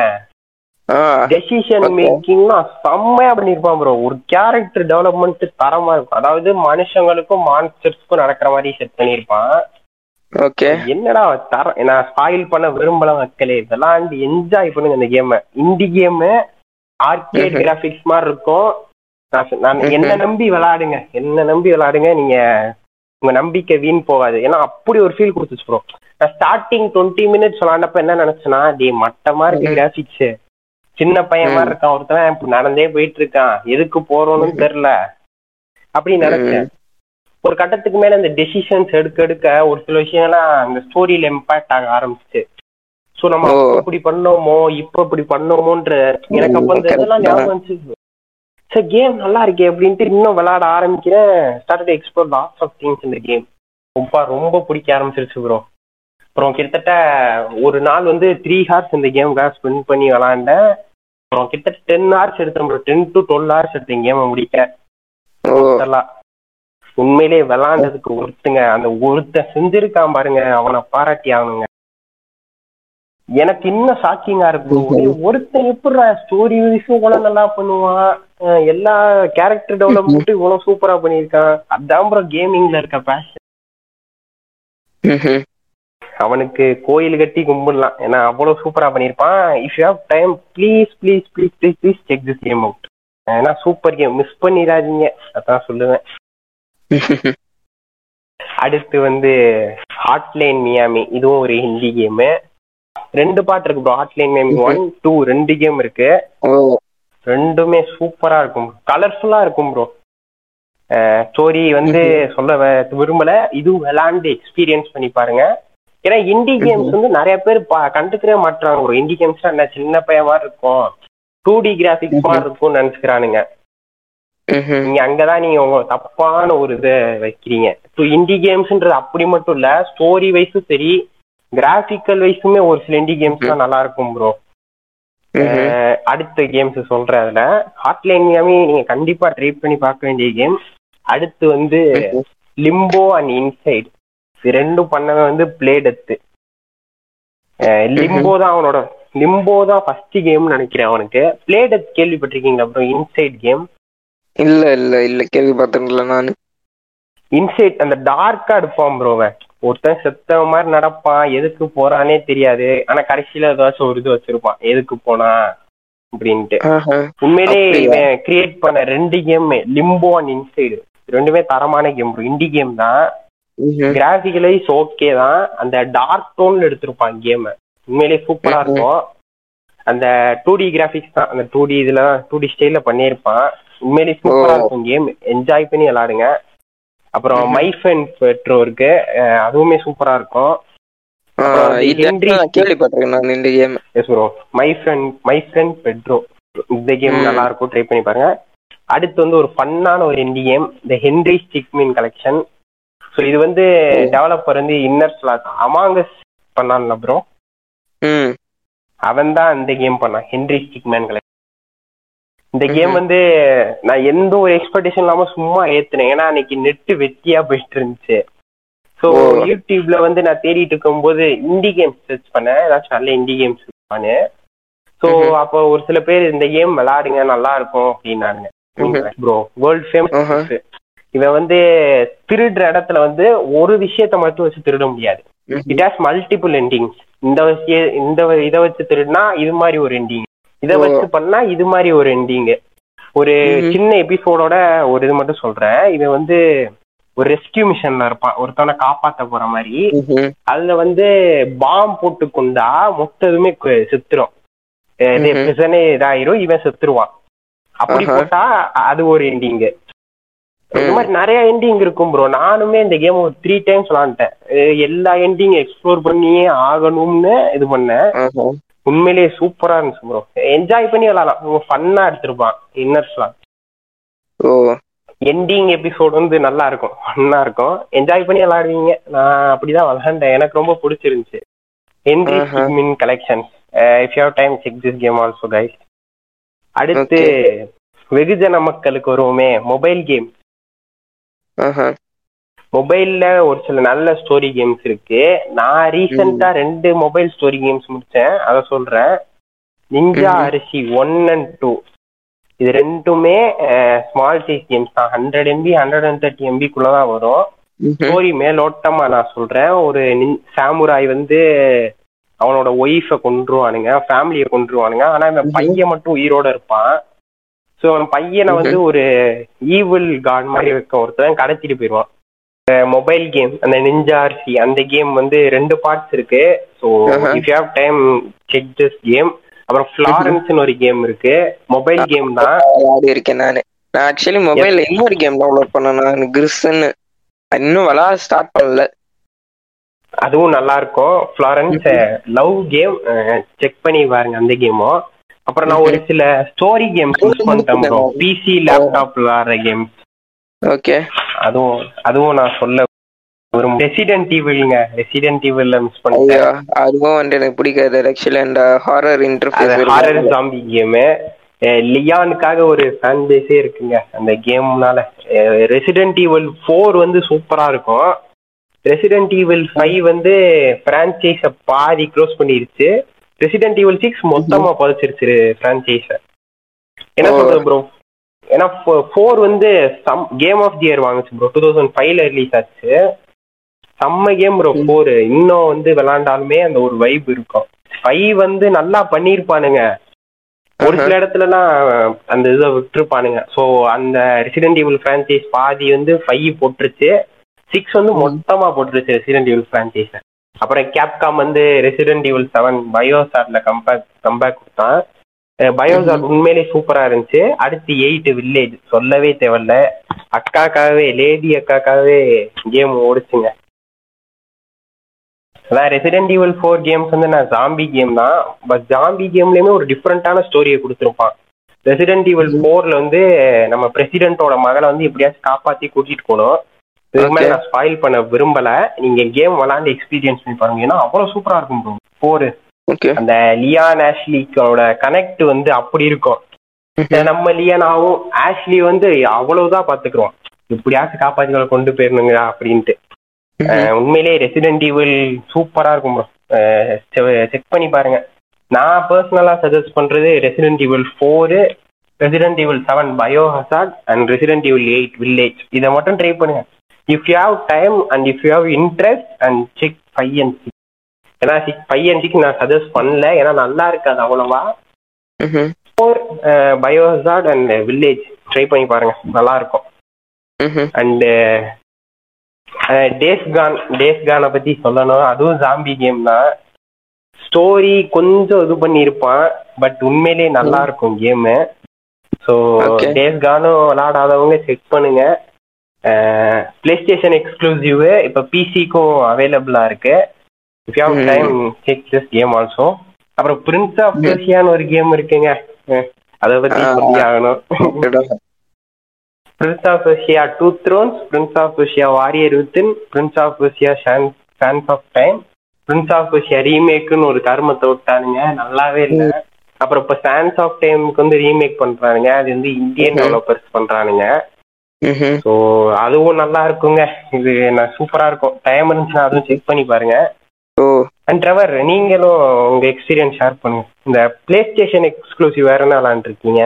டெசிஷன் மேக்கிங்லாம் செம்மையா பண்ணிருப்பான் ப்ரோ ஒரு கேரக்டர் டெவலப்மெண்ட் தரமா இருக்கும். அதாவது மனுஷங்களுக்கும் மான்ஸ்டர்ஸ்க்கும் நடக்கிற மாதிரி செட் பண்ணிருப்பான். ஓகே. என்னடா தர நான் ஸ்பாயில் பண்ண விரும்பல மக்களே. இதெல்லாம் என்ஜாய் பண்ணுங்க இந்த game indie game arcade graphics மாதிரி இருக்கும். நான் என்ன நம்பி விளையாடுங்க? என்ன நம்பி விளையாடுங்க? நீங்க உங்க நம்பிக்கை வீண் போகாது. ஏன்னா அப்படி ஒரு ஃபீல் கொடுத்துச்சு ப்ரோ நான் ஸ்டார்டிங் டுவெண்ட்டி மினிட்ஸ் விளாண்டப்ப என்ன நினைச்சேன்னா டே மட்டமா இருக்கு கிராபிக்ஸ் சின்ன பையன் மாதிரி இருக்கான். ஒருத்தன் நடந்தே போயிட்டு இருக்கான். எதுக்கு போறோம்னு தெரியல. அப்படின்னு நினைச்சேன். ஒரு கட்டத்துக்கு மேல இந்த டெசிஷன்ஸ் எடுக்க எடுக்க ஒரு சில விஷயம்லாம் அந்த ஸ்டோரியில இம்பாக்ட் ஆக ஆரம்பிச்சு சோ நம்ம இப்படி பண்ணோமோ இப்ப இப்படி பண்ணோமோன்ற எனக்கு அப்ப இந்த இதெல்லாம் ஞாபகம் வந்துச்சு. சார் கேம் நல்லா இருக்கே அப்படின்ட்டு இன்னும் விளையாட ஆரம்பிக்கிறேன் start explore lots of things இந்த கேம் ரொம்ப ரொம்ப பிடிக்க ஆரம்பிச்சிருச்சு ப்ரோ அப்புறம் கிட்டத்தட்ட ஒரு நாள் வந்து த்ரீ ஹார்ஸ் இந்த கேமுக்காக ஸ்பெண்ட் பண்ணி விளாண்டேன் அப்புறம் கிட்டத்தட்ட டென் ஹவர்ஸ் எடுத்தேன் bro ten to twelve hours எடுத்தேன் கேமை முடிக்க. உண்மையிலே விளாண்டதுக்கு ஒருத்துங்க அந்த ஒருத்த செஞ்சிருக்கான் பாருங்க அவனை பாராட்டி ஆகணுங்க. எனக்கு இன்னும் ஷாக்கிங்கா இருக்கு ஒருத்தன் எப்படி ஸ்டோரி வைஸும் இவ்வளவு நல்லா பண்ணுவான்? எல்லா கேரக்டர் டெவலப்மெண்ட் இவ்வளவு சூப்பரா பண்ணிருக்கான் அதான் ப்ரோ கேமிங்ல இருக்க பேஷன் அவனுக்கு கோயில் கட்டி கும்பிடலாம். ஏன்னா அவ்வளவு சூப்பரா பண்ணிருப்பான் if you have time please please please please please check this game out ஏன்னா சூப்பர் கேம் மிஸ் பண்ணிடாதீங்க. அதான் சொல்லுவேன். அடுத்து வந்து ஹாட்லைன் மியாமி இதுவும் ஒரு ஹிந்தி கேமு ரெண்டு பாட்டு இருக்கு bro Hotline Miami one two ரெண்டு கேம் இருக்கு. ரெண்டுமே சூப்பரா இருக்கும். கலர்ஃபுல்லா இருக்கும் ப்ரோ ஸ்டோரி வந்து சொல்ல விரும்பல. இதுவும் விளாண்டு எக்ஸ்பீரியன்ஸ் பண்ணி பாருங்க. ஏன்னா இண்டி கேம்ஸ் வந்து நிறைய பேர் கண்டுக்கவே மாட்டாங்க ப்ரோ இண்டி கேம்ஸ் என்ன சின்ன பையன் மாதிரி இருக்கும். டூ டி கிராபிக்ஸ் மாதிரி இருக்கும்னு நினைச்சுக்கிறானுங்க. நீங்க அங்கதான் நீங்க உங்க தப்பான ஒரு இதை வைக்கிறீங்க. இண்டி கேம்ஸ்ன்றது அப்படி மட்டும் இல்ல ஸ்டோரி வைஸும் சரி கிராபிக்கல் வைஸுமே ஒரு சில இண்டி கேம்ஸ் தான் நல்லா இருக்கும் ப்ரோ அடுத்த கேம்ஸ் சொல்றேன் அதுல. ஹாட்லைன் மியாமி நீங்க கண்டிப்பா ட்ரை பண்ணி பார்க்க வேண்டிய கேம் அடுத்து வந்து லிம்போ அண்ட் இன்சைட் ரெண்டும் பண்ணவன் வந்து பிளே டெத்து லிம்போ தான் அவனோட லிம்போ தான் ஃபர்ஸ்ட் கேம்னு நினைக்கிறேன் அவனுக்கு. பிளே டெத் கேள்விப்பட்டிருக்கீங்களா அப்புறம் இன்சைட் கேம் இல்ல இல்ல இல்ல. கேள்விப்பட்டேன்ல நான். இன்சைட் அந்த டார்க்கா எடுப்பான் ப்ரோ ஒருத்தன் செத்த மாதிரி நடப்பான். எதுக்கு போறானே தெரியாது. ஆனா கடைசியில ஏதாச்சும் ஒரு இது வச்சிருப்பான். எதுக்கு போனா? அப்படின்ட்டு. உண்மையிலே? இவன் கிரியேட் பண்ண ரெண்டு கேம் லிம்போ அண்ட் இன்சைடு ரெண்டுமே தரமான கேம் இண்டி கேம் தான். ம்ஹும். கிராபிக்கலைஸ் ஓகே தான். அந்த டார்க் டோன்ல எடுத்திருப்பான் கேம் உண்மையிலேயே சூப்பரா. இருக்கும். அந்த டூ டி கிராபிக்ஸ் தான். அந்த டூ டி இதுல டூ டி ஸ்டைல்ல பண்ணியிருப்பான். உண்மையிலேயே சூப்பரா. இருக்கும் கேம் என்ஜாய் பண்ணி விளாடுங்க. அப்புறம். மை ஃப்ரெண்ட் பெட்ரோ இருக்கு. அதுவுமே சூப்பரா இருக்கும். அந்த கேள்விப்பட்டிருக்கேன் இந்த game yes bro my friend my friend Pedro இந்த கேம். நல்லா இருக்கும் ட்ரை பண்ணி பாருங்க. அடுத்து வந்து ஒரு ஃபன்னான ஒரு இண்டி கேம் இந்த ஹென்ரி ஸ்டிக்மின் கலெக்ஷன் ஸோ இது வந்து. டெவலப்பர் வந்து இன்னர் ஸ்லாட் அமாங்கஸ் பண்ணான்ல ப்ரோ அவன் தான் இந்த கேம் பண்ணான். ஹென்ரி ஸ்டிக்மேன் கலெக்ஷன் இந்த கேம். வந்து நான் எந்த ஒரு எக்ஸ்பெக்டேஷன் இல்லாம சும்மா ஏத்துனேன் ஏன்னா அன்னைக்கு நெட் வெட்டியா போயிட்டு இருந்துச்சு ஸோ ஓ. யூடியூப்ல வந்து நான் தேடிட்டு இருக்கும்போது இண்டி கேம்ஸ் சர்ச் பண்ணேன் ஏதாச்சும் நல்ல இண்டி கேம்ஸ் இருப்பானு ஸோ. அப்போ ஒரு சில பேர் இந்த கேம் விளையாடுங்க நல்லா இருக்கும் அப்படின்னாங்க. Bro world famous. இவன் வந்து திருடுற இடத்துல வந்து ஒரு விஷயத்த மட்டும் வச்சு திருட முடியாது. இட் ஹாஸ் மல்டிபிள் எண்டிங்ஸ் இந்த இந்த இதை வச்சு திருடினா இது மாதிரி ஒரு எண்டிங் இதை. வச்சு பண்ணா இது மாதிரி ஒரு எண்டிங் ஒரு. சின்ன எபிசோடோட ஒரு இது மட்டும் சொல்றேன் இவன் வந்து ஒரு ரெஸ்கியூ மிஷன்ல இருப்பான் ஒருத்தவனை காப்பாத்த போற மாதிரி. அதுல வந்து பாம் போட்டு கொண்டா மொத்ததுமே செத்துரும் இது. பிரச்சனை இதாயிரும் இவன் செத்துருவான் அப்படி. போட்டா அது ஒரு எண்டிங் இந்த. மாதிரி நிறைய எண்டிங் இருக்கும் ப்ரோ நானுமே இந்த கேம் ஒரு த்ரீ டைம்ஸ் விளாண்டுட்டேன் எல்லா எண்டிங் எக்ஸ்ப்ளோர் பண்ணியே ஆகணும்னு இது பண்ணேன். உண்மையிலேயே சூப்பரா இருந்துச்சு ப்ரோ என்ஜாய் பண்ணி விளாடலாம். ஃபன்னா எடுத்திருப்பான். இன்னர்ஸ்லாம் ஓ. எண்டிங் எபிசோட் வந்து நல்லா இருக்கும். ஃபன்னா இருக்கும். என்ஜாய் பண்ணி விளாடுவீங்க. நான் அப்படிதான் விளாண்டேன். எனக்கு ரொம்ப பிடிச்சிருந்துச்சு. ஆஹா. மின் collection if you time check this game also guys அடுத்து வெகுஜன மக்களுக்கு வருவோமே. Mobile game. மொபைல்ல ஒரு சில நல்ல ஸ்டோரி கேம்ஸ் இருக்கு. நான் ரீசெண்டா ரெண்டு மொபைல் ஸ்டோரி கேம்ஸ் முடிச்சேன். அதை சொல்றேன். நிஞ்சா. அரிசி ஒன் அண்ட் டூ இது ரெண்டுமே ஸ்மால் சைஸ் கேம்ஸ் தான். Hundred MB hundred and thirty எம்பிக்குள்ள தான் வரும். ஸ்டோரி மேலோட்டமா நான் சொல்றேன். ஒரு சாமுராய் வந்து அவனோட ஒய்ஃபை கொன்றுவானுங்க. ஃபேமிலியை கொன்றுவானுங்க. ஆனா இந்த. பையன் மட்டும் உயிரோட இருப்பான். ஸோ அவன் பையனை வந்து ஒரு ஈவில் காட் மாதிரி இருக்க ஒருத்தன் கடத்திட்டு போயிடுவான். மொபைல் கேம் அந்த நிஞ்சார்சி அந்த கேம் வந்து ரெண்டு பார்ட்ஸ் இருக்கு. So. If you have time check this game அப்புறம் ஃபிளாரன்ஸ்னு ஒரு கேம் இருக்கு. மொபைல் கேம் தான். விளையாடி இருக்கேன் நானு. நான் ஆக்சுவலி மொபைல்ல இன்னொரு கேம் டவுன்லோட் பண்ணேன் நான் கிறிஸ்ன்னு. இன்னும் விளையாட ஸ்டார்ட் பண்ணல. அதுவும் நல்லா இருக்கும். ஃப்ளாரன்ஸ் லவ் கேம் செக் பண்ணி பாருங்க அந்த கேமும் அப்புறம் நான் ஒரு சில ஸ்டோரி கேம்ஸ் யூஸ் பண்ணிட்டேன் பிசி லேப்டாப்ல விளாடுற கேம்ஸ் ஓகே அதுவும் அதுவும் நான் சொல்ல ஒரு ரெசிடென்ட் ஈவில்ங்க ரெசிடென்ட் ஈவில்ல மிஸ் பண்ணிட்டேன். அதுவும் வந்து எனக்கு பிடிக்காது. ஆக்சுவலி அந்த horror interface horror zombie game லியானுக்காக ஒரு ஃபேன் பேஸே இருக்குங்க. அந்த கேம்னால ரெசிடென்ட் ஈவல் ஃபோர் வந்து சூப்பரா இருக்கும். ரெசிடென்ட் ஈவல் ஃபைவ் வந்து பிரான்ச்சைஸ பாதி க்ளோஸ் பண்ணிருச்சு. ரெசிடென்ட் ஈவல் சிக்ஸ் மொத்தமா புதைச்சிருச்சு பிரான்ச்சைஸ என்ன. சொல்றது ப்ரோ ஏன்னா ஃபோர் வந்து some game of the year வாங்குச்சு bro two thousand ஃபைவ்ல ரிலீஸ் ஆச்சு. செம்ம கேம் ப்ரோ ஃபோர் இன்னும் வந்து விளாண்டாலுமே அந்த ஒரு வைப் இருக்கும். ஃபைவ் வந்து நல்லா பண்ணியிருப்பானுங்க ஒரு சில இடத்துலலாம் அந்த இதை விட்டுருப்பானுங்க. ஸோ அந்த ரெசிடென்ட் ஈவில் ஃப்ரான்ச்சைஸ் பாதி வந்து ஃபைவ் போட்டுருச்சு. சிக்ஸ் வந்து மொத்தமா போட்டுருச்சு ரெசிடென்ட் ஈவில் ஃப்ரான்ச்சைஸை அப்புறம் கேப்காம் வந்து ரெசிடென்ட் ஈவில் செவன் பயோசார்ட்ல கம்பேக் கம்பேக் கொடுத்தான். பயோசார்ட் உண்மையிலே சூப்பரா இருந்துச்சு. அடுத்து எயிட் வில்லேஜ் சொல்லவே தேவையில்ல. அக்காக்காகவே லேடி அக்காக்காகவே கேம் ஓடிச்சுங்க. அதான் ரெசிடென்ட் ஈவல் ஃபோர் கேம்ஸ் வந்து நான் ஜாம்பி கேம் தான். பட் ஜாம்பி கேம்லயுமே ஒரு டிஃப்ரெண்டான ஸ்டோரியை கொடுத்துருப்பான். ரெசிடென்ட் ஈவல் ஃபோர்ல வந்து நம்ம பிரசிடென்ட்டோட மகளை வந்து எப்படியாச்சும் காப்பாத்தி கூட்டிட்டு போகணும். இதுக்கு. நான் ஸ்பாயில் பண்ண விரும்பல. நீங்க கேம் விளாண்டு எக்ஸ்பீரியன்ஸ் பண்ணி பாருங்க. ஏன்னா அவ்வளவு சூப்பரா இருக்கும் ப்ரோ அந்த லியான் ஆஷ்லிக்கோட கனெக்ட் வந்து அப்படி இருக்கும். நம்ம லியானாவும் ஆஷ்லி வந்து அவ்வளவுதான் பாத்துக்கிறோம் எப்படியாச்சும் காப்பாத்தி கொண்டு போயிருந்துங்க அப்படின்ட்டு. உண்மையிலேயே ரெசிடென்ட் ஈவில் சூப்பரா இருக்கும் செக் பண்ணி பாருங்க. நான் பர்சனலா சஜஸ்ட் பண்றது Resident Evil four Resident Evil seven Biohazard and Resident Evil eight Village இதை மட்டும் ட்ரை பண்ணுங்க. If you have time and if you have interest and check five and six ஏன்னா சிக்ஸ் ஃபைவ் அண்ட் சிக்ஸ் நான் suggest பண்ணல. ஏன்னா நல்லா இருக்காது அவ்வளவா. Four Biohazard and Village try பண்ணி பாருங்க. நல்லா இருக்கும். அண்டு டேஸ் கான் டேஸ் கானை பத்தி சொல்லணும். அதுவும் ஜாம்பி கேம் தான். ஸ்டோரி கொஞ்சம் இது பண்ணியிருப்பான். பட் உண்மையிலேயே நல்லா இருக்கும் கேமு ஸோ. டேஸ் கானும் விளாடாதவங்க செக் பண்ணுங்க. பிளே ஸ்டேஷன் எக்ஸ்க்ளூசிவ் இப்போ பிசிக்கும் அவைலபிளா இருக்கு. If you Hmm. Time check this game also அப்புறம் பிரின்ஸ் ஆஃப் பெர்சியான்னு ஒரு கேம் இருக்குங்க. அஹ், அதை பத்தி Ah. சொல்லி ஆகணும். Prince of Asia two thrones Prince of Asia warrior within Prince of Asia sands of time Prince of Asia ரீமேக்குன்னு ஒரு கருமத்தை விட்டானுங்க. நல்லாவே இல்லை. அப்புறம் இப்போ சான்ஸ் ஆஃப் டைமுக்கு வந்து ரீமேக் பண்றானுங்க. அது வந்து இந்தியன். டெவலப்பர்ஸ் பண்றானுங்க. ம்ஹும். ஸோ அதுவும் நல்லா இருக்குங்க. இது நான் சூப்பரா இருக்கும். டைம் இருந்துச்சுன்னா அதுவும் செக் பண்ணி பாருங்க. ஓ அண்ட் ட்ரெவர் நீங்களும் உங்க எக்ஸ்பீரியன்ஸ் ஷேர் பண்ணுங்க. இந்த பிளே ஸ்டேஷன் எக்ஸ்க்ளூசிவ் வேற என்ன விளாண்டுருக்கீங்க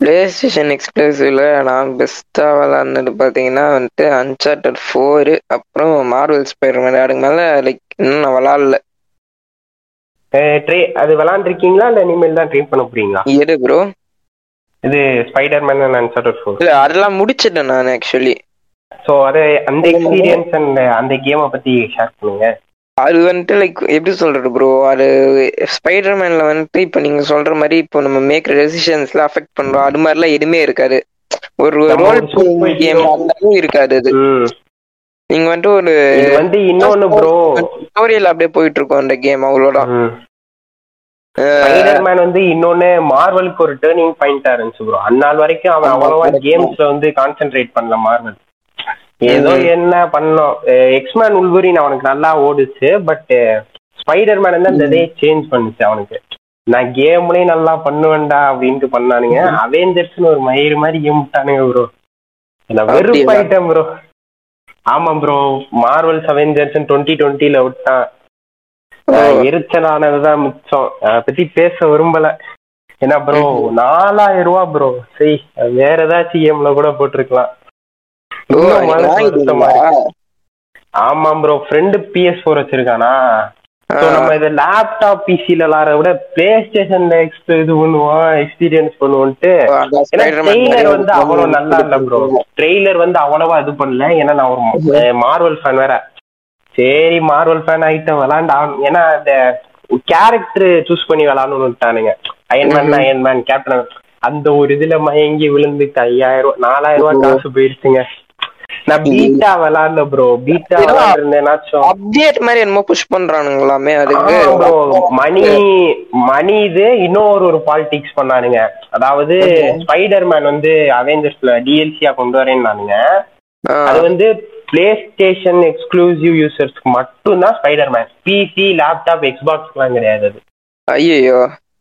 பிளே ஸ்டேஷன் எக்ஸ்க்ளூசிவ்ல நான் பெஸ்டா விளாட்னது பாத்தீங்கன்னா வந்துட்டு அன்சார்டட் ஃபோரு அப்புறம் மார்வல் ஸ்பைடர்மேன் அதுக்கு மேல லைக் இன்னும் நான் விளாடல ட்ரே அது விளாண்டுருக்கீங்களா இல்ல இனிமேல் தான் ட்ரை பண்ண போறீங்களா? எது ப்ரோ இது spider man and Uncharted four இல்ல அதெல்லாம் முடிச்சிட்டேன் நான் ஆக்சுவலி ஸோ அது அந்த எக்ஸ்பீரியன்ஸ் அண்ட் அந்த கேமை பத்தி ஷேர் பண்ணுங்க. அது வந்துட்டு லைக் எப்படி சொல்றது ப்ரோ அது ஸ்பைடர்மேன்ல வந்துட்டு இப்போ நீங்க சொல்ற மாதிரி இப்போ நம்ம மேக்ற டெசிஷன்ஸ்ல அஃபெக்ட் பண்றோம். அது மாதிரிலாம் எதுவுமே இருக்காது. ஒரு ரோல் கேம் அளவு இருக்காது அது. நீங்க வந்துட்டு ஒரு வந்து இன்னொன்னு ப்ரோ ஸ்டோரியில அப்படியே போயிட்டு இருக்கோம் அந்த கேம் அவ்வளோதான். ஸ்பைடர் மேன் வந்து இன்னொன்னு மார்வலுக்கு ஒரு டேர்னிங் பாயிண்டா இருந்துச்சு ப்ரோ அந்நாள் வரைக்கும் அவன் அவ்வளவா. கேம்ஸ்ல வந்து கான்சென்ட்ரேட் பண்ணல மார்வல் ஏதோ. என்ன பண்ணோம். எக்ஸ்மேன் உல்வரின் அவனுக்கு நல்லா ஓடுச்சு பட் ஸ்பைடர் மேன் வந்து அந்த. இதே சேஞ்ச் பண்ணுச்சு அவனுக்கு. நான் கேம்லயும் நல்லா பண்ணுவேன்டா அப்படின்ட்டு பண்ணானுங்க. அவெஞ்சர்ஸ்னு ஒரு மயிறு மாதிரி கேம் விட்டானுங்க ப்ரோ? வெறுப்பாயிட்டேன் ப்ரோ ஆமா ப்ரோ மார்வல்ஸ் அவெஞ்சர்ஸ் டுவெண்ட்டி டுவெண்ட்டில விட்டான். எரிச்சலானதுதான் மிச்சம். அதை பத்தி பேச விரும்பல. ஏன்னா ப்ரோ நாலாயிரம் ரூபா ப்ரோ சரி வேற ஏதாச்சும் கேம்ல கூட போட்டிருக்கலாம். ஆமா ப்ரோ ஃப்ரெண்டு பிஎஸ் ஃபோர் வச்சிருக்கானா? நம்ம இதை லேப்டாப் பிசில விளாட விட பிளே ஸ்டேஷன்ல இது பண்ணுவோம் எக்ஸ்பீரியன்ஸ் பண்ணுவோம்ட்டு ட்ரெய்லர் வந்து அவ்வளவு நல்லா இல்ல ப்ரோ ட்ரெய்லர் வந்து அவ்வளவா இது பண்ணல. ஏன்னா நான் ஒரு மார்வல் ஃபேன் வேற. சரி மார்வல் ஃபேன் ஆயிட்டேன் விளாண்டு. ஏன்னா அந்த கேரக்டர் சூஸ் பண்ணி விளாடணும்னு விட்டானுங்க. Iron Man Iron Man captain அந்த ஒரு இதுல மயங்கி விழுந்துட்டு ஐயாயிரம் ரூபாய் நாலாயிரம் ரூபாய் காசு போயிருச்சுங்க. நான் பீட்டா விளாடல ப்ரோ பீட்டா ஏன்னா, விளாண்டுருந்தேனாச்சும் அப்டேட் மாதிரி என்னமோ புஷ் பண்றானுங்களாமே அதுக்கு. மணி மணி இது இன்னொரு ஒரு பாலிடிக்ஸ் பண்ணானுங்க. அதாவது ஸ்பைடர் மேன் வந்து அவெஞ்சர்ஸ்ல டிஎல்சியா கொண்டு வரேன்னானுங்க. அது வந்து பிளே ஸ்டேஷன் எக்ஸ்க்ளூசிவ் யூசர்ஸ்க்கு மட்டும்தான் ஸ்பைடர் மேன் பிசி லேப்டாப் எக்ஸ்பாக்ஸ்லாம் கிடையாது அது.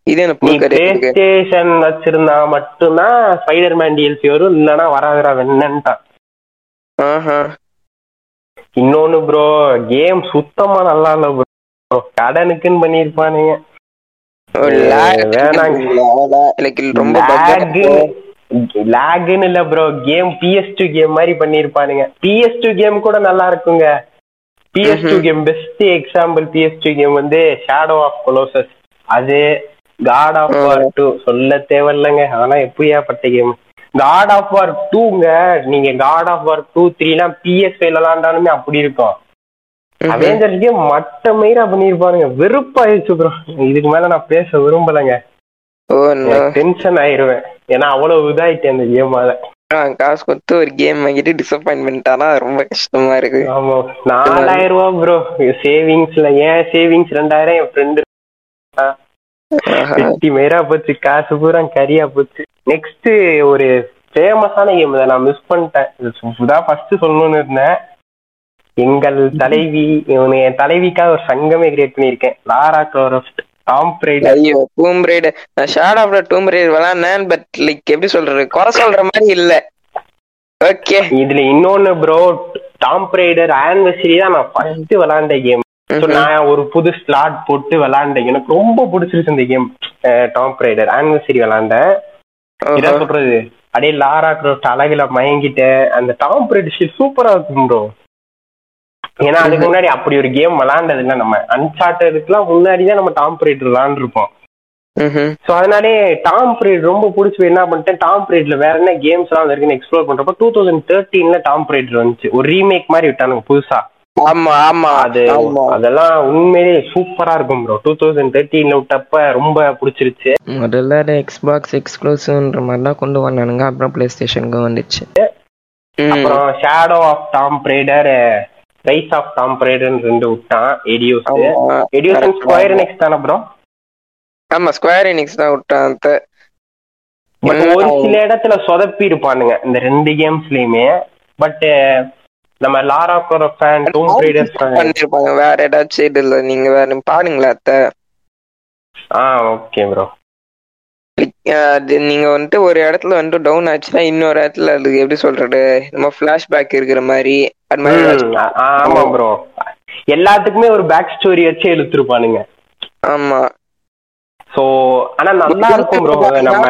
இது என்ன பிளே ஸ்டேஷன் வச்சிருந்தா மட்டும்தான் ஸ்பைடர் மேன் டிஎல்சி வரும் இல்லைன்னா வராதுடா வெண்ணன்ட்டான். இன்னொன்னு ப்ரோ கேம் சுத்தமா நல்லா இல்ல ப்ரோ கடனுக்குன்னு பண்ணிருப்பானுங்க லேக்னு இல்ல bro game PS two game மாதிரி பண்ணிருப்பானுங்க பிஎஸ் டூ கேம் கூட நல்லா இருக்குங்க. PS two game best example PS two game வந்து ஷேடோ ஆஃப் கொலோசஸ் அது காட் ஆஃப் வார் டூ சொல்ல தேவையில்லைங்க. ஆனா எப்படியாப்பட்ட கேம் காட் ஆஃப் வார் டூங்க நீங்க காட் ஆஃப் வார் டூ த்ரீலாம் பிஎஸ் ஃபைவ்ல விளாண்டாலுமே அப்படி இருக்கும். அவெஞ்சர்ஸ் கேம் மட்ட மயிரா பண்ணிருப்பானுங்க. வெறுப்பாயிருச்சு ப்ரோ இதுக்கு மேல நான் பேச விரும்பலைங்க. டென்ஷன் ஆயிருவேன். ஏன்னா அவ்வளவு இதாயிட்டேன் அந்த கேமால காசு கொடுத்து ஒரு கேம் வாங்கிட்டு டிசப்பாயின்மெண்ட் ஆனா ரொம்ப கஷ்டமா இருக்கு. ஆமா. நாலாயிரம் ரூபா ப்ரோ சேவிங்ஸ்ல ஏன் சேவிங்ஸ் ரெண்டாயிரம்? என் ஃப்ரெண்டு. வெட்டி மயிரா போச்சு காசு பூரா கரியா போச்சு. நெக்ஸ்ட் ஒரு ஃபேமஸான கேம் இதை நான் மிஸ் பண்ணிட்டேன். இதுதான் ஃபர்ஸ்ட் சொல்லணும்னு இருந்தேன். எங்கள் தலைவி இவனு என் தலைவிக்காக ஒரு சங்கமே கிரியேட் பண்ணியிருக்கேன். லாரா க்ளோரஃப்ட் டாம் ஐயோ டூம் ரைடு நான் ஷேட் ஆஃப் டூம் ரைடு விளாட்னேன் பட் லைக் எப்படி சொல்றது குறை சொல்ற மாதிரி இல்ல. ஓகே இதுல இன்னொன்னு ப்ரோ டாம் ரைடர் ஆனிவர்சரி தான் நான் ஃபர்ஸ்ட் விளாண்ட கேம் நான் ஒரு புது ஸ்லாட் போட்டு விளாண்டேன். எனக்கு ரொம்ப பிடிச்சிருச்சு இந்த கேம் டாம் ரைடர் ஆனிவர்சரி விளாண்டேன். இதான் சொல்றது? அப்படியே லாரா கிராஃப்ட் அழகுல மயங்கிட்டு அந்த டாம் பிரைட் சூப்பரா இருக்கும் ப்ரோ ஏன்னா அதுக்கு முன்னாடி அப்படி ஒரு கேம் விளாண்டது இல்ல நம்ம அன்சார்டதுக்குலாம் முன்னாடி தான் நம்ம டாம் பிரைட் விளாண்டுருப்போம். ம்ஹும். ஸோ அதனாலே டாம் பிரைட் ரொம்ப பிடிச்சி போய் என்ன பண்ணிட்டேன்? டாம் பிரைட்ல வேற என்ன கேம்ஸ் எல்லாம் இருக்குன்னு எக்ஸ்ப்ளோர் பண்றப்ப டூ தௌசண்ட் தேர்ட்டீன்ல டாம் பிரைட் வந்துச்சு. ஒரு ரீமேக் மாதிரி விட்டானுங்க புதுசா. ஆமா ஆமா. அது அதெல்லாம் உண்மையிலேயே சூப்பரா இருக்கும் ப்ரோ டூ தௌசண்ட் தேர்ட்டீன்ல விட்டப்ப ரொம்ப பிடிச்சிருச்சு. முதல்ல எக்ஸ்பாக்ஸ் எக்ஸ்க்ளூசிவ்ன்ற மாதிரிலாம் கொண்டு வந்தானுங்க. அப்புறம் பிளே ஸ்டேஷனுக்கு வந்துச்சு. அப்புறம் Shadow of Tomb Raider Rise of Tomb பிரைடர்னு ரெண்டு விட்டான் எடியோஸ். எடியோஸ். ஸ்கொயர் நெக்ஸ்ட் தானே ப்ரோ ஆமா ஸ்கொயர் எனிக்ஸ் தான் விட்டான் ஒரு சில இடத்துல சொதப்பி இருப்பானுங்க இந்த ரெண்டு கேம்ஸ்லயுமே பட் நம்ம லாரா கோர ஃபேன் டூம் ரைடர் ஃபேன் பண்ணிருப்பாங்க. வேற ஏதாச்சும் இல்ல. நீங்க வேற பாருங்களேன் அத்தை. ஆ ஓகே ப்ரோ நீங்க வந்துட்டு ஒரு இடத்துல வந்துட்டு டவுன் ஆச்சுன்னா இன்னொரு இடத்துல அது எப்படி சொல்றது? நம்ம பிளாஷ்பேக் இருக்கிற மாதிரி அது மாதிரி ஆமா ப்ரோ எல்லாத்துக்குமே ஒரு பேக் ஸ்டோரி வச்சு இழுத்துருப்பானுங்க. ஆமா. சோ ஆனா நல்லா இருக்கும் ப்ரோ நம்ம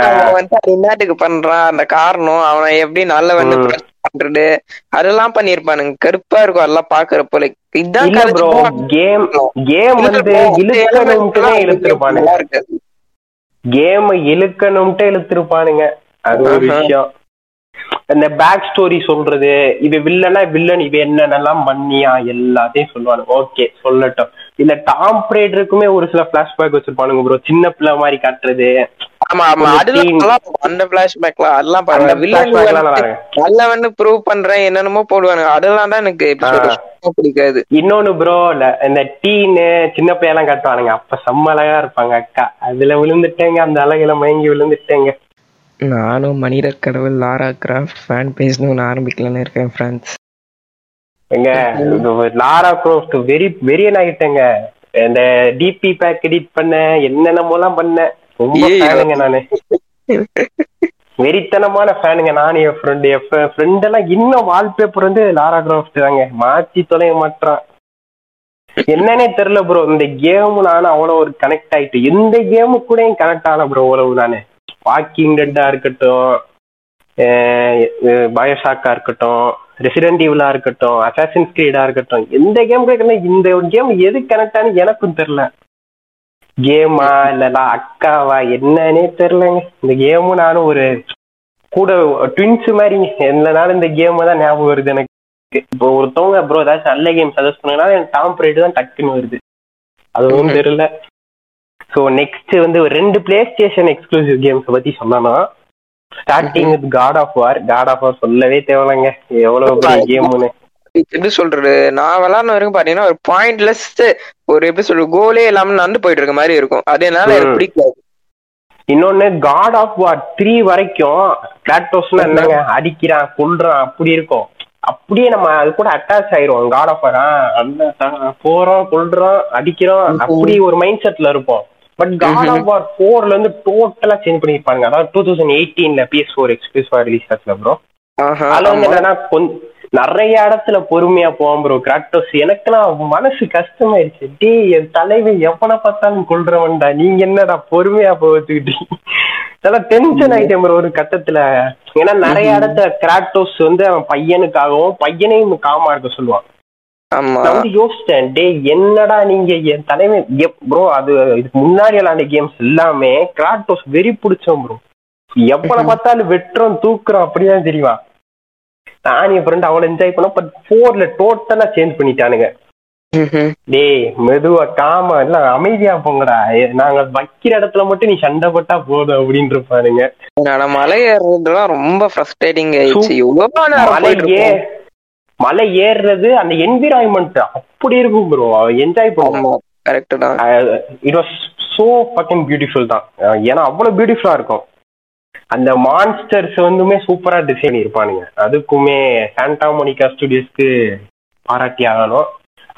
என்னத்துக்கு பண்றான்? அந்த காரணம் அவனை எப்படி நல்லவன்னு பண்றது? அதெல்லாம் பண்ணிருப்பானுங்க கருப்பா இருக்கும். அதெல்லாம் பாக்குறப்போ like இதான் கேம் கேம் வந்து இழுக்கணும்ட்டுனே இழுத்துருப்பானுங்க. கேம் இழுக்கணும்ட்டு இழுத்துருப்பானுங்க. அது ஒரு. விஷயம். இந்த பேக் ஸ்டோரி சொல்றது இது வில்லனா வில்லன் இது என்னென்னலாம் பண்ணியா எல்லாத்தையும் சொல்லுவானுங்க. ஓகே சொல்லட்டும். இல்ல டாம் பிரேடருக்குமே ஒரு சில பிளாஷ்பேக் வச்சிருப்பானுங்க ப்ரோ சின்ன பிள்ளை மாதிரி காட்டுறது. ஆமா ஆமா. அதெல்லாம். அந்த பிளாஷ்பேக்லாம் அதெல்லாம் நல்லா வில்லன். நல்லவன்னு ப்ரூவ் பண்றேன் என்னென்னமோ போடுவானுங்க. அதெல்லாம் தான் எனக்கு பிடிக்காது. இன்னொன்னு ப்ரோ இந்த டீனு சின்ன பையெல்லாம் காட்டுவானுங்க. அப்ப செம்ம அழகா இருப்பாங்க அக்கா. அதுல விழுந்துட்டேங்க அந்த அழகுல மயங்கி விழுந்துட்டேங்க. நானும் மனிதர் கடவுள் லாரா கிராஃப்ட் ஃபேன் பேஜ்னு ஒன்று ஆரம்பிக்கலான்னு இருக்கேன் ஃப்ரெண்ட்ஸ் எங்க லாரா க்ரோஃப்ட் வெரி வெரியன் ஆகிட்டேங்க இந்த டிபி பேக் எடிட் பண்ண என்னென்னமோலாம் பண்ணேன் ரொம்ப. ஃபேனுங்க நானு. வெறித்தனமான ஃபேனுங்க நானும் என் ஃப்ரெண்டு என் ஃப்ரெண்ட் எல்லாம் இன்னும் வால்பேப்பர் வந்து லாரா கிராஃப்ட் தாங்க. மாத்தி தொலைய மாட்டான் என்னன்னே தெரியல ப்ரோ இந்த கேம் நானும் அவ்வளவு ஒரு கனெக்ட் ஆயிட்டு எந்த கேமு கூட கனெக்ட் ஆகல ப்ரோ அவ்வளவு நானு. வாக்கிங் டெட்டா இருக்கட்டும் பயோஷாக்கா இருக்கட்டும் ரெசிடென்ட் ஈவலா இருக்கட்டும் அசாசின் ஸ்கிரீடா இருக்கட்டும் எந்த கேம் கூட இந்த கேம் எது கனெக்ட் ஆனு எனக்கும் தெரியல. கேமா இல்ல அக்காவா என்னன்னே தெரியலங்க. இந்த கேமும் நானும் ஒரு கூட ட்வின்ஸ் மாதிரி என்னனாலும் இந்த கேம் தான் ஞாபகம் வருது எனக்கு. இப்போ ஒருத்தவங்க ப்ரோ ஏதாச்சும் நல்ல கேம் சஜஸ்ட் பண்ணா எனக்கு டாம் பிரைடு தான் டக்குன்னு வருது. அதுவும். தெரியல. ஸோ நெக்ஸ்ட் வந்து ரெண்டு பிளே ஸ்டேஷன் எக்ஸ்க்ளூசிவ் கேம்ஸ் பத்தி சொன்னா starting with God of War God of War சொல்லவே தேவையில்லைங்க. எவ்வளவு பெரிய கேம்னு எப்படி சொல்றது? நான் விளாட்ன வரைக்கும் பாத்தீங்கன்னா ஒரு பாயிண்ட்லெஸ் ஒரு எப்படி சொல்றது கோலே இல்லாம நடந்து போயிட்டு இருக்க மாதிரி இருக்கும். அதனால எனக்கு. பிடிக்காது. இன்னொன்னு காட் ஆஃப் வார் த்ரீ வரைக்கும் கிளாட்டோஸ்னா என்னங்க? அடிக்கிறான் கொல்றான் அப்படி இருக்கும். அப்படியே நம்ம அது கூட அட்டாச் ஆயிரும் காட் ஆஃப் வார் அந்த போறோம் கொல்றோம் அடிக்கிறோம். அப்படி ஒரு மைண்ட் செட்ல இருப்போம். But God. ஆஃப் வார் ஃபோர்ல இருந்து டோட்டலா சேஞ்ச் பண்ணிருப்பாங்க அதாவது டூ தௌசண்ட் எயிட்டீன்ல பிஎஸ் ஃபோர் எக்ஸ்க்ளூசிவா ரிலீஸ் ஆச்சுல ப்ரோ அதுல வந்து. என்னன்னா கொஞ்சம் நிறைய இடத்துல பொறுமையா போவோம் ப்ரோ கிராக்டோஸ் எனக்கெல்லாம் மனசு கஷ்டமாயிருச்சு. டேய் என் தலைவன் எவனை பார்த்தாலும் கொள்றவன்டா நீங்க என்னடா பொறுமையா போச்சுக்கிட்டீங்க அதெல்லாம் டென்ஷன் ஆயிட்டேன் ப்ரோ ஒரு கட்டத்துல. ஏன்னா நிறைய இடத்துல கிராக்டோஸ் வந்து அவன் பையனுக்காகவும் பையனையும் காமா இருக்க சொல்லுவான். நான் வந்து யோசிச்சேன் டேய் என்னடா நீங்க என் தலைவன் ப்ரோ அது இதுக்கு முன்னாடி விளாண்ட கேம்ஸ் எல்லாமே கிராக்டோஸ் வெறி பிடிச்சோம் ப்ரோ எவ்வளவு பார்த்தாலும் வெட்டுறோம் தூக்குறோம் அப்படிதான் தெரியுமா? நான் என் ஃப்ரெண்ட் அவ்வளவு என்ஜாய் பண்ணோம் பட் ஃபோர்ல டோட்டலா சேஞ்ச் பண்ணிட்டானுங்க. டேய் மெதுவா காம எல்லாம் அமைதியா போங்கடா. நாங்க வைக்கிற இடத்துல மட்டும் நீ சண்டை போட்டா போதும் அப்படின்னு இருப்பானுங்க என்னோட மலை ரொம்ப ஃப்ரஸ்ட்ரேட்டிங் ஆயிடுச்சு. மலை ஏறுறது அந்த என்விரான்மெண்ட் அப்படி இருக்கும் ப்ரோ என்ஜாய் பண்ணுவோம் correct it was so fucking beautiful தான். ஏன்னா அவ்வளவு பியூட்டிஃபுல்லா இருக்கும். அந்த மான்ஸ்டர்ஸ் வந்துமே சூப்பரா டிசைன் இருப்பானுங்க அதுக்குமே சாண்டா மோனிகா ஸ்டுடியோஸ்க்கு பாராட்டி ஆகணும்.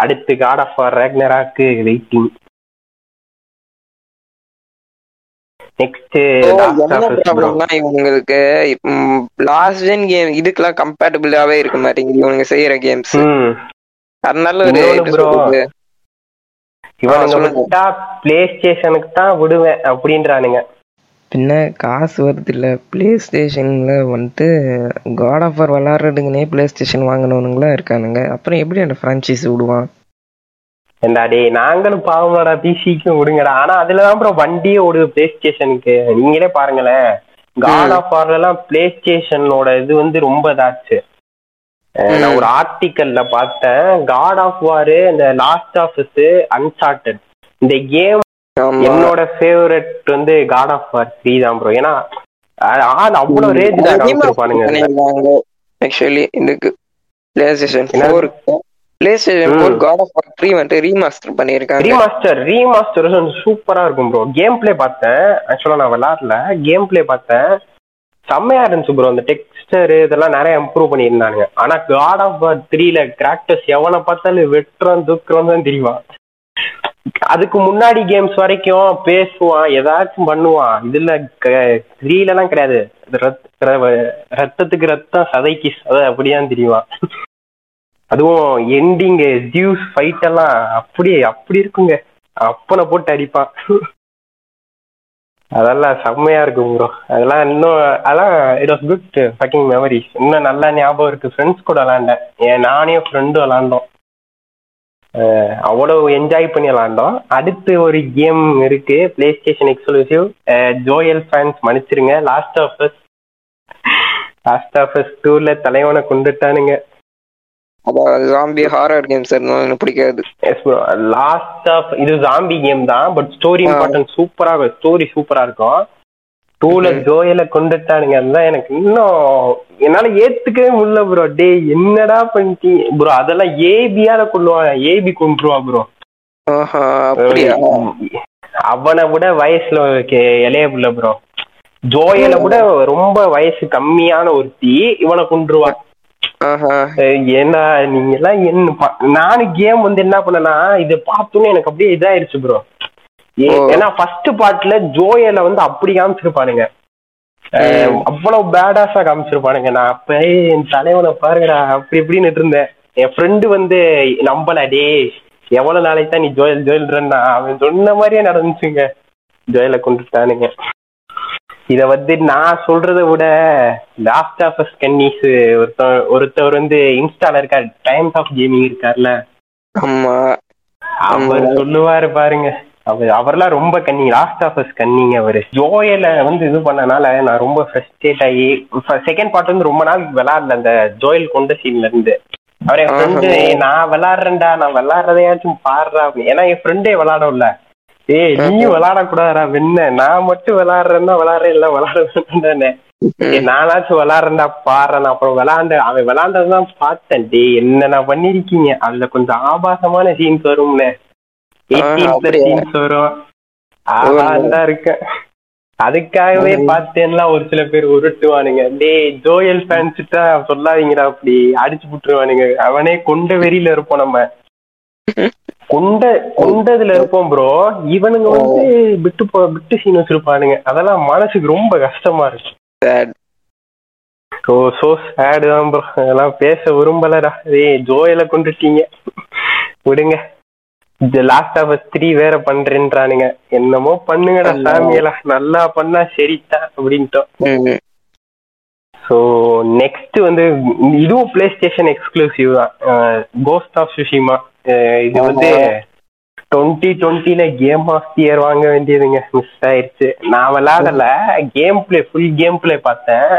அடுத்து God of Ragnarok waiting next இவங்களுக்கு லாஸ்ட் ஜென் கேம் இதுக்கெல்லாம் கம்பேட்டபிளாவே இருக்க மாட்டேங்குது இவனுங்க செய்யற கேம்ஸ் அதனால ஒரு? இவனுங்க பிளே ஸ்டேஷனுக்கு தான் விடுவேன் அப்படின்றானுங்க. பின்ன காசு வருது இல்லை ப்ளே ஸ்டேஷனில் வந்துட்டு காட் ஆஃப் வார் விளாட்றதுக்குனே ப்ளே ஸ்டேஷன் வாங்கினவனுங்களாம் இருக்கானுங்க. அப்புறம் எப்படி அந்த ஃப்ரான்ச்சைஸ் விடுவான்? ஏண்டா டேய் நாங்களும் பாவமாடா பிசிக்கு விடுங்கடா. ஆனா அதுலதான் ப்ரோ வண்டியே ஓடுது பிளே ஸ்டேஷனுக்கு நீங்களே பாருங்களேன். காட் ஆஃப் எல்லாம் பிளே ஸ்டேஷனோட இது வந்து ரொம்ப இதாச்சு. நான் ஒரு ஆர்டிக்கல்ல பார்த்தேன். காட் ஆஃப் வார் இந்த லாஸ்ட் ஆஃப் அன்சார்டட் இந்த கேம் என்னோட ஃபேவரட் வந்து காட் ஆஃப் வார் த்ரீ தான் ப்ரோ ஏன்னா ஆள் அவ்வளவு ரேஞ்ச் தான். ஆக்சுவலி இதுக்கு PlayStation PlayStation God of War remaster remaster remaster சூப்பரா இருக்கும் ப்ரோ கேம் பிளே பார்த்தேன் ஆக்சுவலா நான் விளாட்ல. கேம் பிளே பார்த்தேன். செம்மையா இருந்துச்சு ப்ரோ அந்த டெக்ஸ்டர் இதெல்லாம் நிறைய இம்ப்ரூவ் பண்ணியிருந்தானுங்க. ஆனா காட் ஆஃப் வார் த்ரீல கிராக்டர்ஸ் எவனை பார்த்தாலும் வெட்டுறான் துக்குறான் தான் தெரியுமா? அதுக்கு முன்னாடி கேம்ஸ் வரைக்கும் பேசுவான் ஏதாச்சும் பண்ணுவான். இதுல த்ரீல எல்லாம் கிடையாது. ரத்தத்துக்கு ரத்தம் சதைக்கு சதை அப்படிதான் தெரியுவான் அதுவும் எண்டிங் ஜியூஸ் ஃபைட் எல்லாம் அப்படியே அப்படி இருக்குங்க. அப்பனை போட்டு அடிப்பான். அதெல்லாம் செம்மையா இருக்கும் ப்ரோ அதெல்லாம் இன்னும் அதெல்லாம் it was good fucking memories இன்னும் நல்லா ஞாபகம் இருக்கு. ஃப்ரெண்ட்ஸ் கூட விளாண்டேன். ஏன் நானே ஃப்ரெண்டும் விளாண்டோம். அஹ் அவ்வளவு என்ஜாய் பண்ணி விளாண்டோம். அடுத்து ஒரு கேம் இருக்கு. Play station exclusive Joel fans மன்னிச்சிருங்க. Last of Us Last of Us டூர்ல தலைவனை கொண்டுட்டானுங்க. ஜாம்பி ஹாரர் கேம்ஸ் எனக்கு பிடிக்காது. எஸ் ப்ரோ லாஸ்ட் ஆஃப் இது ஜாம்பி கேம் தான் பட் ஸ்டோரி. இம்பார்ட்டன்ட் சூப்பரா ஸ்டோரி சூப்பரா இருக்கும். டூல. ஜோயல கொண்டுட்டானுங்க அதுதான் எனக்கு இன்னும் என்னால ஏத்துக்கவே முடியல ப்ரோ டேய் என்னடா பண்ணிட்டீங்க ப்ரோ அதெல்லாம் ஏபியால கொள்ளுவான் ஏபி கொண்டுருவா ப்ரோ அவனை விட வயசுல இளைய புள்ள ப்ரோ ஜோயல விட ரொம்ப வயசு கம்மியான ஒருத்தி இவனை கொண்டுருவான் ஏன்னா நீங்க எல்லாம் என்ன நானும் கேம் வந்து என்ன பண்ணனா இது பார்த்தோன்னே எனக்கு அப்படியே இதாயிருச்சு ப்ரோ. ஏன்னா ஃபர்ஸ்ட் பார்ட்ல ஜோயல வந்து அப்படி காமிச்சிருப்பானுங்க. அவ்வளவு பேடாஸா காமிச்சிருப்பானுங்க. நான் அப்ப "ஏய், என் தலைவனை பாருங்கடா அப்படி இப்படின்னு இருந்தேன். என் ஃப்ரெண்டு வந்து நம்பல டே எவ்வளவு நாளைக்கு தான் நீ ஜோயல் ஜோயல்ன்றா அவன் சொன்ன மாதிரியே நடந்துச்சுங்க. ஜோயலை கொண்டுட்டானுங்க. இத வந்து நான் சொல்றதை விட லாஸ்ட் ஆஃப் அஸ் கன்னிஸ் ஒருத்தர் ஒருத்தவர் வந்து இன்ஸ்டால இருக்கார் டைம்ஸ் ஆஃப் கேமிங் இருக்கார்ல. ஆமா. அவர் சொல்லுவாரு பாருங்க. அவர் அவர்லாம் ரொம்ப cunning Last of Us cunning அவரு. ஜோயல வந்து இது பண்ணனால நான் ரொம்ப ஃப்ரஸ்ட்ரேட் ஆகி செகண்ட் பார்ட் வந்து ரொம்ப நாள் விளையாடல அந்த ஜோயல் கொண்ட சீன்ல இருந்து. அவர் என் ஃப்ரெண்டு நான் விளையாடுறேன்டா நான் விளையாடுறதையாச்சும் பாடுறா அப்படின்னு. ஏன்னா என் ஃப்ரெண்டே விளையாடல ஏய் நீயும் விளையாடக்கூடாதுடா வெண்ண. நான் மட்டும் விளையாடுறேன்னா விளையாடுறேன் இல்ல விளையாடுறேன் ஏய், நானாச்சும் விளையாடுறேன்டா பாடுறேன் அப்புறம் விளையாண்டு அவன் விளையாண்டதுதான் பார்த்தேன். டேய் என்னண்ணா பண்ணிருக்கீங்க அதுல கொஞ்சம் ஆபாசமான சீன்ஸ் வரும்னு? சீன்ஸ் வரும். ஆபாசம் இருக்கேன். அதுக்காகவே பார்த்தேன்னா ஒரு சில பேர் உருட்டுவானுங்க. டேய் ஜோயல் ஃபேன்ஸ்ட்டா சொல்லாதீங்கடா அப்படி. அடிச்சு புட்டுருவானுங்க. அவனே கொண்ட வெறியில இருப்போம் நம்ம. கொண்ட கொண்டதுல இருப்போம் ப்ரோ இவனுங்க வந்து விட்டு போ விட்டு சீன் வச்சிருப்பானுங்க. அதெல்லாம் மனசுக்கு ரொம்ப கஷ்டமா இருக்கு. ஓ சோ சேடு தான் ப்ரோ அதெல்லாம் பேச விரும்பலடா. ஏய் ஜோயல கொண்டுட்டீங்க. விடுங்க. லாஸ்ட் ஆஃப் த்ரீ வேற பண்றேன்றானுங்க. என்னமோ பண்ணுங்கடா சாமியலா நல்லா பண்ணா சரிதான் அப்படின்ட்டோம். ஸோ நெக்ஸ்ட் வந்து இதுவும் பிளே ஸ்டேஷன் எக்ஸ்க்ளூசிவ் தான் கோஸ்ட் ஆஃப் சுஷிமா இது வந்து டுவெண்ட்டி டுவெண்ட்டில கேம் ஆஃப் இயர் வாங்க வேண்டியதுங்க மிஸ் ஆயிருச்சு நான் விளையாடல game play full game play பார்த்தேன்.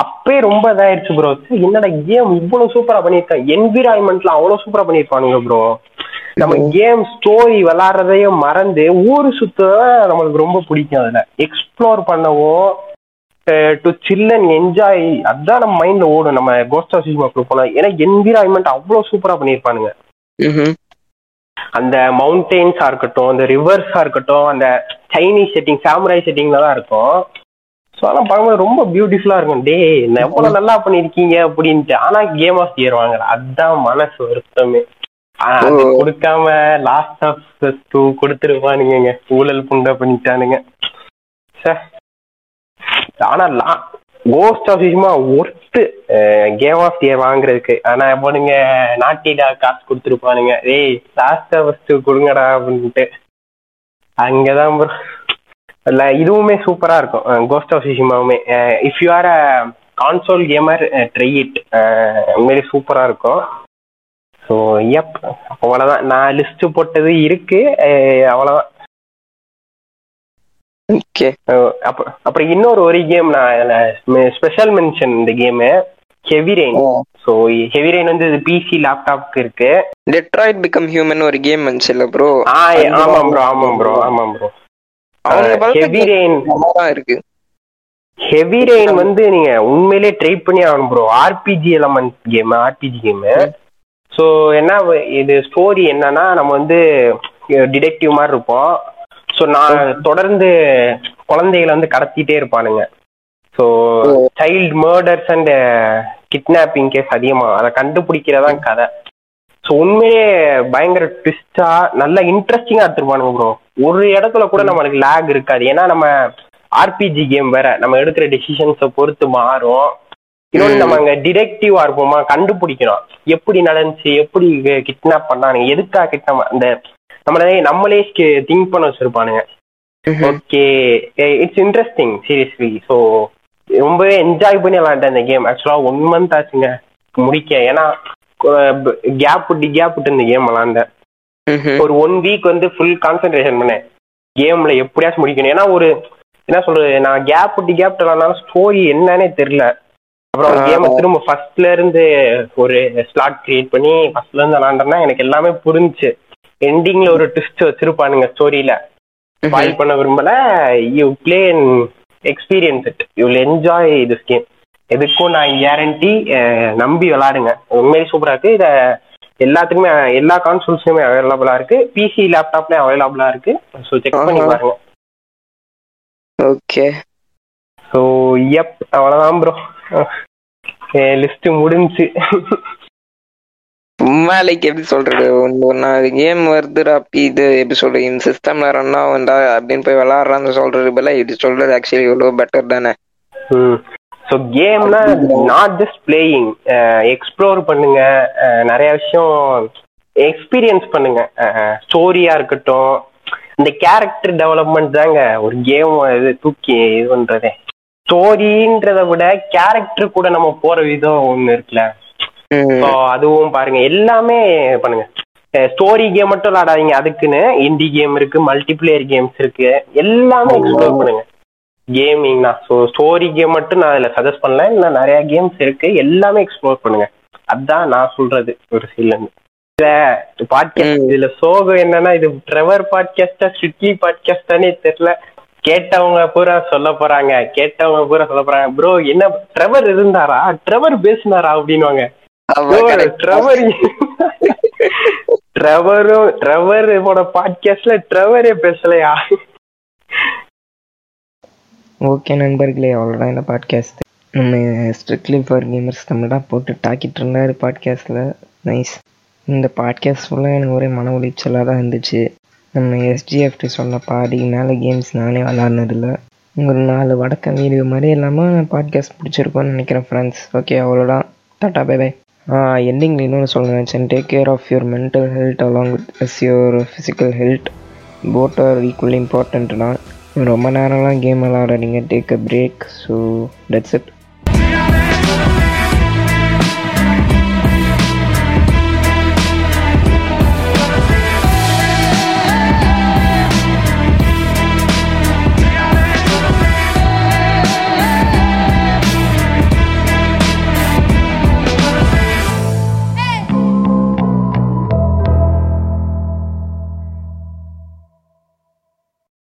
அப்பே ரொம்ப இதாயிருச்சு ப்ரோ என்னடா கேம் இவ்வளவு சூப்பரா பண்ணிருக்கான் என்விரான்மெண்ட்ல அவ்வளவு சூப்பரா பண்ணிருப்பானுங்க ப்ரோ நம்ம கேம் ஸ்டோரி விளையாடுறதையும் மறந்து ஊரு சுத்த நம்மளுக்கு ரொம்ப பிடிக்கும் அதுல. எக்ஸ்ப்ளோர் பண்ணவும் டு சில்லன் என்ஜாய் அதான் நம்ம மைண்ட்ல ஓடும். நம்ம கோஸ்ட் ஆஃப் சினிமா போனோம் ஏன்னா என்விரான்மெண்ட் அவ்வளவு சூப்பரா பண்ணிருப்பானுங்க ம்ஹும். அந்த மவுண்டெயின்ஸா இருக்கட்டும் அந்த ரிவர்ஸா இருக்கட்டும் அந்த சைனீஸ் செட்டிங் சாமுராய் செட்டிங்ல தான் இருக்கும். ஸோ அதெல்லாம் பார்க்கும்போது ரொம்ப பியூட்டிஃபுல்லா இருக்கும். டே எவ்வளவு நல்லா பண்ணிருக்கீங்க அப்படின்ட்டு. ஆனா கேம் ஆஃப் இயர் வாங்கல அதுதான் மனசு வருத்தமே. அது. கொடுக்காம லாஸ்ட் ஆஃப் டூ கொடுத்துருவானுங்க ஊழல் புண்டை பண்ணிட்டானுங்க. ச்சே. ஆனா கோஸ்ட் ஆஃப் சும்மா ஒர்த்து கேம் ஆஃப் இயர் வாங்குறதுக்கு. ஆனா எவனுங்க நாட்டிடா காசு கொடுத்துருப்பானுங்க. ஏய் லாஸ்ட் ஃபர்ஸ்ட் கொடுங்கடா அப்படின்ட்டு. அங்கதான் இல்ல இதுவுமே சூப்பரா இருக்கும். Cost of சிஷிமாவுமே if you are a console gamer try it உண்மையிலே சூப்பரா இருக்கும். ஸோ எப் அவ்வளோதான் நான் லிஸ்ட் போட்டது இருக்கு. அவ்வளோதான் ஓகே. அப்புறம் இன்னொரு ஒரு கேம் நான் ஸ்பெஷல் மென்ஷன் இந்த game heavy rain so heavy rain வந்து இது பிசி லேப்டாப்க்கு இருக்கு. டெட்ராய்ட் பிகம் ஹியூமன் ஒரு கேம் வந்துச்சுல்ல ப்ரோ ஆ ஆமாம் ப்ரோ ஆமாம் ப்ரோ ஆமாம் ப்ரோ ஹெவி ரெயின் இருக்கு. ஹெவி ரெயின் வந்து நீங்க உண்மையிலே ட்ரை பண்ணி ஆகணும் bro RPG element game RPG game so என்ன இது ஸ்டோரி என்னன்னா நம்ம வந்து டிடெக்டிவ் மாதிரி இருப்போம். ஸோ நான் தொடர்ந்து குழந்தைகளை வந்து கடத்திட்டே இருப்பானுங்க. So child murders and kidnapping case அதிகமா அதை கண்டுபிடிக்கிறதான் கதை. ஸோ உண்மையே பயங்கர ட்விஸ்டா நல்ல இன்ட்ரெஸ்டிங்கா எடுத்துருப்பானுங்க ப்ரோ ஒரு இடத்துல கூட நம்மளுக்கு லேக் இருக்காது. ஏன்னா நம்ம ஆர்பிஜி கேம் வேற. நம்ம எடுக்கிற டெசிஷன்ஸை பொறுத்து மாறும். இன்னொன்று நம்ம அங்க டிடெக்டிவா இருப்போமா? கண்டுபிடிக்கணும். எப்படி நடந்துச்சு? எப்படி கிட்னாப் பண்ணானுங்க? எதுக்காக கிட்னாப் அந்த நம்மளே நம்மளே திங்க் பண்ண வச்சிருப்பானுங்க. Okay it's interesting seriously so ரொம்பவே என்ஜாய் பண்ணி விளாண்டேன் இந்த கேம் ஆக்சுவலாக ஒன் மந்த் ஆச்சுங்க. முடிக்க ஏன்னா கேப் விட்டு கேப் விட்டு இந்த கேம் விளாண்டேன். ஒரு ஒன் வீக் வந்து ஃபுல் கான்சென்ட்ரேஷன் பண்ணேன். கேம்ல எப்படியாச்சும் முடிக்கணும். ஏன்னா ஒரு என்ன சொல்றது நான் கேப் விட்டு கேப் விளாண்டாலும் ஸ்டோரி என்னன்னே தெரியல. அப்புறம். கேம் திரும்ப ஃபர்ஸ்ட்ல இருந்து ஒரு ஸ்லாட் கிரியேட் பண்ணி ஃபர்ஸ்ட்ல இருந்து விளாண்டேன்னா எனக்கு எல்லாமே புரிஞ்சுச்சு. எண்டிங்ல ஒரு ட்விஸ்ட் வச்சிருப்பானுங்க ஸ்டோரியில ஸ்பாயில் பண்ண விரும்பல you play experience it you will enjoy this game எதுக்கும் நான் கேரண்டி நம்பி விளாடுங்க. உண்மையிலே சூப்பரா இருக்கு. இத எல்லாத்துக்குமே எல்லா கான்சோல்ஸ்லயுமே அவைலபிளா இருக்கு. பிசி லேப்டாப்லயும் அவைலபிளா இருக்கு. ஸோ செக் பண்ணி. பாருங்க. ஓகே ஸோ எப் அவ்வளவுதான் ப்ரோ லிஸ்ட் முடிஞ்சு சும்மா லைக் எப்படி சொல்றது? ஒன்று ஒரு கேம் வருதுடா அப்படி இது எப்படி சொல்றது? இந்த சிஸ்டம்ல ரன் ஆகும்டா அப்படின்னு போய் விளாடுறான்னு சொல்றது பதிலா இது சொல்றது ஆக்சுவலி எவ்வளோ பெட்டர் தானே. ஸோ கேம்னா நாட் ஜஸ்ட் பிளேயிங் எக்ஸ்ப்ளோர் பண்ணுங்க. நிறைய விஷயம் எக்ஸ்பீரியன்ஸ் பண்ணுங்க. ஸ்டோரியா இருக்கட்டும். இந்த கேரக்டர் டெவலப்மெண்ட் தாங்க ஒரு கேம் இது தூக்கி இது பண்றதே. ஸ்டோரின்றத விட கேரக்டர் கூட நம்ம போற விதம் ஒன்று இருக்குல்ல. அதுவும் பாருங்க எல்லாமே பண்ணுங்க. ஸ்டோரி கேம் மட்டும் விளாடாதீங்க. அதுக்குன்னு இண்டி கேம் இருக்கு மல்டிபிளேயர் கேம்ஸ் இருக்கு. எல்லாமே எக்ஸ்ப்ளோர் பண்ணுங்க. கேமிங்னா ஸோ ஸ்டோரி கேம் மட்டும் நான் அதில் சஜஸ்ட் பண்ணல. இன்னும் நிறைய கேம்ஸ் இருக்கு. எல்லாமே எக்ஸ்ப்ளோர் பண்ணுங்க. அதான் நான் சொல்றது ஒரு சிலன்னு இதுல பாட்காஸ்ட். இதுல சோகம் என்னன்னா இது ட்ரெவர் பாட்காஸ்டா ஸ்ட்ரிக்ட்லி பாட்காஸ்டானே தெரியல. கேட்டவங்க பூரா சொல்ல போறாங்க. கேட்டவங்க பூரா சொல்ல போறாங்க. ப்ரோ என்ன ட்ரெவர் இருந்தாரா? ட்ரெவர் பேசினாரா? correct. ட்ரெவர் ட்ரெவரும் ட்ரெவரோட பாட்காஸ்ட்ல ட்ரெவரே பேசலையா? ஓகே நண்பர்களே அவ்வளோதான் இந்த பாட்காஸ்ட் நம்ம ஸ்ட்ரிக்ட்லி ஃபார் கேமர்ஸ் தமிழாக போட்டு டாக்கிட்டு இருந்தார் பாட்காஸ்ட்டில் நைஸ் இந்த பாட்காஸ்ட் ஃபுல்லாக எனக்கு ஒரே மன உளைச்சலாக தான் இருந்துச்சு. நம்ம எஸ்ஜிஎஃப்டி சொன்ன பாதி மேலே கேம்ஸ் நானே விளாட்னதில்ல. ஒரு நாலு வடக்க வீடியோ மாதிரி இல்லாமல் பாட்காஸ்ட் பிடிச்சிருக்கோன்னு நினைக்கிறேன் ஃப்ரெண்ட்ஸ் ஓகே அவ்வளோதான் டாட்டா பை பை எண்டிங்கில் இன்னொன்று சொல்ல நினச்சேன். Take care of your mental health along with as your physical health both are equally important ரொம்ப நேரம்லாம் game விளாடாதீங்க take a break so that's it